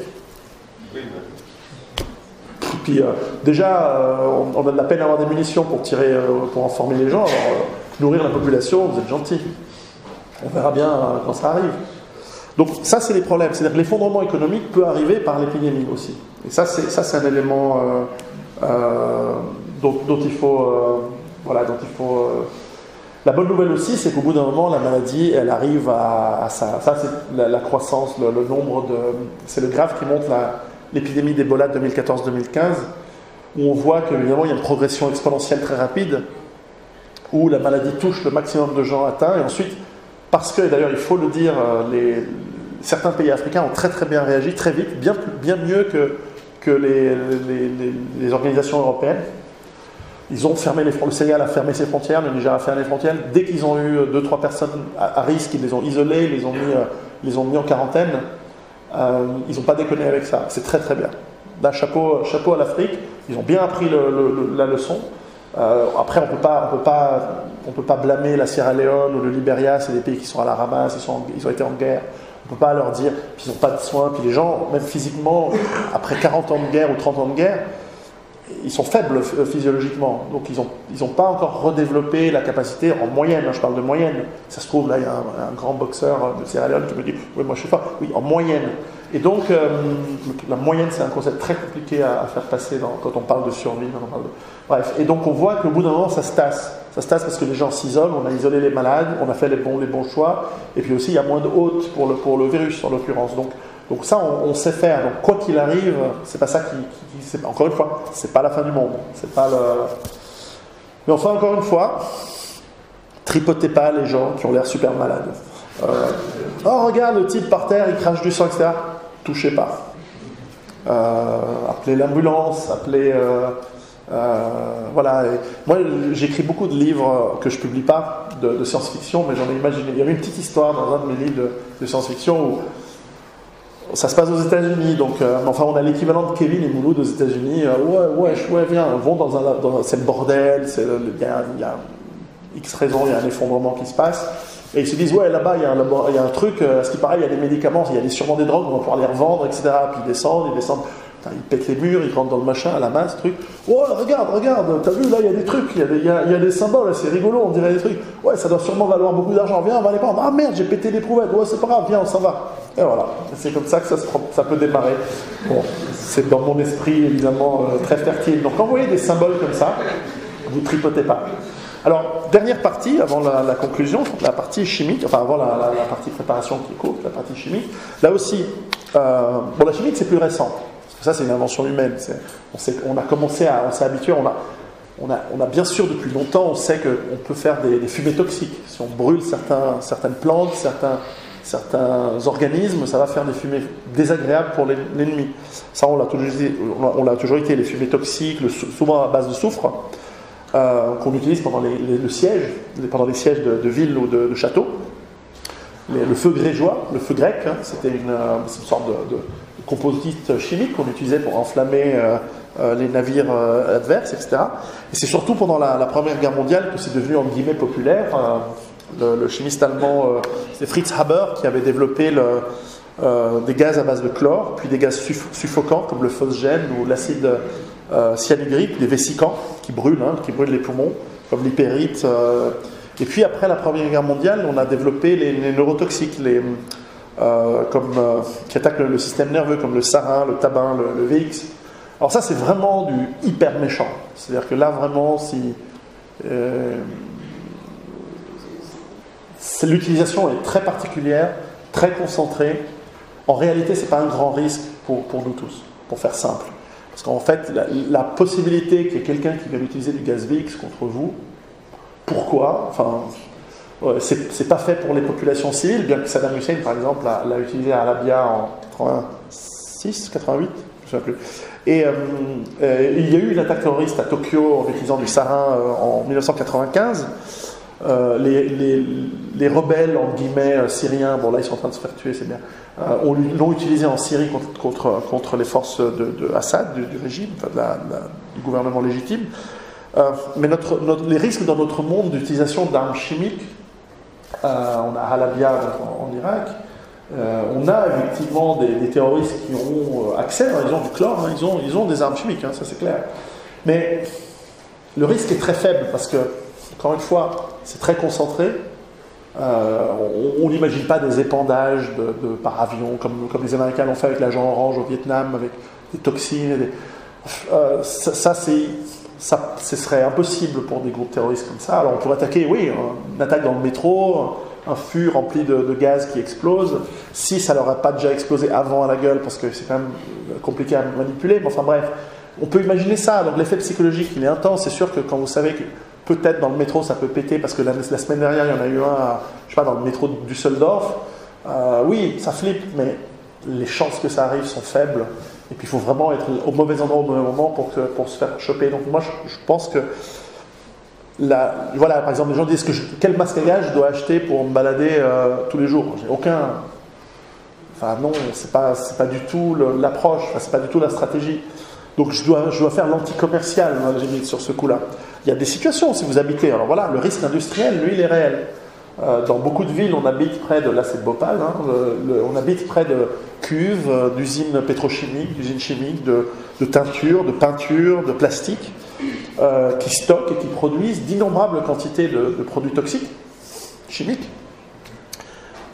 Speaker 1: Puis euh, déjà, euh, on, a de la peine à avoir des munitions pour tirer, pour informer les gens. Alors, nourrir la population, vous êtes gentils. On verra bien euh, quand ça arrive. Donc ça, c'est les problèmes. C'est-à-dire que l'effondrement économique peut arriver par l'épidémie aussi. Et ça, c'est, un élément euh, euh, dont, il faut... voilà, dont il faut la bonne nouvelle aussi, c'est qu'au bout d'un moment, la maladie, elle arrive à, ça. Ça, c'est la, croissance, le, nombre de... C'est le graphe qui montre l'épidémie d'Ebola 2014-2015, où on voit qu'évidemment, il y a une progression exponentielle très rapide, où la maladie touche le maximum de gens atteints, et ensuite, parce que, d'ailleurs, il faut le dire, euh, certains pays africains ont très très bien réagi, très vite, bien, bien mieux que, que les, organisations européennes. Ils ont fermé les le Sénégal a fermé ses frontières, le Niger a fermé les frontières. Dès qu'ils ont eu deux, trois personnes à, risque, ils les ont isolées, ils les ont mis, euh, les ont mis en quarantaine. Euh, ils n'ont pas déconné avec ça. C'est très très bien. D'un chapeau, chapeau à l'Afrique, ils ont bien appris la leçon. Euh, après, on peut pas, on peut pas, on peut pas blâmer la Sierra Leone ou le Liberia, c'est des pays qui sont à la ramasse, ils, sont ils ont été en guerre. On ne peut pas leur dire qu'ils n'ont pas de soins. Puis les gens, même physiquement, après 40 ans de guerre ou 30 ans de guerre, ils sont faibles euh, physiologiquement. Donc ils n'ont ils ont pas encore redéveloppé la capacité, en moyenne, hein, je parle de moyenne. Ça se trouve, là, il y a un, grand boxeur de Sierra Leone qui me dit Oui, moi je suis fort. Oui, en moyenne. Et donc, euh, la moyenne, c'est un concept très compliqué à, faire passer quand on parle de survie. Bref, et donc on voit qu'au bout d'un moment, ça se tasse. Ça se tasse parce que les gens s'isolent, on a isolé les malades, on a fait les bons, les bons choix, et puis aussi il y a moins de hôtes pour le, pour le virus en l'occurrence. Donc, donc ça, on, sait faire. Donc quoi qu'il arrive, c'est pas ça qui, encore une fois, c'est pas la fin du monde. C'est pas le. Mais enfin, encore une fois, tripotez pas les gens qui ont l'air super malades. Euh, oh, regarde le type par terre, il crache du sang, etc touchez pas. Euh, appelez l'ambulance, appelez. Euh, euh, voilà. moi, j'écris beaucoup de livres que je publie pas de, science-fiction, mais j'en ai imaginé. Il y avait une petite histoire dans un de mes livres de, science-fiction où ça se passe aux États-Unis, donc enfin on a l'équivalent de Kevin et Mouloud aux États-Unis. ouais, ouais, ouais, viens, vont dans un, c'est le bordel, il y y a X raisons, il y a un effondrement qui se passe. Et ils se disent, ouais, là-bas, il y, a un, truc, à ce qui paraît, il y a des médicaments, il y a sûrement des drogues, on va pouvoir les revendre, etc. Puis ils descendent, ils descendent. Ils pètent les murs, ils rentrent dans le machin à la masse, truc. Oh, regarde, regarde, t'as vu, là, il y a des trucs, il y, a des- symboles, c'est rigolo, on dirait des trucs. Ouais, ça doit sûrement valoir beaucoup d'argent, viens, on va les prendre. Ah merde, j'ai pété l'éprouette, ouais, c'est pas grave, viens, on s'en va. Et voilà, c'est comme ça que ça, peut démarrer. Bon, c'est dans mon esprit, évidemment, euh, très fertile. Donc, quand vous voyez des symboles comme ça, vous tripotez pas. Alors, dernière partie, avant la, conclusion, la partie chimique, enfin avant la, partie préparation qui est courte, la partie chimique. Là aussi, euh, bon, la chimique c'est plus récent, parce que ça c'est une invention humaine. On, a commencé à, on s'est habitué, on a, on, a, on a bien sûr depuis longtemps, on sait qu'on peut faire des, fumées toxiques. Si on brûle certaines plantes, certains, certains organismes, ça va faire des fumées désagréables pour l'en- l'ennemi. Ça, on l'a toujours, toujours été, les fumées toxiques, souvent à base de soufre euh, qu'on utilise pendant les, les- le siège, pendant les sièges de, villes ou de, châteaux. Le feu grégeois, le feu grec, hein, c'était une, euh, sorte de, composite chimique qu'on utilisait pour enflammer euh, les navires adverses, etc. Et c'est surtout pendant la, Première Guerre mondiale que c'est devenu en guillemets populaire. Le, chimiste allemand, c'est Fritz Haber, qui avait développé des gaz à base de chlore, puis des gaz suff- suffocants comme le phosgène ou l'acide euh, des vésicants qui brûlent, hein, qui brûlent les poumons, comme l'hypérite. euh. Et puis après la Première Guerre mondiale, on a développé les, neurotoxiques, les, euh, euh, qui attaquent le, système nerveux, comme le sarin, le tabac, le, VX. Alors ça, c'est vraiment du hyper méchant. C'est-à-dire que là, vraiment, si l'utilisation est très particulière, très concentrée. En réalité, c'est pas un grand risque pour, pour nous tous, pour faire simple. Parce qu'en fait, la, possibilité qu'il y ait quelqu'un qui vienne utiliser du gaz VX contre vous, pourquoi Enfin, c'est pas fait pour les populations civiles, bien que Saddam Hussein, par exemple, l'a utilisé à Arabia en 86, 88, je ne souviens plus. Et euh, euh, il y a eu une attaque terroriste à Tokyo en utilisant du sarin euh, en 1995. Euh, les, les- les rebelles, en guillemets, euh, syriens, bon là ils sont en train de se faire tuer, c'est bien, euh, on l'ont utilisé en Syrie contre, les forces de, Assad, du, régime, du gouvernement légitime. Euh, mais les risques dans notre monde d'utilisation d'armes chimiques, on a Halabia donc, en, en Irak, on a effectivement des, terroristes qui ont accès, hein, ils ont du chlore, hein, ils, ont, ils ont des armes chimiques, hein, ça c'est clair. Mais le risque est très faible parce que, encore une fois, c'est très concentré. Euh, on n'imagine pas des épandages par avion comme, les Américains l'ont fait avec l'agent orange au Vietnam, avec des toxines. et euh, ça, ce serait impossible pour des groupes terroristes comme ça. Alors on pourrait attaquer, oui, une attaque dans le métro, un fût rempli de, gaz qui explose. Si ça leur a pas déjà explosé avant à la gueule, parce que c'est quand même compliqué à manipuler, mais enfin bref, on peut imaginer ça. Donc l'effet psychologique, il est intense. C'est sûr que quand vous savez que peut-être dans le métro ça peut péter, parce que la, semaine dernière il y en a eu un, je sais pas, dans le métro de Düsseldorf. Euh, oui, ça flippe, mais les chances que ça arrive sont faibles. Et puis il faut vraiment être au mauvais endroit au mauvais moment pour, se faire choper. Donc moi je, pense que voilà, par exemple, les gens disent que je- quel gaz je dois acheter pour me balader euh, tous les jours? J'ai aucun. Enfin non, c'est pas pas du tout l'approche, enfin, c'est pas du tout la stratégie. Donc je dois faire l'anti-commercial moi, j'ai sur ce coup-là. Il y a des situations si vous habitez. Alors voilà, le risque industriel, lui, il est réel. Euh, dans beaucoup de villes, on habite près de, là c'est de Bhopal, hein, on habite près de cuves, euh, d'usines pétrochimiques, d'usines chimiques, de, teintures, de peintures, de plastique, euh, qui stockent et qui produisent d'innombrables quantités de, produits toxiques, chimiques,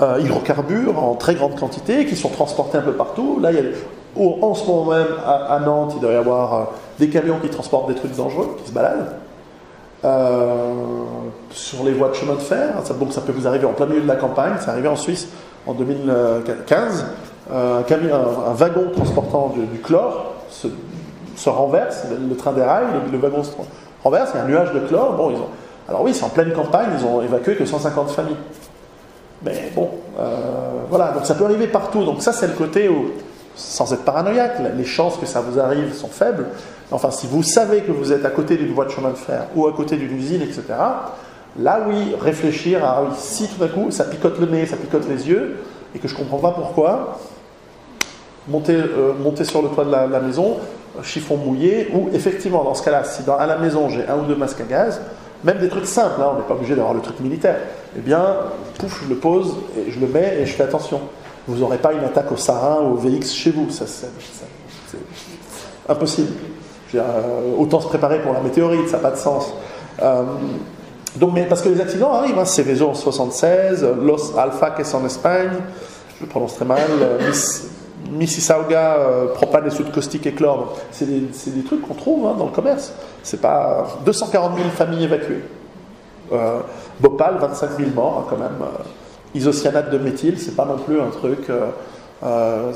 Speaker 1: hydrocarbures en très grande quantité, qui sont transportés un peu partout. Là, il y a en ce moment même, à, Nantes, il doit y avoir des camions qui transportent des trucs dangereux, qui se baladent. Euh, sur les voies de chemin de fer, ça, donc ça peut vous arriver en plein milieu de la campagne. C'est arrivé en Suisse en 2015. Euh, un, wagon transportant du, chlore se, se renverse, le, train déraille, le, wagon se renverse, il y a un nuage de chlore. Bon, alors oui, c'est en pleine campagne, ils ont évacué que 150 familles. Mais bon, euh, voilà, donc ça peut arriver partout. Donc ça, c'est le côté où, sans être paranoïaque, les chances que ça vous arrive sont faibles. Enfin, si vous savez que vous êtes à côté d'une voie de chemin de fer ou à côté d'une usine, etc., là, oui, réfléchir à, oui, si tout d'un coup, ça picote le nez, ça picote les yeux, et que je ne comprends pas pourquoi, monter, euh, monter sur le toit de la, maison, chiffon mouillé, ou effectivement, dans ce cas-là, si à la maison j'ai un ou deux masques à gaz, même des trucs simples, hein, on n'est pas obligé d'avoir le truc militaire, eh bien, pouf, je le pose, et je le mets, et je fais attention. Vous n'aurez pas une attaque au sarin ou au VX chez vous, ça, c'est impossible. Autant se préparer pour la météorite, ça n'a pas de sens. donc, mais parce que les accidents arrivent, hein, Céveso en 76, Los Alfa qui est en Espagne, je le prononce très mal, Mississauga, euh, propane et soude caustique et chlore. C'est des, trucs qu'on trouve hein, dans le commerce. C'est pas 240 000 familles évacuées. Euh, Bhopal, 25 000 morts hein, quand même. Euh, isocyanate de méthyle, c'est pas non plus un truc euh,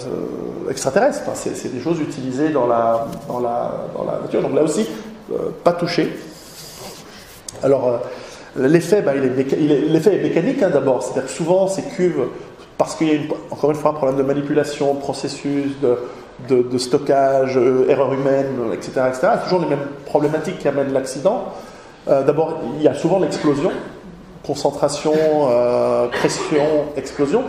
Speaker 1: extraterrestre. c'est des choses utilisées dans la, dans la, dans la nature. Donc là aussi, pas touché. Alors, l'effet, bah, est, est, mécanique hein, d'abord. C'est-à-dire que souvent, ces cuves parce qu'il y a encore une fois un problème de manipulation, processus, de, stockage, euh, erreur humaine, etc., etc. Toujours les mêmes problématiques qui amènent l'accident. Euh, d'abord, il y a souvent l'explosion, concentration, euh, pression, explosion.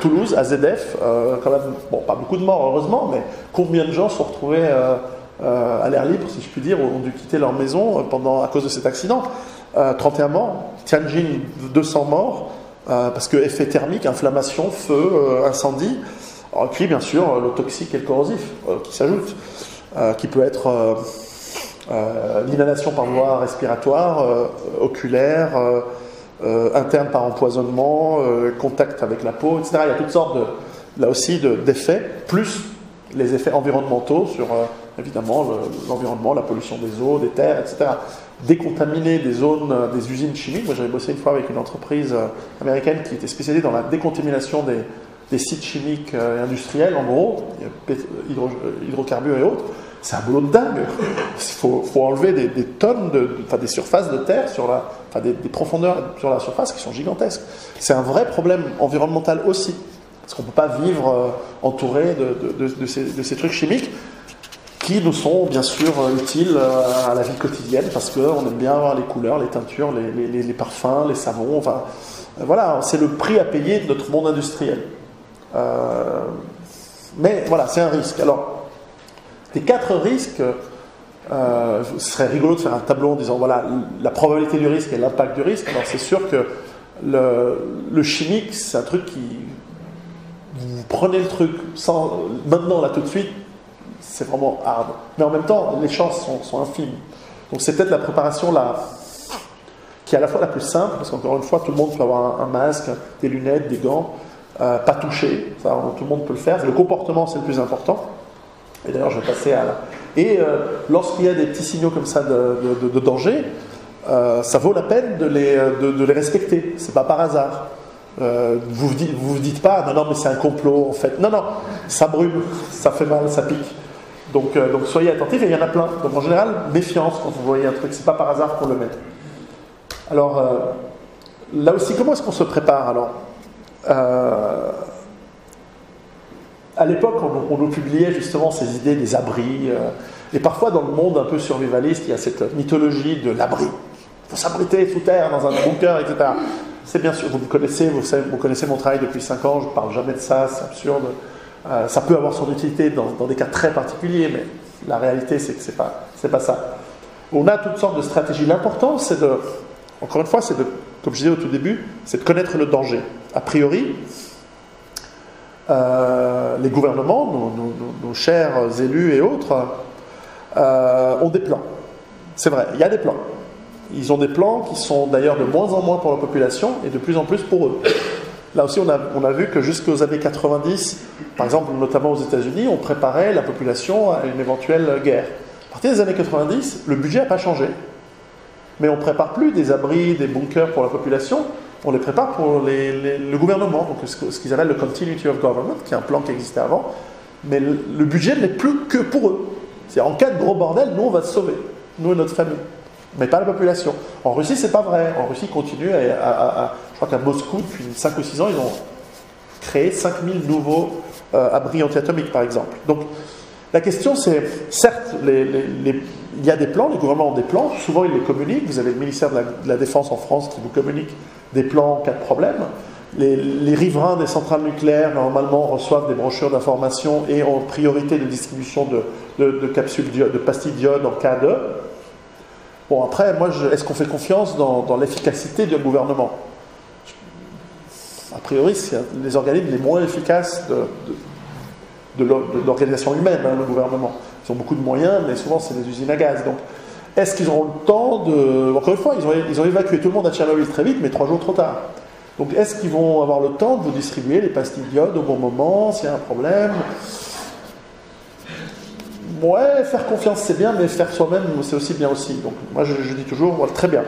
Speaker 1: Toulouse, AZF, quand même, bon, pas beaucoup de morts heureusement, mais combien de gens sont retrouvés à l'air libre, si je puis dire, ont dû quitter leur maison pendant, à cause de cet accident? 31 morts, Tianjin, 200 morts. Euh, parce que effet thermique, inflammation, feu, euh, incendie, et puis bien sûr le toxique et le corrosif euh, qui s'ajoutent, qui peut être l'inhalation par voie respiratoire, oculaire, interne par empoisonnement, contact avec la peau, etc. Il y a toutes sortes, là aussi, d'effets, plus les effets environnementaux sur évidemment l'environnement, la pollution des eaux, des terres, etc décontaminer des zones, euh, des usines chimiques. Moi, j'avais bossé une fois avec une entreprise euh, américaine qui était spécialisée dans la décontamination des, sites chimiques euh, et industriels, en gros, hydrocarbures et autres. C'est un boulot de dingue. Il faut, enlever des, tonnes, de, enfin, des surfaces de terre, sur la, des, profondeurs sur la surface qui sont gigantesques. C'est un vrai problème environnemental aussi. Parce qu'on ne peut pas vivre entouré de, ces, trucs chimiques qui nous sont bien sûr utiles euh, à la vie quotidienne parce qu'on aime bien avoir les couleurs, les teintures, les, parfums, les savons. Enfin, euh, voilà, c'est le prix à payer de notre monde industriel. Euh, mais voilà, c'est un risque. Alors, les quatre risques, ce serait rigolo de faire un tableau en disant voilà la probabilité du risque et l'impact du risque. C'est sûr que le, chimique, c'est un truc qui. Vous prenez le truc sans, maintenant, là, tout de suite, c'est vraiment hard. Mais en même temps, les chances sont, infimes. Donc c'est peut-être la préparation là, qui est à la fois la plus simple, parce qu'encore une fois, tout le monde peut avoir un, masque, des lunettes, des gants, euh, pas toucher, tout le monde peut le faire. Le comportement, c'est le plus important. Et d'ailleurs, je vais passer à. Et euh, lorsqu'il y a des petits signaux comme ça de, danger, euh, ça vaut la peine de les, de, les respecter. C'est pas par hasard. vous dites, vous dites pas, non, non, mais c'est un complot en fait. Non, non, ça brûle, ça fait mal, ça pique. Donc, euh, donc soyez attentifs, et il y en a plein. Donc en général, méfiance quand vous voyez un truc, c'est pas par hasard qu'on le met. Alors, euh, là aussi, comment est-ce qu'on se prépare alors? Euh, À l'époque, on, nous publiait justement ces idées des abris, et parfois dans le monde un peu survivaliste, il y a cette mythologie de l'abri. Il faut sous terre, dans un bunker, etc. C'est bien sûr, vous me connaissez, vous connaissez mon travail depuis 5 ans, je ne parle jamais de ça, c'est absurde. Euh, ça peut avoir son utilité dans, des cas très particuliers, mais la réalité, c'est que ce n'est pas, pas ça. On a toutes sortes de stratégies. L'important, c'est de, encore une fois, c'est de, comme je disais au tout début, c'est de connaître le danger. A priori, euh, les gouvernements, nos, chers élus et autres, euh, ont des plans. C'est vrai, il y a des plans. Ils ont des plans qui sont d'ailleurs de moins en moins pour la population et de plus en plus pour eux. Là aussi, on a, on a vu que jusqu'aux années 90, par exemple, notamment aux États-Unis, on préparait la population à une éventuelle guerre. À partir des années 90, le budget n'a pas changé. Mais on ne prépare plus des abris, des bunkers pour la population, on les prépare pour le gouvernement, donc ce, qu'ils appellent le Continuity of Government, qui est un plan qui existait avant. Mais le, budget n'est plus que pour eux. C'est en cas de gros bordel, nous on va se sauver, nous et notre famille mais pas la population. En Russie, c'est pas vrai. En Russie, ils continuent à, je crois qu'à Moscou, depuis 5 ou 6 ans, ils ont créé 5000 nouveaux euh, abris antiatomiques, par exemple. Donc, la question, c'est, certes, il y a des plans, les gouvernements ont des plans, souvent ils les communiquent. Vous avez le ministère de la, Défense en France qui vous communique des plans en cas de problème. Les, riverains des centrales nucléaires, normalement, reçoivent des brochures d'information et ont priorité de distribution de, capsules, de pastilles d'iode en cas de. Bon, après, moi, est-ce qu'on fait confiance dans, l'efficacité du gouvernement? A priori, c'est les organismes les moins efficaces de, l'organisation humaine, hein, le gouvernement. ils ont beaucoup de moyens, mais souvent c'est des usines à gaz. Est-ce qu'ils auront le temps de. Encore une fois, ils ont, évacué tout le monde à Tchernobyl très vite, mais trois jours trop tard. Donc, est-ce qu'ils vont avoir le temps de vous distribuer les pastilles d'iode au bon moment, s'il y a un problème? Ouais, faire confiance c'est bien, mais faire soi-même c'est aussi bien aussi. Donc, moi je, dis toujours, voilà, très bien.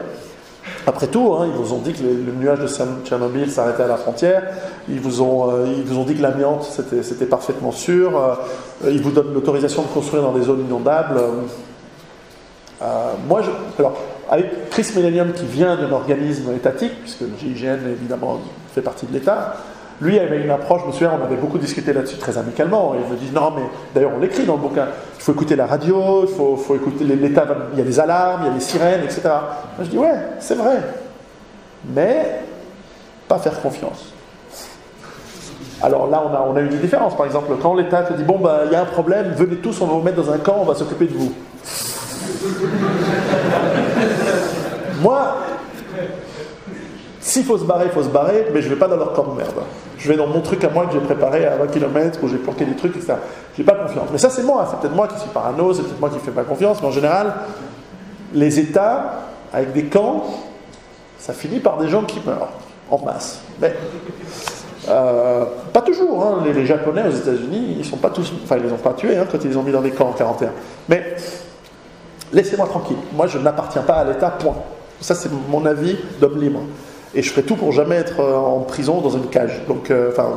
Speaker 1: Après tout, hein, ils vous ont dit que le, nuage de Tchernobyl s'arrêtait à la frontière. Ils vous ont, euh, dit que l'amiante c'était parfaitement sûr. Euh, ils vous donnent l'autorisation de construire dans des zones inondables. Moi, je, alors, avec Chris Millennium qui vient d'un organisme étatique, puisque le GIGN évidemment fait partie de l'État, lui avait une approche, je me souviens, on avait beaucoup discuté là-dessus très amicalement. Et il me dit non, mais d'ailleurs on l'écrit dans le bouquin, il faut écouter la radio, il faut, écouter l'État, il y a des alarmes, il y a des sirènes, etc. Moi, je dis ouais, c'est vrai, mais pas faire confiance. Alors là, on a, une différence. Par exemple, quand l'État te dit bon, bah, il y a un problème, venez tous, on va vous mettre dans un camp, on va s'occuper de vous. Moi, s'il faut se barrer, il faut se barrer, mais je ne vais pas dans leur camp de merde. Je vais dans mon truc à moi que j'ai préparé à 20 km, où j'ai planqué des trucs, etc. J'ai pas confiance. Mais ça, c'est moi. C'est peut-être moi qui suis parano, c'est peut-être moi qui fais pas confiance, mais en général, les États, avec des camps, ça finit par des gens qui meurent en masse. Mais euh, pas toujours. Hein. Les, Japonais aux États-Unis, ils sont pas tous, enfin ils les ont pas tués hein, quand ils les ont mis dans des camps en 41. Mais laissez-moi tranquille. Moi, je n'appartiens pas à l'État. Point. Ça, c'est mon avis d'homme libre et je ferai tout pour jamais être euh, en prison dans une cage. Donc, euh, enfin,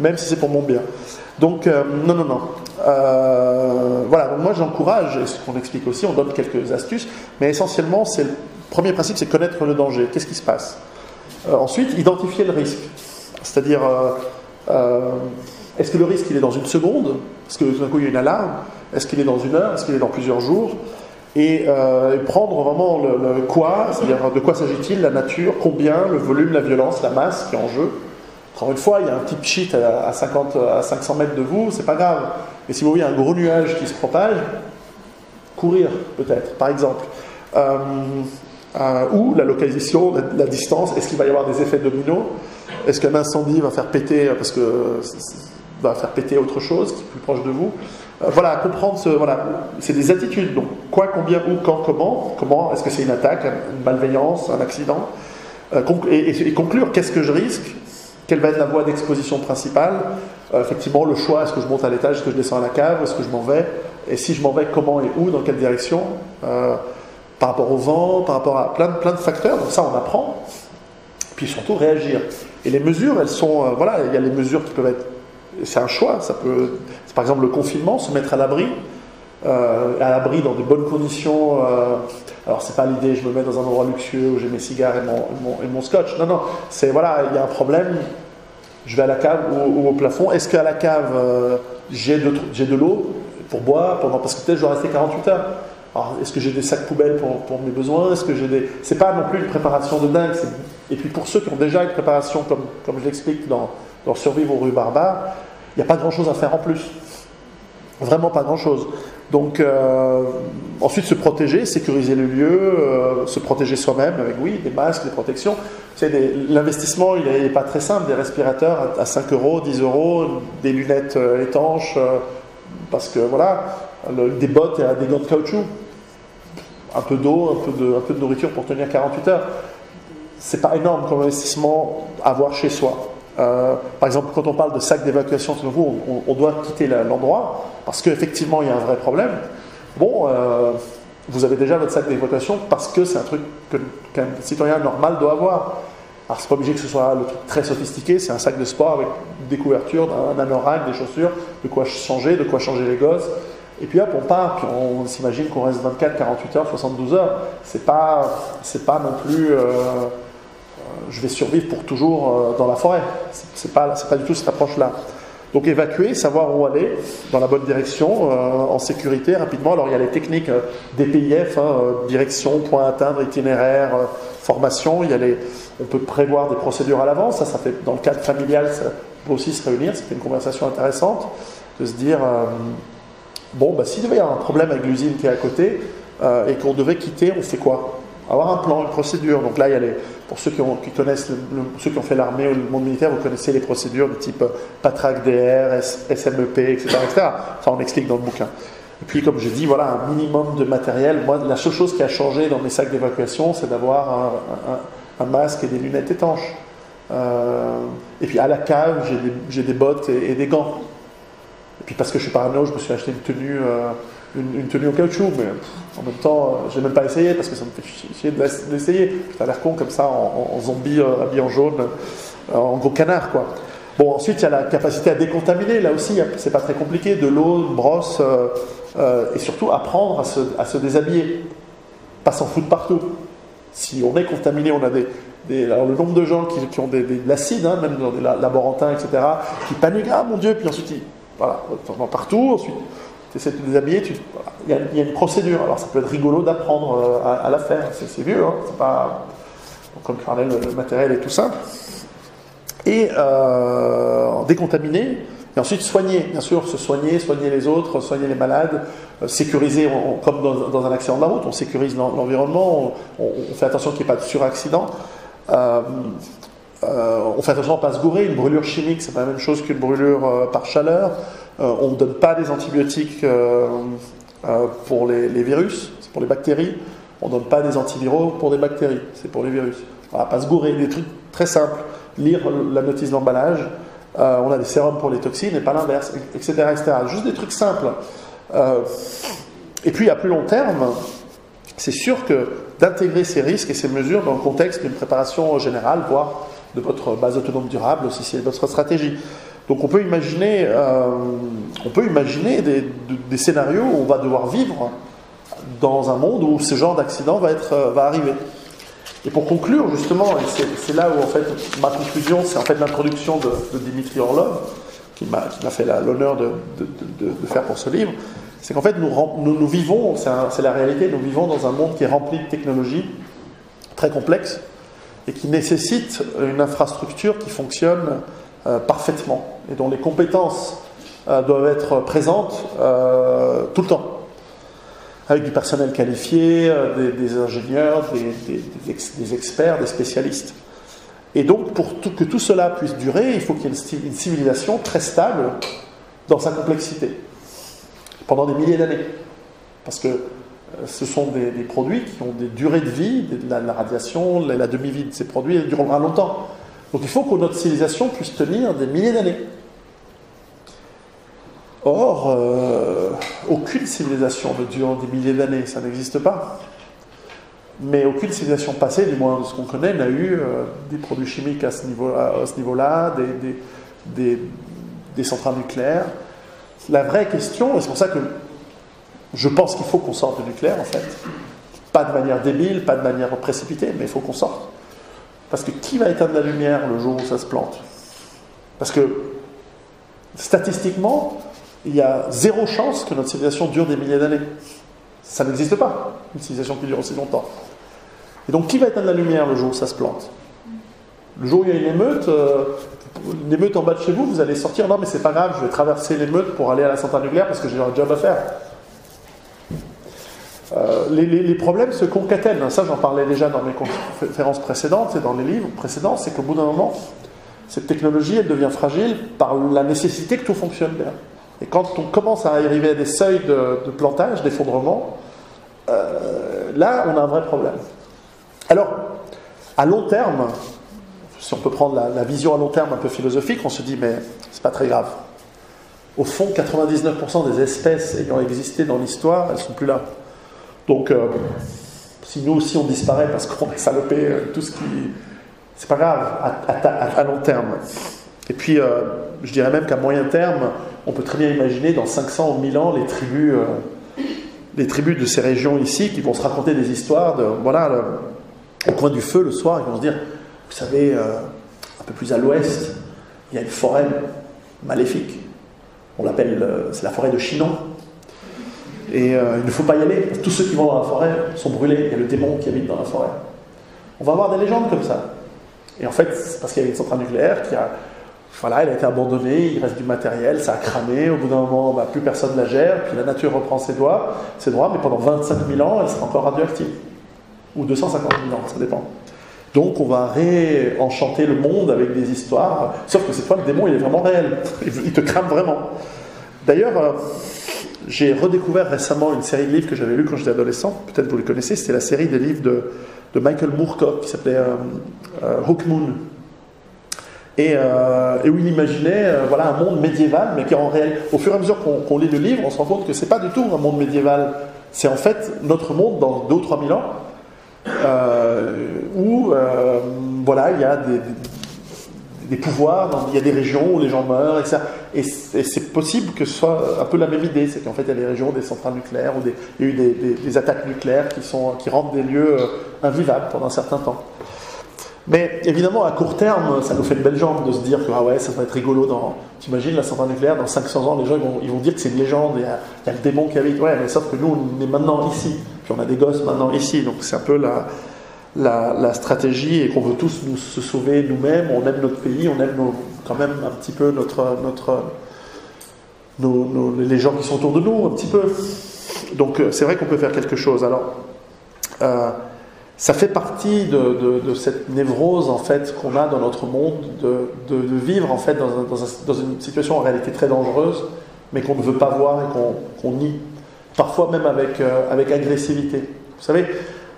Speaker 1: même si c'est pour mon bien. Donc, euh, non, non, non. voilà, donc moi j'encourage, et ce qu'on explique aussi, on donne quelques astuces, mais essentiellement, c'est le premier principe, c'est connaître le danger. Qu'est-ce qui se passe? Ensuite, identifier le risque. C'est-à-dire, est-ce que le risque il est dans une seconde? Est-ce que tout d'un coup il y a une alarme? Est-ce qu'il est dans une heure? Est-ce qu'il est dans plusieurs jours? Euh, et, prendre vraiment le, quoi, c'est-à-dire de quoi s'agit-il, la nature, combien, le volume, la violence, la masse qui est en jeu. Encore une fois, il y a un petit shit à, 50, à 500 mètres de vous, c'est pas grave. Mais si vous voyez un gros nuage qui se propage, courir peut-être, par exemple. Euh, euh, ou la localisation, la, distance, est-ce qu'il va y avoir des effets dominos? Est-ce qu'un incendie va faire péter, parce que va faire péter autre chose qui est plus proche de vous? Voilà, comprendre ce, voilà, c'est des attitudes. Donc, quoi, combien, où, quand, comment, comment, est-ce que c'est une attaque, une malveillance, un accident, euh, et, conclure qu'est-ce que je risque, quelle va être la voie d'exposition principale, euh, effectivement le choix, est-ce que je monte à l'étage, est-ce que je descends à la cave, est-ce que je m'en vais, et si je m'en vais, comment et où, dans quelle direction, par rapport au vent, par rapport à plein, plein de facteurs, donc ça on apprend, puis surtout réagir. Et les mesures, elles sont, voilà, il y a les mesures qui peuvent être c'est un choix. Ça peut, par exemple le confinement, se mettre à l'abri, euh, à l'abri dans de bonnes conditions. Euh, alors c'est pas l'idée, je me mets dans un endroit luxueux où j'ai mes cigares et mon, scotch. Non, non, c'est voilà, il y a un problème. Je vais à la cave ou, au plafond. Est-ce qu'à la cave euh, j'ai de, l'eau pour boire pendant parce que peut-être je dois rester 48 heures. Est-ce que j'ai des sacs poubelles pour, pour mes besoins? Est-ce que j'ai des... C'est pas non plus une préparation de dingue. Et puis pour ceux qui ont déjà une préparation, comme, comme je l'explique dans, dans Survivre aux rues barbares, il n'y a pas grand-chose à faire en plus. Vraiment pas grand-chose. Donc, euh, ensuite, se protéger, sécuriser le lieu, euh, se protéger soi-même avec, oui, des masques, des protections. L'investissement, il n'est pas très simple. Des respirateurs à, 5 euros, 10 euros, des lunettes euh, étanches, parce que voilà, des bottes et des gants de caoutchouc, un peu d'eau, un, peu de, un peu de nourriture pour tenir 48 heures. C'est pas énorme comme investissement à avoir chez soi. Euh, par exemple, quand on parle de sac d'évacuation, on, doit quitter l'endroit parce qu'effectivement il y a un vrai problème. Bon, euh, vous avez déjà votre sac d'évacuation parce que c'est un truc qu'un citoyen normal doit avoir. Alors c'est pas obligé que ce soit le truc très sophistiqué, c'est un sac de sport avec des couvertures, un anorak, des chaussures, de quoi changer, de quoi changer les gosses. Et puis hop, on part, puis on, s'imagine qu'on reste 24, 48 heures, 72 heures. C'est pas, pas non plus. Euh, je vais survivre pour toujours euh, dans la forêt. C'est pas, pas du tout cette approche-là. Donc évacuer, savoir où aller, dans la bonne direction, euh, en sécurité, rapidement. Alors il y a les techniques euh, des PIF, hein, direction, point à atteindre, itinéraire, formation. Il y a les, on peut prévoir des procédures à l'avance. Ça, ça fait dans le cadre familial, ça peut aussi se réunir. C'était une conversation intéressante de se dire bon, bah, s'il devait y avoir un problème avec l'usine qui est à côté et qu'on devait quitter, on fait quoi? Avoir un plan, une procédure. Donc là, il y a les pour ceux qui, ont, connaissent, ceux qui ont fait l'armée ou le monde militaire, vous connaissez les procédures de type PATRAC DR, SMEP, etc., etc. Ça, on explique dans le bouquin. Et puis, comme je dis, voilà, un minimum de matériel. Moi, la seule chose qui a changé dans mes sacs d'évacuation, c'est d'avoir un, masque et des lunettes étanches. Euh, et puis, à la cave, j'ai des, bottes et, des gants. Et puis, parce que je suis parano, je me suis acheté une tenue, euh, une, tenue au caoutchouc, mais en même temps, euh, je n'ai même pas essayé parce que ça me fait chier d'essayer. Ça a l'air con comme ça, en, zombie habillé en jaune, en gros canard, quoi. Bon, ensuite, il y a la capacité à décontaminer. Là aussi, c'est pas très compliqué. De l'eau, une brosse, euh, et surtout apprendre à se, à se, déshabiller, pas s'en foutre partout. Si on est contaminé, on a des, alors le nombre de gens qui, ont des, de l'acide, hein, même dans des laborantins, etc., qui paniquent, ah mon Dieu, puis ensuite, ils, voilà, partout, ensuite, tu essaies de te déshabiller, il, y a, une procédure. Alors ça peut être rigolo d'apprendre euh, à, la faire, c'est vieux, hein, c'est pas. Comme parlait le, matériel est tout simple. Et euh, décontaminer, et ensuite, soigner, bien sûr, se soigner, soigner les autres, soigner les malades, euh, sécuriser, comme dans, un accident de la route, on sécurise l'environnement, on, fait attention qu'il n'y ait pas de suraccident. Euh, on fait attention à ne pas se gourer. Une brûlure chimique, c'est pas la même chose qu'une brûlure par chaleur. on ne donne pas des antibiotiques pour les, virus, c'est pour les bactéries. On ne donne pas des antiviraux pour des bactéries, c'est pour les virus. Voilà, pas se gourer, des trucs très simples. Lire la notice d'emballage, euh, on a des sérums pour les toxines et pas l'inverse, etc., etc. Juste des trucs simples. Euh, et puis à plus long terme, c'est sûr que d'intégrer ces risques et ces mesures dans le contexte d'une préparation générale, voire de votre base autonome durable, si c'est votre stratégie. Donc on peut imaginer, euh, on peut imaginer des, scénarios où on va devoir vivre dans un monde où ce genre d'accident va, être, va arriver. Et pour conclure, justement, c'est là où en fait ma conclusion, c'est en fait l'introduction de, Dimitri Orlov, qui m'a fait l'honneur de, faire pour ce livre, c'est qu'en fait nous, nous, vivons, c'est la réalité, nous vivons dans un monde qui est rempli de technologies très complexes et qui nécessite une infrastructure qui fonctionne euh, parfaitement et dont les compétences euh, doivent être présentes euh, tout le temps avec du personnel qualifié, des, ingénieurs, des, experts, des spécialistes. Et donc, pour que tout cela puisse durer, il faut qu'il y ait une, civilisation très stable dans sa complexité, pendant des milliers d'années. Parce que ce sont des, produits qui ont des durées de vie, la, radiation, la, demi-vie de ces produits, elle durera longtemps. Donc il faut que notre civilisation puisse tenir des milliers d'années. Or, euh, aucune civilisation ne dure des milliers d'années, ça n'existe pas. Mais aucune civilisation passée, du moins de ce qu'on connaît, n'a eu euh, des produits chimiques à ce niveau-là, des, centrales nucléaires. La vraie question, et c'est pour ça que je pense qu'il faut qu'on sorte du nucléaire, en fait. Pas de manière débile, pas de manière précipitée, mais il faut qu'on sorte. Parce que qui va éteindre la lumière le jour où ça se plante? Parce que statistiquement, il y a zéro chance que notre civilisation dure des milliers d'années. Ça n'existe pas, une civilisation qui dure aussi longtemps. Et donc, qui va éteindre la lumière le jour où ça se plante? Le jour où il y a une émeute, euh, une émeute en bas de chez vous, vous allez sortir, non mais c'est pas grave, je vais traverser l'émeute pour aller à la centrale nucléaire parce que j'ai un job à faire. Euh, les, problèmes se concatènent. Ça, j'en parlais déjà dans mes conférences précédentes et dans les livres précédents, c'est qu'au bout d'un moment, cette technologie, elle devient fragile par la nécessité que tout fonctionne bien. Et quand on commence à arriver à des seuils de, plantage, d'effondrement, euh, là, on a un vrai problème. Alors, à long terme, si on peut prendre la, vision à long terme un peu philosophique, on se dit, mais c'est pas très grave. Au fond, 99% des espèces ayant existé dans l'histoire, elles sont plus là. Donc, euh, si nous aussi on disparaît parce qu'on a salopé euh, tout ce qui. C'est pas grave, à, long terme. Et puis, je dirais même qu'à moyen terme, on peut très bien imaginer dans 500 ou 1000 ans les tribus, euh, les tribus de ces régions ici qui vont se raconter des histoires de, voilà, au coin du feu le soir, ils vont se dire, vous savez, euh, un peu plus à l'ouest, il y a une forêt maléfique. On l'appelle, euh, c'est la forêt de Chinon. Et il ne faut pas y aller, tous ceux qui vont dans la forêt sont brûlés, il y a le démon qui habite dans la forêt. On va avoir des légendes comme ça. Et en fait, c'est parce qu'il y a une centrale nucléaire qui a voilà, elle a été abandonnée, il reste du matériel, ça a cramé, au bout d'un moment, bah, plus personne ne la gère, puis la nature reprend ses, doigts, ses droits, mais pendant 25 000 ans, elle sera encore radioactive. Ou 250 000 ans, ça dépend. Donc on va réenchanter le monde avec des histoires. Sauf que cette fois, le démon, il est vraiment réel. Il te crame vraiment. D'ailleurs, euh, j'ai redécouvert récemment une série de livres que j'avais lus quand j'étais adolescent. Peut-être vous les connaissez. C'était la série des livres de, de Michael Moorcock qui s'appelait euh, euh, Hook Moon. Et, où il imaginait voilà, un monde médiéval, mais qui en réel, au fur et à mesure qu'on lit le livre, on se rend compte que c'est pas du tout un monde médiéval. C'est en fait notre monde dans 2 ou 3 000 ans, où voilà, il y a des, des pouvoirs, il y a des régions où les gens meurent, et, ça, et c'est possible que ce soit un peu la même idée, c'est qu'en fait il y a des régions, des centrales nucléaires, où il y a eu des, attaques nucléaires qui, sont, qui rendent des lieux euh, invivables pendant un certain temps. Mais évidemment, à court terme, ça nous fait une belle jambe de se dire que ah ouais, ça va être rigolo. Dans... T'imagines la centrale nucléaire, dans 500 ans, les gens ils vont dire que c'est une légende, il y, a, il y, a, le démon qui habite. Ouais, mais sauf que nous, on est maintenant ici. Puis on a des gosses maintenant ici. Donc c'est un peu la, la, stratégie et qu'on veut tous nous se sauver nous-mêmes, on aime notre pays, on aime quand même un petit peu notre, notre, les gens qui sont autour de nous, un petit peu. Donc euh, c'est vrai qu'on peut faire quelque chose. Alors, euh, ça fait partie de, cette névrose en fait qu'on a dans notre monde de, vivre en fait dans, une situation en réalité très dangereuse, mais qu'on ne veut pas voir et qu'on nie, parfois même avec, euh, avec agressivité. Vous savez,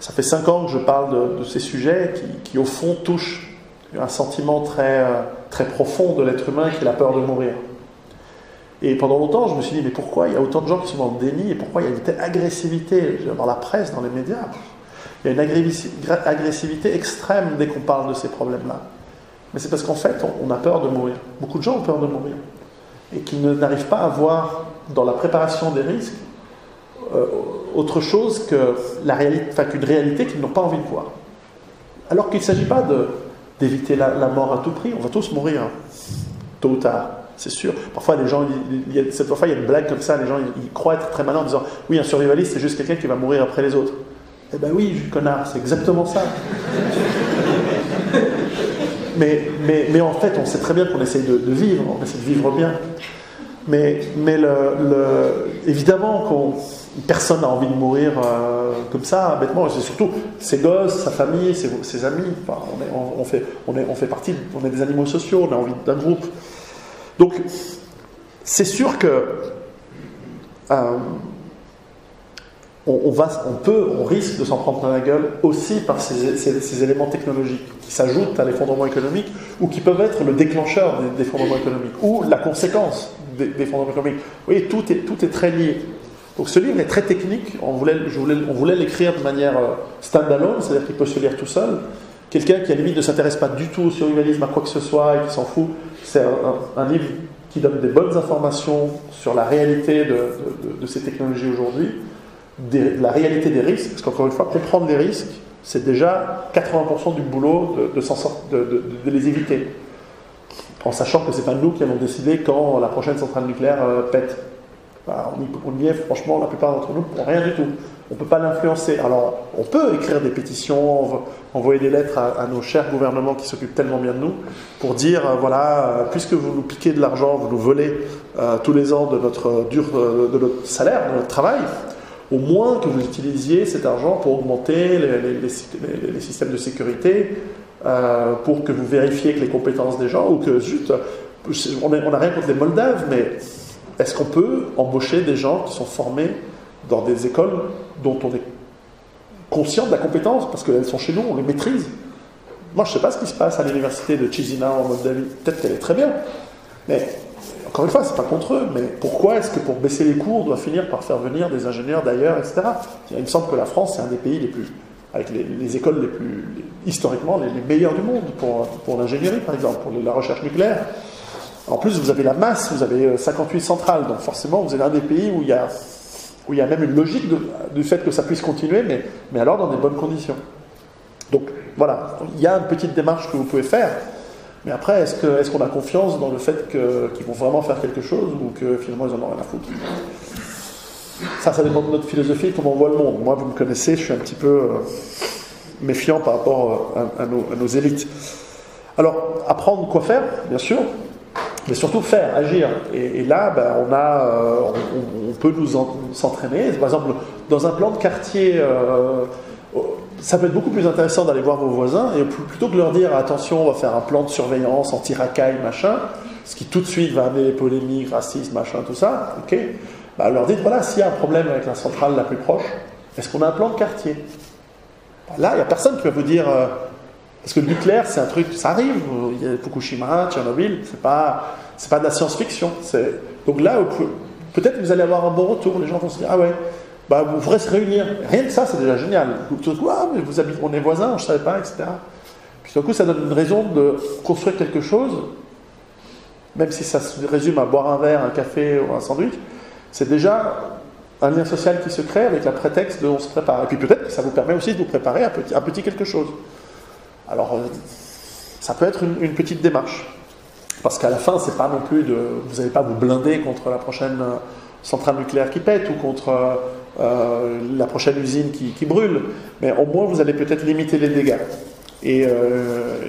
Speaker 1: ça fait cinq ans que je parle de, ces sujets qui, au fond, touchent un sentiment très, euh, très profond de l'être humain qui est la peur de mourir. Et pendant longtemps, je me suis dit, mais pourquoi il y a autant de gens qui sont dans le déni et pourquoi il y a une telle agressivité dans la presse, dans les médias? Il y a une agressivité extrême dès qu'on parle de ces problèmes-là. Mais c'est parce qu'en fait, on a peur de mourir. Beaucoup de gens ont peur de mourir. Et qui n'arrivent pas à voir dans la préparation des risques autre chose que la réalité, qu'une réalité qu'ils n'ont pas envie de voir. Alors qu'il ne s'agit pas d'éviter la, mort à tout prix, on va tous mourir, tôt ou tard, c'est sûr. Parfois, les gens, il y a, il y a une blague comme ça, les gens ils, croient être très malins en disant Oui, un survivaliste, c'est juste quelqu'un qui va mourir après les autres. Eh ben oui, connard, c'est exactement ça. mais, en fait, on sait très bien qu'on essaie de, vivre, on essaie de vivre bien. Mais, évidemment qu'on personne n'a envie de mourir euh, comme ça, bêtement. C'est surtout ses gosses, sa famille, ses, amis. on, fait, on, est, on fait partie, on est des animaux sociaux, on a envie d'un groupe. Donc, c'est sûr que euh, on, va, on peut, on risque de s'en prendre dans la gueule aussi par ces, éléments technologiques qui s'ajoutent à l'effondrement économique ou qui peuvent être le déclencheur des effondrements économiques ou la conséquence des, effondrements économiques. Vous voyez, tout est, tout est très lié. Donc ce livre est très technique, on voulait, on voulait l'écrire de manière euh, stand-alone, c'est-à-dire qu'il peut se lire tout seul. Quelqu'un qui à la limite ne s'intéresse pas du tout au survivalisme, à quoi que ce soit, et qui s'en fout, c'est un, livre qui donne des bonnes informations sur la réalité de, ces technologies aujourd'hui, de la réalité des risques, parce qu'encore une fois, comprendre les risques, c'est déjà 80% du boulot de, de, les éviter. En sachant que ce n'est pas nous qui allons décider quand la prochaine centrale nucléaire euh, pète. Bah, on, y, est, franchement, la plupart d'entre nous, pour rien du tout. On ne peut pas l'influencer. Alors, on peut écrire des pétitions, envoyer des lettres à, nos chers gouvernements qui s'occupent tellement bien de nous, pour dire, euh, voilà, euh, puisque vous nous piquez de l'argent, vous nous volez euh, tous les ans de notre, dur, de notre salaire, de notre travail, au moins que vous utilisiez cet argent pour augmenter les, systèmes de sécurité, pour que vous vérifiez que les compétences des gens, ou que, zut, on n'a rien contre les Moldaves, mais est-ce qu'on peut embaucher des gens qui sont formés dans des écoles dont on est conscient de la compétence, parce qu'elles sont chez nous, on les maîtrise? Moi, je ne sais pas ce qui se passe à l'université de Chisinau en Moldavie. Peut-être qu'elle est très bien. Mais, encore une fois, c'est pas contre eux. Mais pourquoi est-ce que pour baisser les cours, on doit finir par faire venir des ingénieurs d'ailleurs, etc. Il me semble que la France, c'est un des pays les plus avec les, écoles les plus, historiquement, les, meilleures du monde pour, pour l'ingénierie, par exemple, pour la recherche nucléaire. En plus, vous avez la masse, vous avez 58 euh, centrales, donc forcément, vous êtes un des pays où il y a, même une logique du fait que ça puisse continuer, mais, alors dans des bonnes conditions. Donc voilà, il y a une petite démarche que vous pouvez faire, mais après, est-ce qu'on a confiance dans le fait qu'ils vont vraiment faire quelque chose ou que finalement ils en ont rien à foutre? Ça, ça dépend de notre philosophie, comment on voit le monde. Moi, vous me connaissez, je suis un petit peu euh, méfiant par rapport euh, à nos élites. Alors, apprendre quoi faire, bien sûr, mais surtout faire, agir. Et, là, ben, on, a, euh, on, peut nous s'entraîner. Par exemple, dans un plan de quartier, euh, ça peut être beaucoup plus intéressant d'aller voir vos voisins et plutôt que de leur dire attention, on va faire un plan de surveillance anti-racaille, machin, ce qui tout de suite va amener les polémiques, racisme, machin, tout ça, ok bah, leur dites voilà, s'il y a un problème avec la centrale la plus proche, est-ce qu'on a un plan de quartier? Bah, Là, il n'y a personne qui va vous dire. Euh, parce que le nucléaire, c'est un truc, ça arrive. Il y a Fukushima, Tchernobyl, c'est pas, pas de la science-fiction. Donc là, peut-être vous allez avoir un bon retour. Les gens vont se dire ah ouais, bah, vous pourrez se réunir. Rien que ça, c'est déjà génial. Tout coup, ah, mais vous habitez, on est voisins, je ne savais pas, etc. Puis tout coup, ça donne une raison de construire quelque chose, même si ça se résume à boire un verre, un café ou un sandwich. C'est déjà un lien social qui se crée avec la prétexte de on se prépare. Et puis peut-être que ça vous permet aussi de vous préparer petit, un petit quelque chose. Alors, euh, ça peut être une, petite démarche. Parce qu'à la fin, c'est pas non plus de. Vous n'allez pas vous blinder contre la prochaine euh, centrale nucléaire qui pète ou contre euh, la prochaine usine qui, brûle. Mais au moins, vous allez peut-être limiter les dégâts. Et,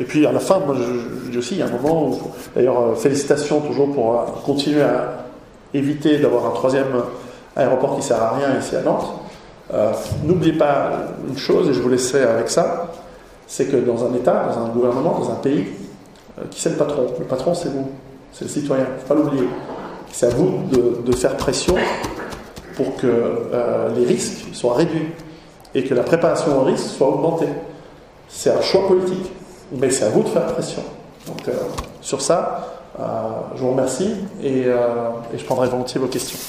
Speaker 1: puis à la fin, moi je, dis aussi, il y a un moment où, d'ailleurs, félicitations toujours pour continuer à éviter d'avoir un troisième aéroport qui sert à rien ici à Nantes. N'oubliez pas une chose, et je vous laisserai avec ça, c'est que dans un État, dans un gouvernement, dans un pays, euh, qui c'est le patron Le patron, c'est vous, c'est le citoyen, il ne faut pas l'oublier. C'est à vous de, faire pression pour que euh, les risques soient réduits et que la préparation au risque soit augmentée. C'est un choix politique, mais c'est à vous de faire pression. Donc euh, sur ça, je vous remercie et, et je prendrai volontiers vos questions.